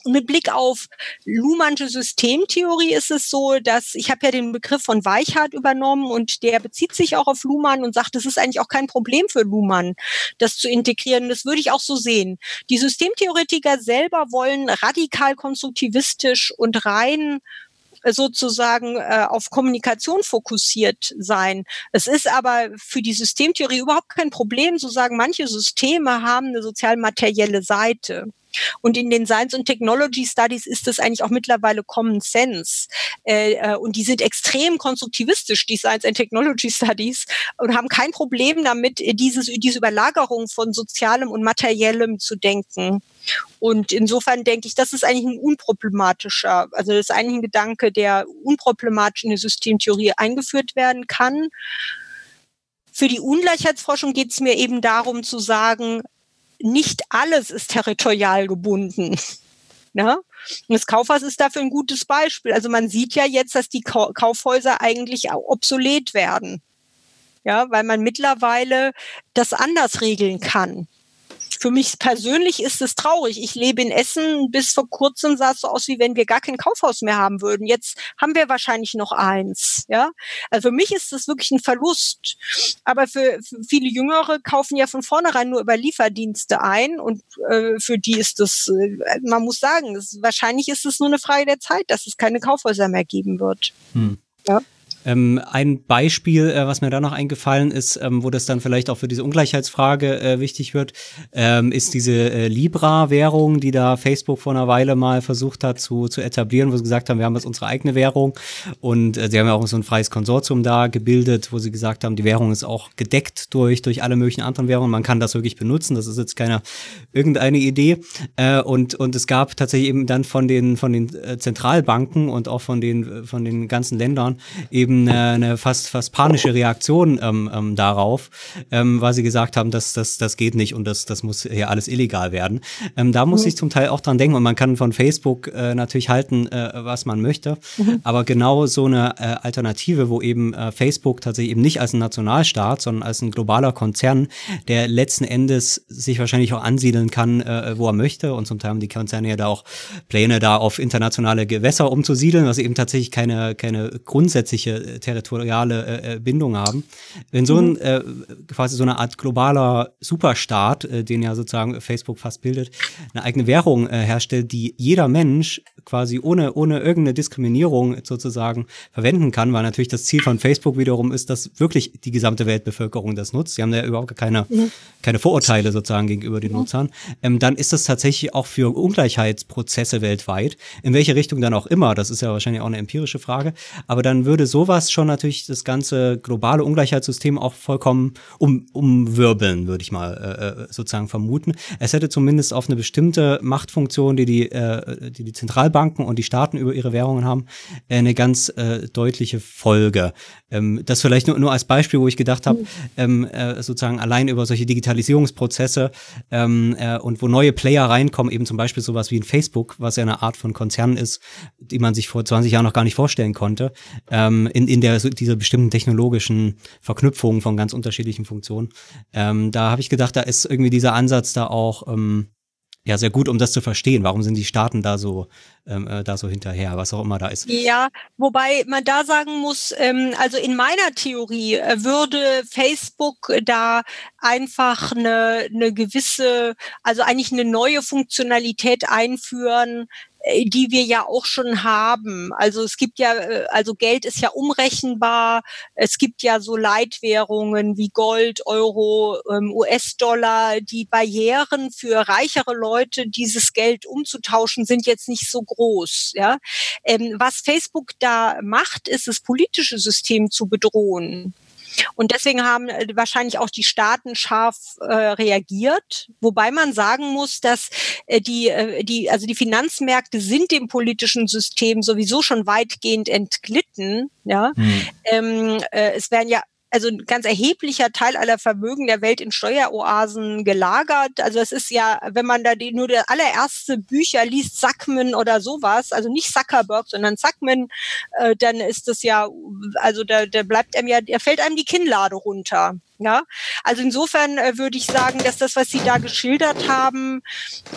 Und mit Blick auf Luhmannsche Systemtheorie ist es so, dass ich habe ja den Begriff von Weichhardt übernommen und der bezieht sich auch auf Luhmann und sagt, es ist eigentlich auch kein Problem für Luhmann, das zu integrieren. Das würde ich auch so sehen. Die Systemtheoretiker selber wollen radikal konstruktivistisch und rein sozusagen äh, auf Kommunikation fokussiert sein. Es ist aber für die Systemtheorie überhaupt kein Problem zu sagen, manche Systeme haben eine sozial-materielle Seite. Und in den Science und Technology Studies ist das eigentlich auch mittlerweile Common Sense. Äh, äh, und die sind extrem konstruktivistisch, die Science and Technology Studies, und haben kein Problem damit, dieses, diese Überlagerung von Sozialem und Materiellem zu denken. Und insofern denke ich, das ist eigentlich ein unproblematischer, also das ist eigentlich ein Gedanke, der unproblematisch in die Systemtheorie eingeführt werden kann. Für die Ungleichheitsforschung geht es mir eben darum zu sagen, nicht alles ist territorial gebunden. Ja? Und das Kaufhaus ist dafür ein gutes Beispiel. Also man sieht ja jetzt, dass die Kaufhäuser eigentlich obsolet werden. Ja, weil man mittlerweile das anders regeln kann für mich persönlich ist es traurig. Ich lebe in Essen. Bis vor kurzem sah es so aus, wie wenn wir gar kein Kaufhaus mehr haben würden. Jetzt haben wir wahrscheinlich noch eins. Ja, also für mich ist das wirklich ein Verlust. Aber für, für viele Jüngere kaufen ja von vornherein nur über Lieferdienste ein und äh, für die ist das, äh, man muss sagen, das, wahrscheinlich ist es nur eine Frage der Zeit, dass es keine Kaufhäuser mehr geben wird. Hm. Ja. Ähm, ein Beispiel, äh, was mir da noch eingefallen ist, ähm, wo das dann vielleicht auch für diese Ungleichheitsfrage äh, wichtig wird, ähm, ist diese äh, Libra-Währung, die da Facebook vor einer Weile mal versucht hat zu, zu etablieren, wo sie gesagt haben, wir haben jetzt unsere eigene Währung und äh, sie haben ja auch so ein freies Konsortium da gebildet, wo sie gesagt haben, die Währung ist auch gedeckt durch, durch alle möglichen anderen Währungen, man kann das wirklich benutzen, das ist jetzt keine irgendeine Idee. Äh, und, und es gab tatsächlich eben dann von den, von den äh, Zentralbanken und auch von den, von den ganzen Ländern eben eben eine, eine fast, fast panische Reaktion ähm, ähm, darauf, ähm, weil sie gesagt haben, dass das, das geht nicht und das, das muss hier alles illegal werden. Ähm, da muss mhm. ich zum Teil auch dran denken und man kann von Facebook äh, natürlich halten, äh, was man möchte, mhm. aber genau so eine äh, Alternative, wo eben äh, Facebook tatsächlich eben nicht als ein Nationalstaat, sondern als ein globaler Konzern, der letzten Endes sich wahrscheinlich auch ansiedeln kann, äh, wo er möchte und zum Teil haben die Konzerne ja da auch Pläne da auf internationale Gewässer umzusiedeln, was eben tatsächlich keine, keine grundsätzliche äh, territoriale äh, äh, Bindung haben. Wenn so ein mhm. äh, quasi so eine Art globaler Superstaat, äh, den ja sozusagen Facebook fast bildet, eine eigene Währung äh, herstellt, die jeder Mensch quasi ohne ohne irgendeine Diskriminierung sozusagen verwenden kann, weil natürlich das Ziel von Facebook wiederum ist, dass wirklich die gesamte Weltbevölkerung das nutzt. Sie haben ja überhaupt keine mhm. keine Vorurteile sozusagen gegenüber den mhm. Nutzern. Ähm, dann ist das tatsächlich auch für Ungleichheitsprozesse weltweit, in welche Richtung dann auch immer. Das ist ja wahrscheinlich auch eine empirische Frage. Aber dann würde so sowas schon natürlich das ganze globale Ungleichheitssystem auch vollkommen um, umwirbeln, würde ich mal äh, äh, sozusagen vermuten. Es hätte zumindest auf eine bestimmte Machtfunktion, die die, äh, die, die Zentralbank Zentralbanken und die Staaten über ihre Währungen haben, äh, eine ganz äh, deutliche Folge. Ähm, das vielleicht nur, nur als Beispiel, wo ich gedacht habe, mhm. ähm, äh, sozusagen allein über solche Digitalisierungsprozesse ähm, äh, und wo neue Player reinkommen, eben zum Beispiel sowas wie ein Facebook, was ja eine Art von Konzern ist, die man sich vor 20 Jahren noch gar nicht vorstellen konnte, ähm, in, in der so, dieser bestimmten technologischen Verknüpfung von ganz unterschiedlichen Funktionen. Ähm, da habe ich gedacht, da ist irgendwie dieser Ansatz da auch ähm, ja sehr gut, um das zu verstehen. Warum sind die Staaten da so ähm, äh, da so hinterher, was auch immer da ist? Ja, wobei man da sagen muss, ähm, also in meiner Theorie äh, würde Facebook da einfach eine, eine gewisse, also eigentlich eine neue Funktionalität einführen, die wir ja auch schon haben. Also es gibt ja, äh, also Geld ist ja umrechenbar. Es gibt ja so Leitwährungen wie Gold, Euro, ähm, US-Dollar. Die Barrieren für reichere Leute, dieses Geld umzutauschen, sind jetzt nicht so groß. Ja, ähm, was Facebook da macht, ist das politische System zu bedrohen. Und deswegen haben äh, wahrscheinlich auch die Staaten scharf äh, reagiert, wobei man sagen muss, dass äh, die, äh, die, also die Finanzmärkte sind dem politischen System sowieso schon weitgehend entglitten. Ja, hm. ähm, äh, es werden ja also ein ganz erheblicher Teil aller Vermögen der Welt in Steueroasen gelagert. Also es ist ja, wenn man da die, nur der allererste Bücher liest, Sackman oder sowas, also nicht Zuckerberg, sondern Sackman, äh, dann ist das ja, also da, da bleibt einem ja, da fällt einem die Kinnlade runter. Ja, also insofern äh, würde ich sagen, dass das, was Sie da geschildert haben,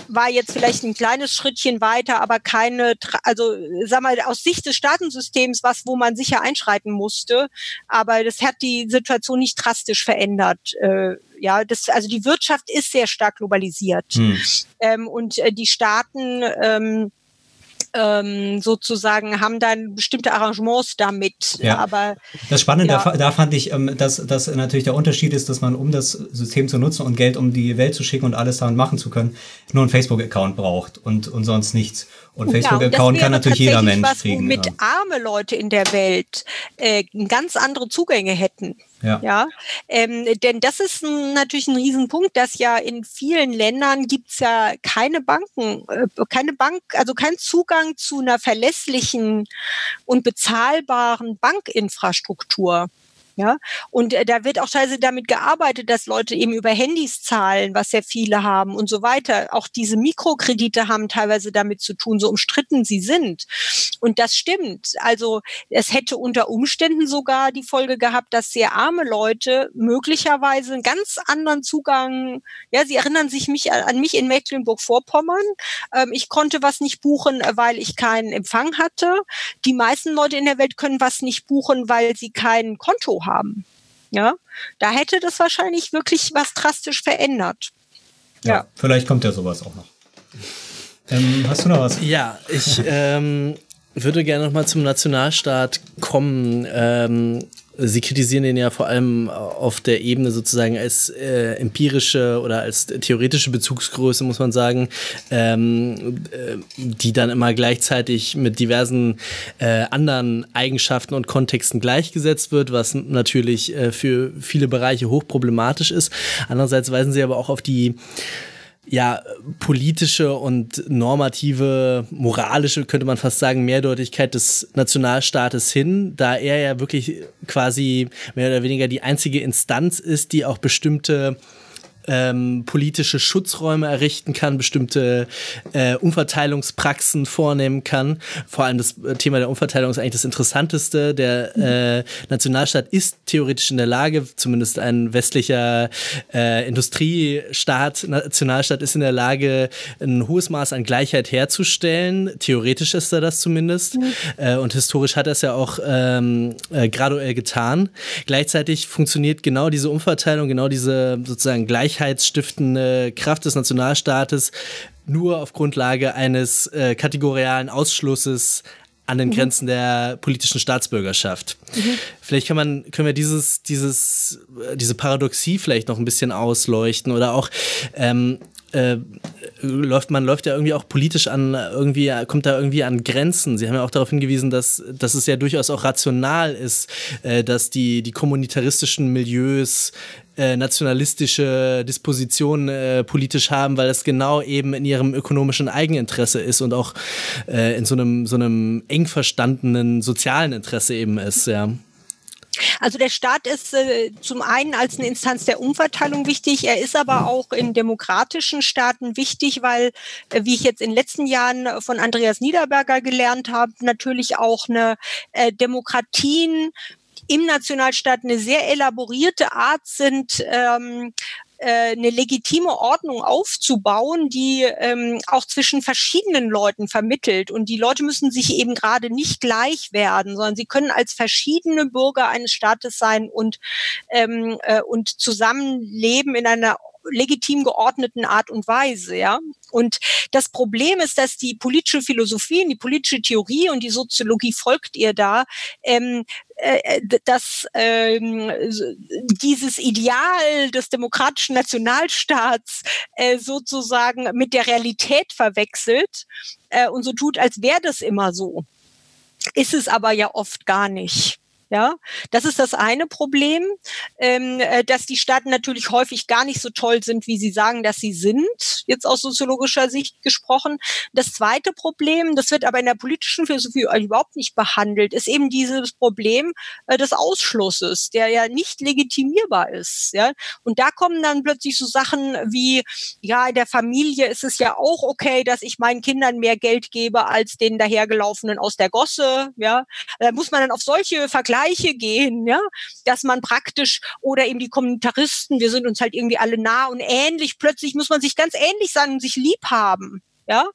war jetzt vielleicht ein kleines Schrittchen weiter, aber keine, also sag mal, aus Sicht des Staatensystems was, wo man sicher einschreiten musste, aber das hat die Situation nicht drastisch verändert. Äh, ja, das, also die Wirtschaft ist sehr stark globalisiert hm. ähm, und äh, die Staaten ähm, ähm, sozusagen haben dann bestimmte Arrangements damit. Ja. Aber das Spannende, ja. da, da, fand ich, ähm, dass, dass natürlich der Unterschied ist, dass man, um das System zu nutzen und Geld um die Welt zu schicken und alles daran machen zu können, nur einen Facebook-Account braucht und, und sonst nichts. Und Facebook-Account kann natürlich jeder Mensch was, kriegen. Ja. arme Leute in der Welt äh, ganz andere Zugänge hätten. Ja. ja? Ähm, denn das ist ein, natürlich ein Riesenpunkt, dass ja in vielen Ländern gibt's ja keine Banken, äh, keine Bank, also kein Zugang zu einer verlässlichen und bezahlbaren Bankinfrastruktur. Ja, und äh, da wird auch teilweise damit gearbeitet, dass Leute eben über Handys zahlen, was ja viele haben und so weiter. Auch diese Mikrokredite haben teilweise damit zu tun, so umstritten sie sind. Und das stimmt. Also es hätte unter Umständen sogar die Folge gehabt, dass sehr arme Leute möglicherweise einen ganz anderen Zugang, ja, sie erinnern sich mich an mich in Mecklenburg-Vorpommern. Ähm, ich konnte was nicht buchen, äh, weil ich keinen Empfang hatte. Die meisten Leute in der Welt können was nicht buchen, weil sie kein Konto haben. Ja, da hätte das wahrscheinlich wirklich was drastisch verändert. Ja, ja. vielleicht kommt ja sowas auch noch. Ähm, hast du noch was? Ja, ich ähm, würde gerne noch mal zum Nationalstaat kommen. Ähm, Sie kritisieren den ja vor allem auf der Ebene sozusagen als äh, empirische oder als theoretische Bezugsgröße, muss man sagen, ähm, äh, die dann immer gleichzeitig mit diversen äh, anderen Eigenschaften und Kontexten gleichgesetzt wird, was natürlich äh, für viele Bereiche hochproblematisch ist. Andererseits weisen sie aber auch auf die ja, politische und normative, moralische, könnte man fast sagen, Mehrdeutigkeit des Nationalstaates hin, da er ja wirklich quasi mehr oder weniger die einzige Instanz ist, die auch bestimmte ähm, politische Schutzräume errichten kann, bestimmte äh, Umverteilungspraxen vornehmen kann. Vor allem das äh, Thema der Umverteilung ist eigentlich das Interessanteste. Der äh, Nationalstaat ist theoretisch in der Lage, zumindest ein westlicher äh, Industriestaat, Nationalstaat ist in der Lage, ein hohes Maß an Gleichheit herzustellen. Theoretisch ist er das zumindest. Mhm. Äh, und historisch hat er es ja auch ähm, äh, graduell getan. Gleichzeitig funktioniert genau diese Umverteilung, genau diese sozusagen Gleichheit gleichheitsstiftende Kraft des Nationalstaates nur auf Grundlage eines äh, kategorialen Ausschlusses an den mhm. Grenzen der politischen Staatsbürgerschaft. Mhm. Vielleicht kann man, können wir dieses, dieses, äh, diese Paradoxie vielleicht noch ein bisschen ausleuchten oder auch ähm, äh, läuft man läuft ja irgendwie auch politisch an irgendwie kommt da irgendwie an Grenzen. Sie haben ja auch darauf hingewiesen, dass, dass es ja durchaus auch rational ist, äh, dass die die kommunitaristischen Milieus äh, nationalistische Disposition äh, politisch haben, weil das genau eben in ihrem ökonomischen Eigeninteresse ist und auch äh, in so einem, so einem eng verstandenen sozialen Interesse eben ist, ja. Also der Staat ist äh, zum einen als eine Instanz der Umverteilung wichtig, er ist aber auch in demokratischen Staaten wichtig, weil, äh, wie ich jetzt in den letzten Jahren von Andreas Niederberger gelernt habe, natürlich auch eine äh, Demokratien im Nationalstaat eine sehr elaborierte Art sind, ähm, äh, eine legitime Ordnung aufzubauen, die ähm, auch zwischen verschiedenen Leuten vermittelt. Und die Leute müssen sich eben gerade nicht gleich werden, sondern sie können als verschiedene Bürger eines Staates sein und, ähm, äh, und zusammenleben in einer legitim geordneten Art und Weise, ja. Und das Problem ist, dass die politische Philosophie, die politische Theorie und die Soziologie folgt ihr da, ähm, äh, dass ähm, dieses Ideal des demokratischen Nationalstaats äh, sozusagen mit der Realität verwechselt äh, und so tut, als wäre das immer so. Ist es aber ja oft gar nicht. Ja, das ist das eine Problem, ähm, äh, dass die Staaten natürlich häufig gar nicht so toll sind, wie sie sagen, dass sie sind, jetzt aus soziologischer Sicht gesprochen. Das zweite Problem, das wird aber in der politischen Philosophie überhaupt nicht behandelt, ist eben dieses Problem äh, des Ausschlusses, der ja nicht legitimierbar ist. Ja, und da kommen dann plötzlich so Sachen wie, ja, in der Familie ist es ja auch okay, dass ich meinen Kindern mehr Geld gebe als den dahergelaufenen aus der Gosse. Ja, da muss man dann auf solche Vergleiche Gleiche gehen, ja, dass man praktisch oder eben die Kommentaristen, wir sind uns halt irgendwie alle nah und ähnlich, plötzlich muss man sich ganz ähnlich sein und sich lieb haben. Ja,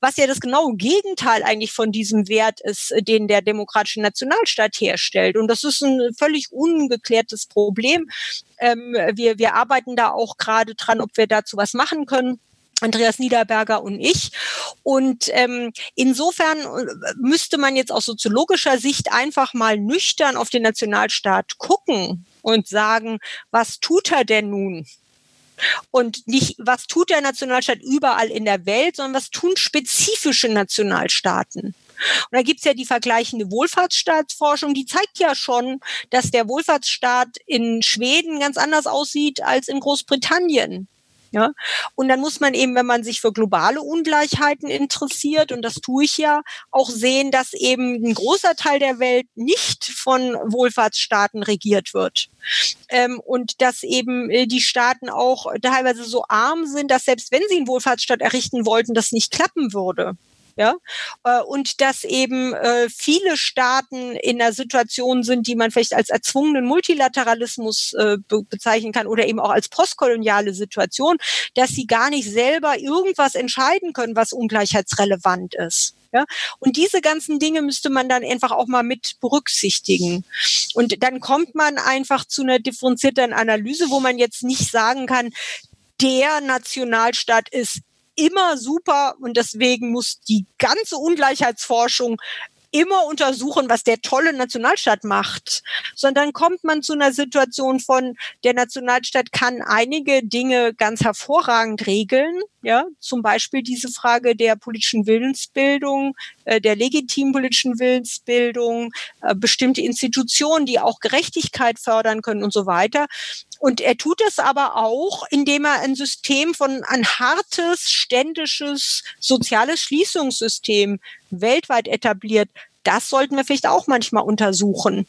was ja das genaue Gegenteil eigentlich von diesem Wert ist, den der demokratische Nationalstaat herstellt. Und das ist ein völlig ungeklärtes Problem. Ähm, wir, wir arbeiten da auch gerade dran, ob wir dazu was machen können. Andreas Niederberger und ich. Und ähm, insofern äh, müsste man jetzt aus soziologischer Sicht einfach mal nüchtern auf den Nationalstaat gucken und sagen, was tut er denn nun? Und nicht, was tut der Nationalstaat überall in der Welt, sondern was tun spezifische Nationalstaaten? Und da gibt's ja die vergleichende Wohlfahrtsstaatsforschung, die zeigt ja schon, dass der Wohlfahrtsstaat in Schweden ganz anders aussieht als in Großbritannien. Ja? Und dann muss man eben, wenn man sich für globale Ungleichheiten interessiert, und das tue ich ja, auch sehen, dass eben ein großer Teil der Welt nicht von Wohlfahrtsstaaten regiert wird. Ähm, und dass eben äh, die Staaten auch teilweise so arm sind, dass selbst wenn sie einen Wohlfahrtsstaat errichten wollten, das nicht klappen würde ja, äh, und dass eben äh, viele Staaten in einer Situation sind, die man vielleicht als erzwungenen Multilateralismus äh, bezeichnen kann oder eben auch als postkoloniale Situation, dass sie gar nicht selber irgendwas entscheiden können, was ungleichheitsrelevant ist. Ja? Und diese ganzen Dinge müsste man dann einfach auch mal mit berücksichtigen. Und dann kommt man einfach zu einer differenzierten Analyse, wo man jetzt nicht sagen kann, der Nationalstaat ist immer super und deswegen muss die ganze Ungleichheitsforschung immer untersuchen, was der tolle Nationalstaat macht, sondern kommt man zu einer Situation von, der Nationalstaat kann einige Dinge ganz hervorragend regeln, ja, zum Beispiel diese Frage der politischen Willensbildung, äh, der legitimen politischen Willensbildung, äh, bestimmte Institutionen, die auch Gerechtigkeit fördern können und so weiter. Und er tut es aber auch, indem er ein System von ein hartes, ständisches, soziales Schließungssystem weltweit etabliert. Das sollten wir vielleicht auch manchmal untersuchen.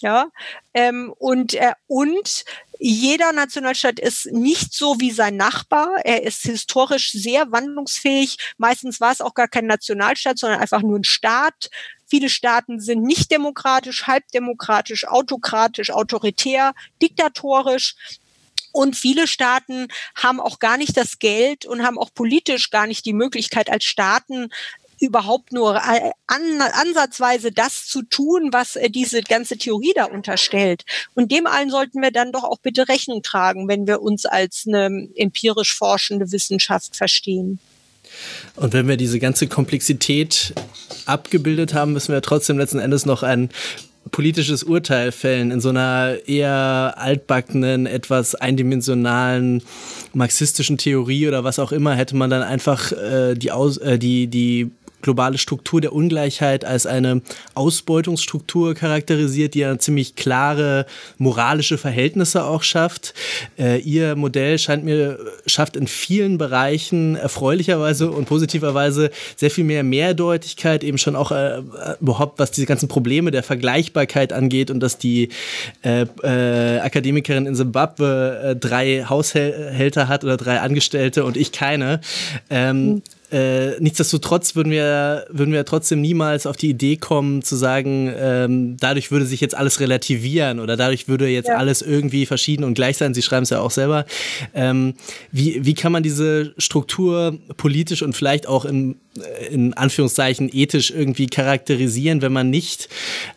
Ja, ähm, und, äh, und jeder Nationalstaat ist nicht so wie sein Nachbar. Er ist historisch sehr wandlungsfähig. Meistens war es auch gar kein Nationalstaat, sondern einfach nur ein Staat. Viele Staaten sind nicht demokratisch, halbdemokratisch, autokratisch, autoritär, diktatorisch. Und viele Staaten haben auch gar nicht das Geld und haben auch politisch gar nicht die Möglichkeit, als Staaten überhaupt nur äh, an, ansatzweise das zu tun, was äh, diese ganze Theorie da unterstellt. Und dem allen sollten wir dann doch auch bitte Rechnung tragen, wenn wir uns als eine empirisch forschende Wissenschaft verstehen. Und wenn wir diese ganze Komplexität abgebildet haben, müssen wir trotzdem letzten Endes noch ein politisches Urteil fällen in so einer eher altbackenen, etwas eindimensionalen marxistischen Theorie oder was auch immer, hätte man dann einfach äh, die, Aus äh, die, die globale Struktur der Ungleichheit als eine Ausbeutungsstruktur charakterisiert, die ja ziemlich klare moralische Verhältnisse auch schafft. Äh, ihr Modell scheint mir, schafft in vielen Bereichen erfreulicherweise und positiverweise sehr viel mehr Mehrdeutigkeit, eben schon auch äh, überhaupt, was diese ganzen Probleme der Vergleichbarkeit angeht und dass die äh, äh, Akademikerin in Simbabwe äh, drei Haushälter hat oder drei Angestellte und ich keine. Ähm, mhm äh, nichtsdestotrotz würden wir, würden wir trotzdem niemals auf die Idee kommen, zu sagen, ähm, dadurch würde sich jetzt alles relativieren oder dadurch würde jetzt ja. alles irgendwie verschieden und gleich sein. Sie schreiben es ja auch selber. Ähm, wie, wie kann man diese Struktur politisch und vielleicht auch in, in Anführungszeichen ethisch irgendwie charakterisieren, wenn man nicht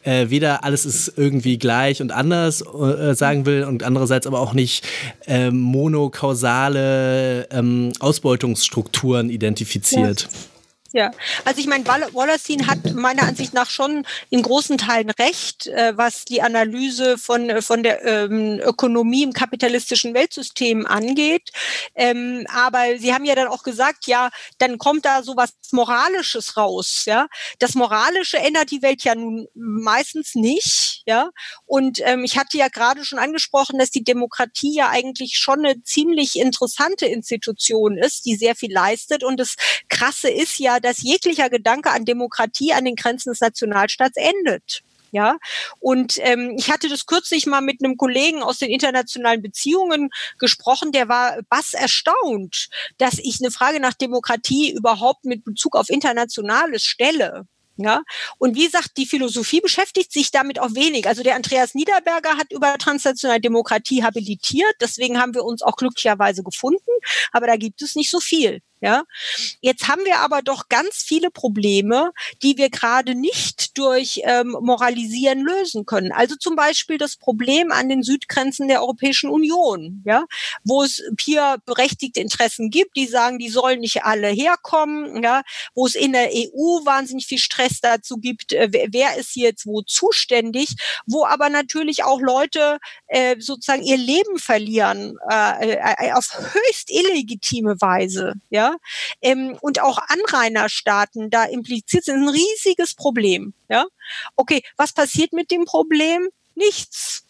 äh, weder alles ist irgendwie gleich und anders äh, sagen will und andererseits aber auch nicht äh, monokausale ähm, Ausbeutungsstrukturen identifiziert? Ja. Ja, also ich meine, Wallerstein hat meiner Ansicht nach schon in großen Teilen recht, äh, was die Analyse von, äh, von der ähm, Ökonomie im kapitalistischen Weltsystem angeht. Ähm, aber Sie haben ja dann auch gesagt, ja, dann kommt da so was Moralisches raus. Ja, Das Moralische ändert die Welt ja nun meistens nicht. Ja, und ähm, ich hatte ja gerade schon angesprochen, dass die Demokratie ja eigentlich schon eine ziemlich interessante Institution ist, die sehr viel leistet. Und das Krasse ist ja, dass jeglicher Gedanke an Demokratie an den Grenzen des Nationalstaats endet. Ja, und ähm, ich hatte das kürzlich mal mit einem Kollegen aus den internationalen Beziehungen gesprochen, der war bass erstaunt, dass ich eine Frage nach Demokratie überhaupt mit Bezug auf Internationales stelle. Ja, und wie gesagt, die Philosophie beschäftigt sich damit auch wenig. Also der Andreas Niederberger hat über transnationale Demokratie habilitiert, deswegen haben wir uns auch glücklicherweise gefunden, aber da gibt es nicht so viel. Ja, jetzt haben wir aber doch ganz viele Probleme, die wir gerade nicht durch ähm, Moralisieren lösen können. Also zum Beispiel das Problem an den Südgrenzen der Europäischen Union, ja, wo es hier berechtigte Interessen gibt, die sagen, die sollen nicht alle herkommen, ja, wo es in der EU wahnsinnig viel Stress dazu gibt, äh, wer, ist jetzt wo zuständig, wo aber natürlich auch Leute äh, sozusagen ihr Leben verlieren äh, äh, auf höchst illegitime Weise, ja ähm, und auch Anrainerstaaten da impliziert sind, ein riesiges Problem. Ja, okay, was passiert mit dem Problem? Nichts.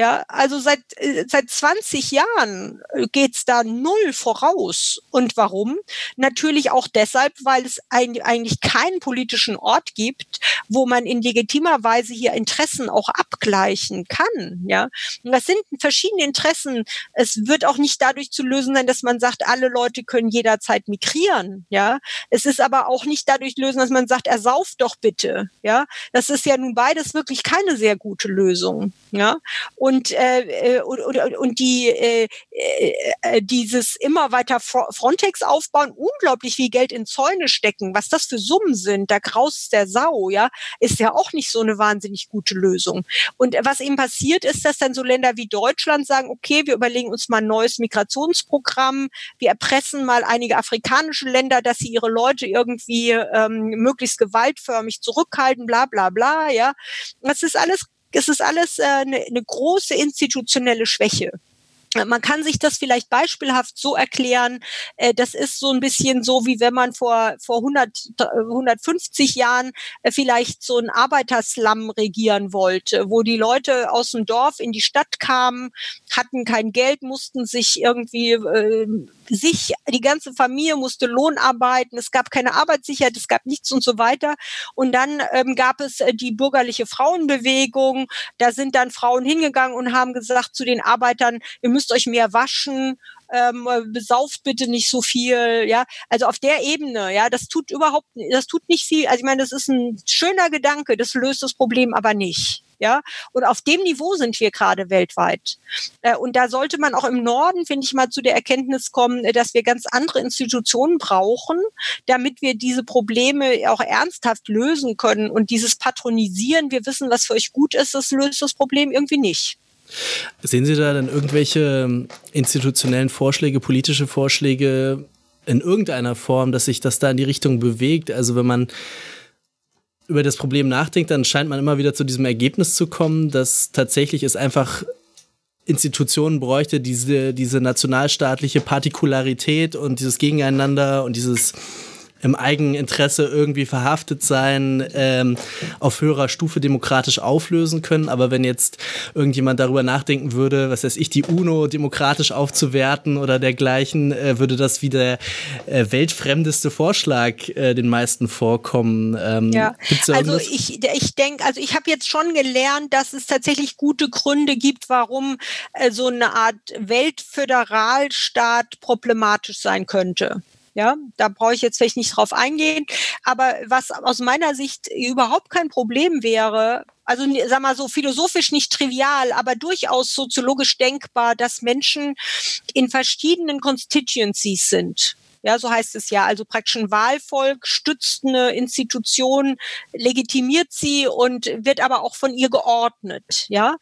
Ja, also seit, äh, seit 20 Jahren äh, geht's da null voraus. Und warum? Natürlich auch deshalb, weil es ein, eigentlich keinen politischen Ort gibt, wo man in legitimer Weise hier Interessen auch abgleichen kann. Ja, und das sind verschiedene Interessen. Es wird auch nicht dadurch zu lösen sein, dass man sagt, alle Leute können jederzeit migrieren. Ja, es ist aber auch nicht dadurch lösen, dass man sagt, er sauft doch bitte. Ja, das ist ja nun beides wirklich keine sehr gute Lösung. Ja, und, äh, äh und, und, und die äh, äh, dieses immer weiter Frontex aufbauen, unglaublich viel Geld in Zäune stecken, was das für Summen sind, da graust der Sau, ja, ist ja auch nicht so eine wahnsinnig gute Lösung. Und was eben passiert ist, dass dann so Länder wie Deutschland sagen, okay, wir überlegen uns mal ein neues Migrationsprogramm, wir erpressen mal einige afrikanische Länder, dass sie ihre Leute irgendwie ähm, möglichst gewaltförmig zurückhalten, bla bla bla, ja. Das ist alles es ist alles äh, eine, eine große institutionelle Schwäche. Man kann sich das vielleicht beispielhaft so erklären, äh, das ist so ein bisschen so, wie wenn man vor, vor 100, 150 Jahren äh, vielleicht so ein Arbeiterslum regieren wollte, wo die Leute aus dem Dorf in die Stadt kamen, hatten kein Geld, mussten sich irgendwie äh, sich, die ganze Familie musste Lohn arbeiten, es gab keine Arbeitssicherheit, es gab nichts und so weiter. Und dann ähm, gab es äh, die bürgerliche Frauenbewegung, da sind dann Frauen hingegangen und haben gesagt zu den Arbeitern, ihr euch mehr waschen, ähm, besauft bitte nicht so viel, ja. Also auf der Ebene, ja, das tut überhaupt, das tut nicht viel. Also ich meine, das ist ein schöner Gedanke, das löst das Problem aber nicht. Ja, und auf dem Niveau sind wir gerade weltweit. Äh, und da sollte man auch im Norden, finde ich mal, zu der Erkenntnis kommen, äh, dass wir ganz andere Institutionen brauchen, damit wir diese Probleme auch ernsthaft lösen können. Und dieses Patronisieren, wir wissen, was für euch gut ist, das löst das Problem irgendwie nicht. Sehen Sie da dann irgendwelche ähm, institutionellen Vorschläge, politische Vorschläge in irgendeiner Form, dass sich das da in die Richtung bewegt? Also wenn man über das Problem nachdenkt, dann scheint man immer wieder zu diesem Ergebnis zu kommen, dass tatsächlich es einfach Institutionen bräuchte, diese, diese nationalstaatliche Partikularität und dieses Gegeneinander und dieses im eigenen Interesse irgendwie verhaftet sein, ähm, auf höherer Stufe demokratisch auflösen können. Aber wenn jetzt irgendjemand darüber nachdenken würde, was weiß ich, die UNO demokratisch aufzuwerten oder dergleichen, äh, würde das wie der äh, weltfremdeste Vorschlag äh, den meisten vorkommen. Ähm, ja, also ich, ich denke, also ich habe jetzt schon gelernt, dass es tatsächlich gute Gründe gibt, warum äh, so eine Art Weltföderalstaat problematisch sein könnte. Ja, da brauche ich jetzt vielleicht nicht drauf eingehen. Aber was aus meiner Sicht überhaupt kein Problem wäre, also sag mal so philosophisch nicht trivial, aber durchaus soziologisch denkbar, dass Menschen in verschiedenen Constituencies sind. Ja, so heißt es ja. Also praktisch ein Wahlvolk stützt eine Institution, legitimiert sie und wird aber auch von ihr geordnet. Ja,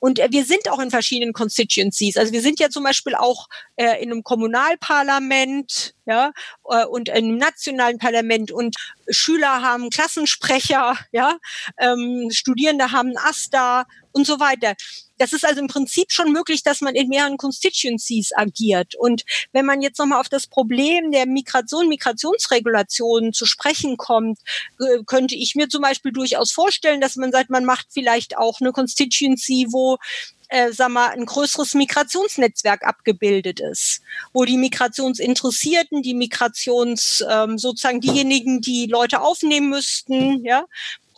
und äh, wir sind auch in verschiedenen Constituencies. Also wir sind ja zum Beispiel auch äh, in einem Kommunalparlament, ja, äh, und im nationalen Parlament und Schüler haben Klassensprecher, ja, ähm, Studierende haben AStA und so weiter. Das ist also im Prinzip schon möglich, dass man in mehreren Constituencies agiert. Und wenn man jetzt nochmal auf das Problem der Migration, Migrationsregulationen zu sprechen kommt, äh, könnte ich mir zum Beispiel durchaus vorstellen, dass man sagt, man macht vielleicht auch eine Constituency, wo äh, sag mal, ein größeres Migrationsnetzwerk abgebildet ist, wo die Migrationsinteressierten, die Migrations ähm, sozusagen diejenigen, die Leute aufnehmen müssten, ja,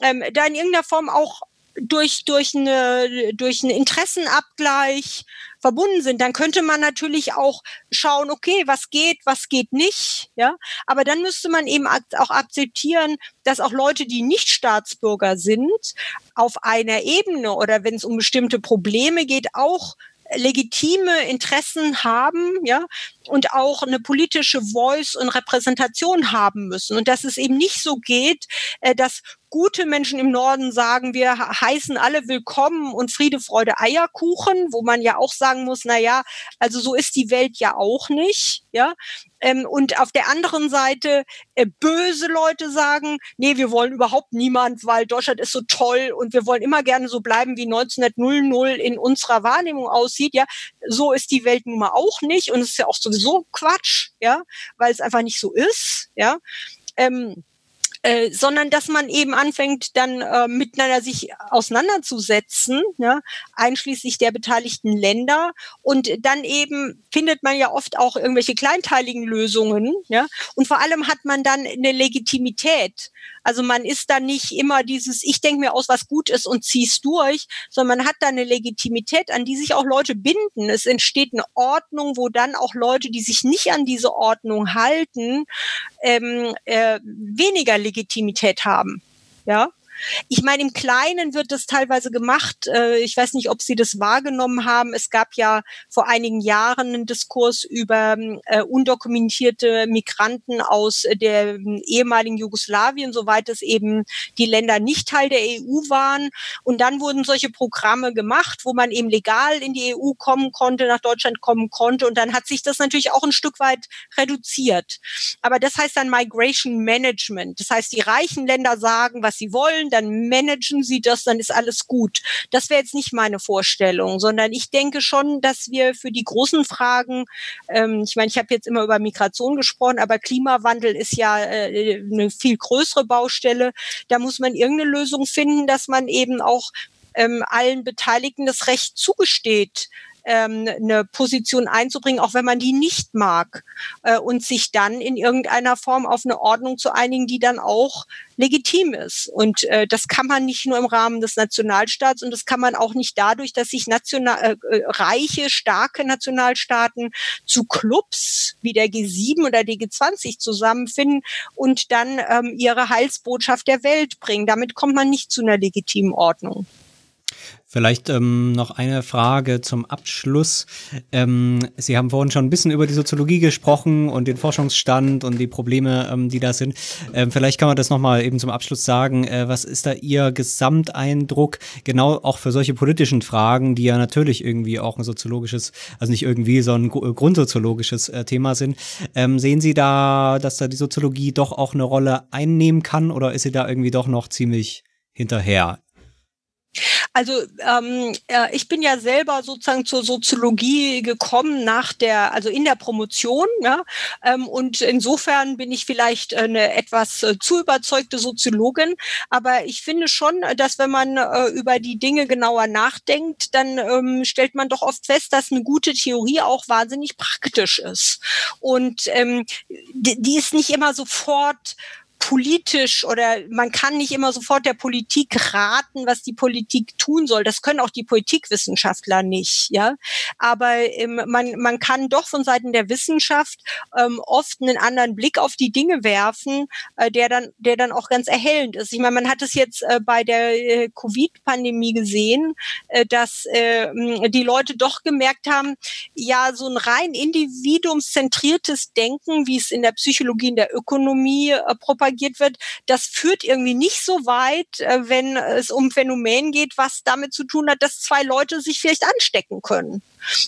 ähm, da in irgendeiner Form auch durch, durch, eine, durch einen Interessenabgleich verbunden sind, dann könnte man natürlich auch schauen, okay, was geht, was geht nicht, ja. Aber dann müsste man eben auch akzeptieren, dass auch Leute, die nicht Staatsbürger sind, auf einer Ebene oder wenn es um bestimmte Probleme geht, auch legitime Interessen haben, ja, und auch eine politische Voice und Repräsentation haben müssen. Und dass es eben nicht so geht, äh, dass gute Menschen im Norden sagen, wir heißen alle willkommen und Friede, Freude, Eierkuchen, wo man ja auch sagen muss, na ja, also so ist die Welt ja auch nicht, ja. Ähm, und auf der anderen Seite äh, böse Leute sagen, nee, wir wollen überhaupt niemand, weil Deutschland ist so toll und wir wollen immer gerne so bleiben, wie 1900 in unserer Wahrnehmung aussieht, ja. So ist die Welt nun mal auch nicht und es ist ja auch sowieso Quatsch, ja, weil es einfach nicht so ist, ja. Ähm, äh, sondern dass man eben anfängt, dann äh, miteinander sich auseinanderzusetzen, ja, einschließlich der beteiligten Länder. Und dann eben findet man ja oft auch irgendwelche kleinteiligen Lösungen, ja. Und vor allem hat man dann eine Legitimität. Also man ist dann nicht immer dieses, ich denke mir aus, was gut ist und zieh's durch, sondern man hat da eine Legitimität, an die sich auch Leute binden. Es entsteht eine Ordnung, wo dann auch Leute, die sich nicht an diese Ordnung halten, ähm, äh, weniger Legitimität haben. Ja, ich meine, im Kleinen wird das teilweise gemacht. Äh, ich weiß nicht, ob Sie das wahrgenommen haben. Es gab ja vor einigen Jahren einen Diskurs über äh, undokumentierte Migranten aus der ehemaligen Jugoslawien, soweit es eben die Länder nicht Teil der EU waren. Und dann wurden solche Programme gemacht, wo man eben legal in die EU kommen konnte, nach Deutschland kommen konnte. Und dann hat sich das natürlich auch ein Stück weit reduziert. Aber das heißt dann Migration Management. Das heißt, die reichen Länder sagen, was sie wollen dann managen sie das, dann ist alles gut. Das wäre jetzt nicht meine Vorstellung, sondern ich denke schon, dass wir für die großen Fragen, ähm, ich meine, ich habe jetzt immer über Migration gesprochen, aber Klimawandel ist ja äh, eine viel größere Baustelle. Da muss man irgendeine Lösung finden, dass man eben auch ähm, allen Beteiligten das Recht zugesteht, ähm, eine Position einzubringen, auch wenn man die nicht mag, äh, und sich dann in irgendeiner Form auf eine Ordnung zu einigen, die dann auch legitim ist. Und äh, das kann man nicht nur im Rahmen des Nationalstaats und das kann man auch nicht dadurch, dass sich national, äh, äh reiche, starke Nationalstaaten zu Clubs wie der G7 oder der G20 zusammenfinden und dann ähm, ihre Heilsbotschaft der Welt bringen. Damit kommt man nicht zu einer legitimen Ordnung. Vielleicht ähm, noch eine Frage zum Abschluss. Ähm, Sie haben vorhin schon ein bisschen über die Soziologie gesprochen und den Forschungsstand und die Probleme, ähm, die da sind. Ähm, vielleicht kann man das nochmal eben zum Abschluss sagen. Äh, was ist da Ihr Gesamteindruck, genau auch für solche politischen Fragen, die ja natürlich irgendwie auch ein soziologisches, also nicht irgendwie, sondern ein grundsoziologisches äh, Thema sind. Ähm, sehen Sie da, dass da die Soziologie doch auch eine Rolle einnehmen kann oder ist sie da irgendwie doch noch ziemlich hinterher Also ähm, äh, ich bin ja selber sozusagen zur Soziologie gekommen nach der, also in der Promotion, ja, ähm, und insofern bin ich vielleicht eine etwas äh, zu überzeugte Soziologin, aber ich finde schon, dass wenn man äh, über die Dinge genauer nachdenkt, dann ähm, stellt man doch oft fest, dass eine gute Theorie auch wahnsinnig praktisch ist. Und ähm, die, die ist nicht immer sofort politisch oder man kann nicht immer sofort der Politik raten, was die Politik tun soll. Das können auch die Politikwissenschaftler nicht, ja. Aber ähm, man, man kann doch von Seiten der Wissenschaft ähm, oft einen anderen Blick auf die Dinge werfen, äh, der dann, der dann auch ganz erhellend ist. Ich meine, man hat es jetzt äh, bei der äh, Covid-Pandemie gesehen, äh, dass äh, die Leute doch gemerkt haben, ja, so ein rein individuumszentriertes Denken, wie es in der Psychologie, in der Ökonomie äh, propagiert propagiert wird, das führt irgendwie nicht so weit, äh, wenn es um Phänomen geht, was damit zu tun hat, dass zwei Leute sich vielleicht anstecken können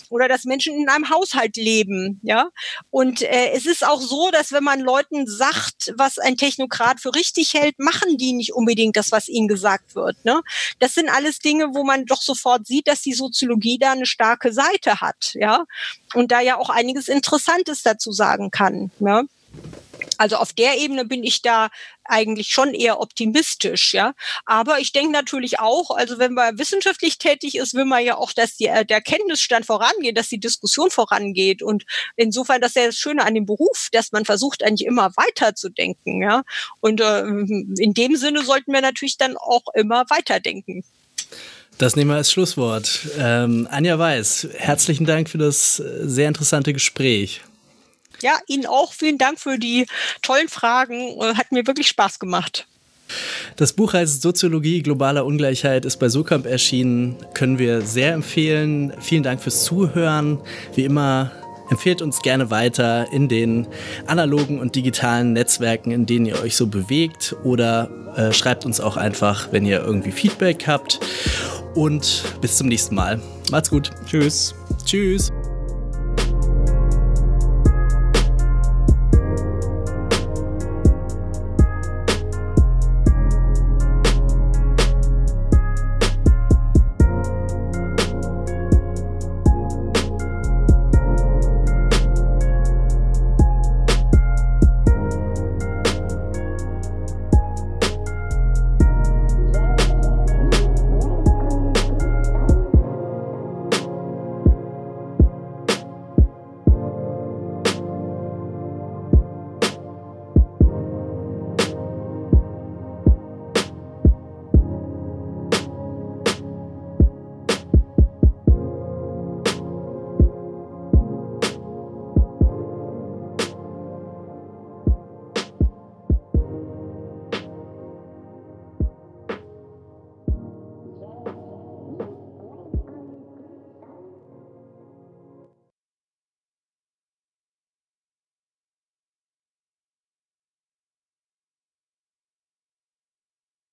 oder dass Menschen in einem Haushalt leben, ja. Und äh, es ist auch so, dass wenn man Leuten sagt, was ein Technokrat für richtig hält, machen die nicht unbedingt das, was ihnen gesagt wird. Ne? Das sind alles Dinge, wo man doch sofort sieht, dass die Soziologie da eine starke Seite hat, ja. Und da ja auch einiges Interessantes dazu sagen kann. Ja? Also auf der Ebene bin ich da eigentlich schon eher optimistisch, ja. Aber ich denke natürlich auch, also wenn man wissenschaftlich tätig ist, will man ja auch, dass die, äh, der Kenntnisstand vorangeht, dass die Diskussion vorangeht. Und insofern, das ist ja das Schöne an dem Beruf, dass man versucht, eigentlich immer weiterzudenken, ja. Und äh, in dem Sinne sollten wir natürlich dann auch immer weiterdenken. Das nehmen wir als Schlusswort. Ähm, Anja Weiß, herzlichen Dank für das äh, sehr interessante Gespräch. Ja, Ihnen auch vielen Dank für die tollen Fragen. Äh, hat mir wirklich Spaß gemacht. Das Buch heißt Soziologie globaler Ungleichheit, ist bei Sokamp erschienen, können wir sehr empfehlen. Vielen Dank fürs Zuhören. Wie immer, empfehlt uns gerne weiter in den analogen und digitalen Netzwerken, in denen ihr euch so bewegt oder äh, schreibt uns auch einfach, wenn ihr irgendwie Feedback habt. Und bis zum nächsten Mal. Macht's gut. Tschüss. Tschüss.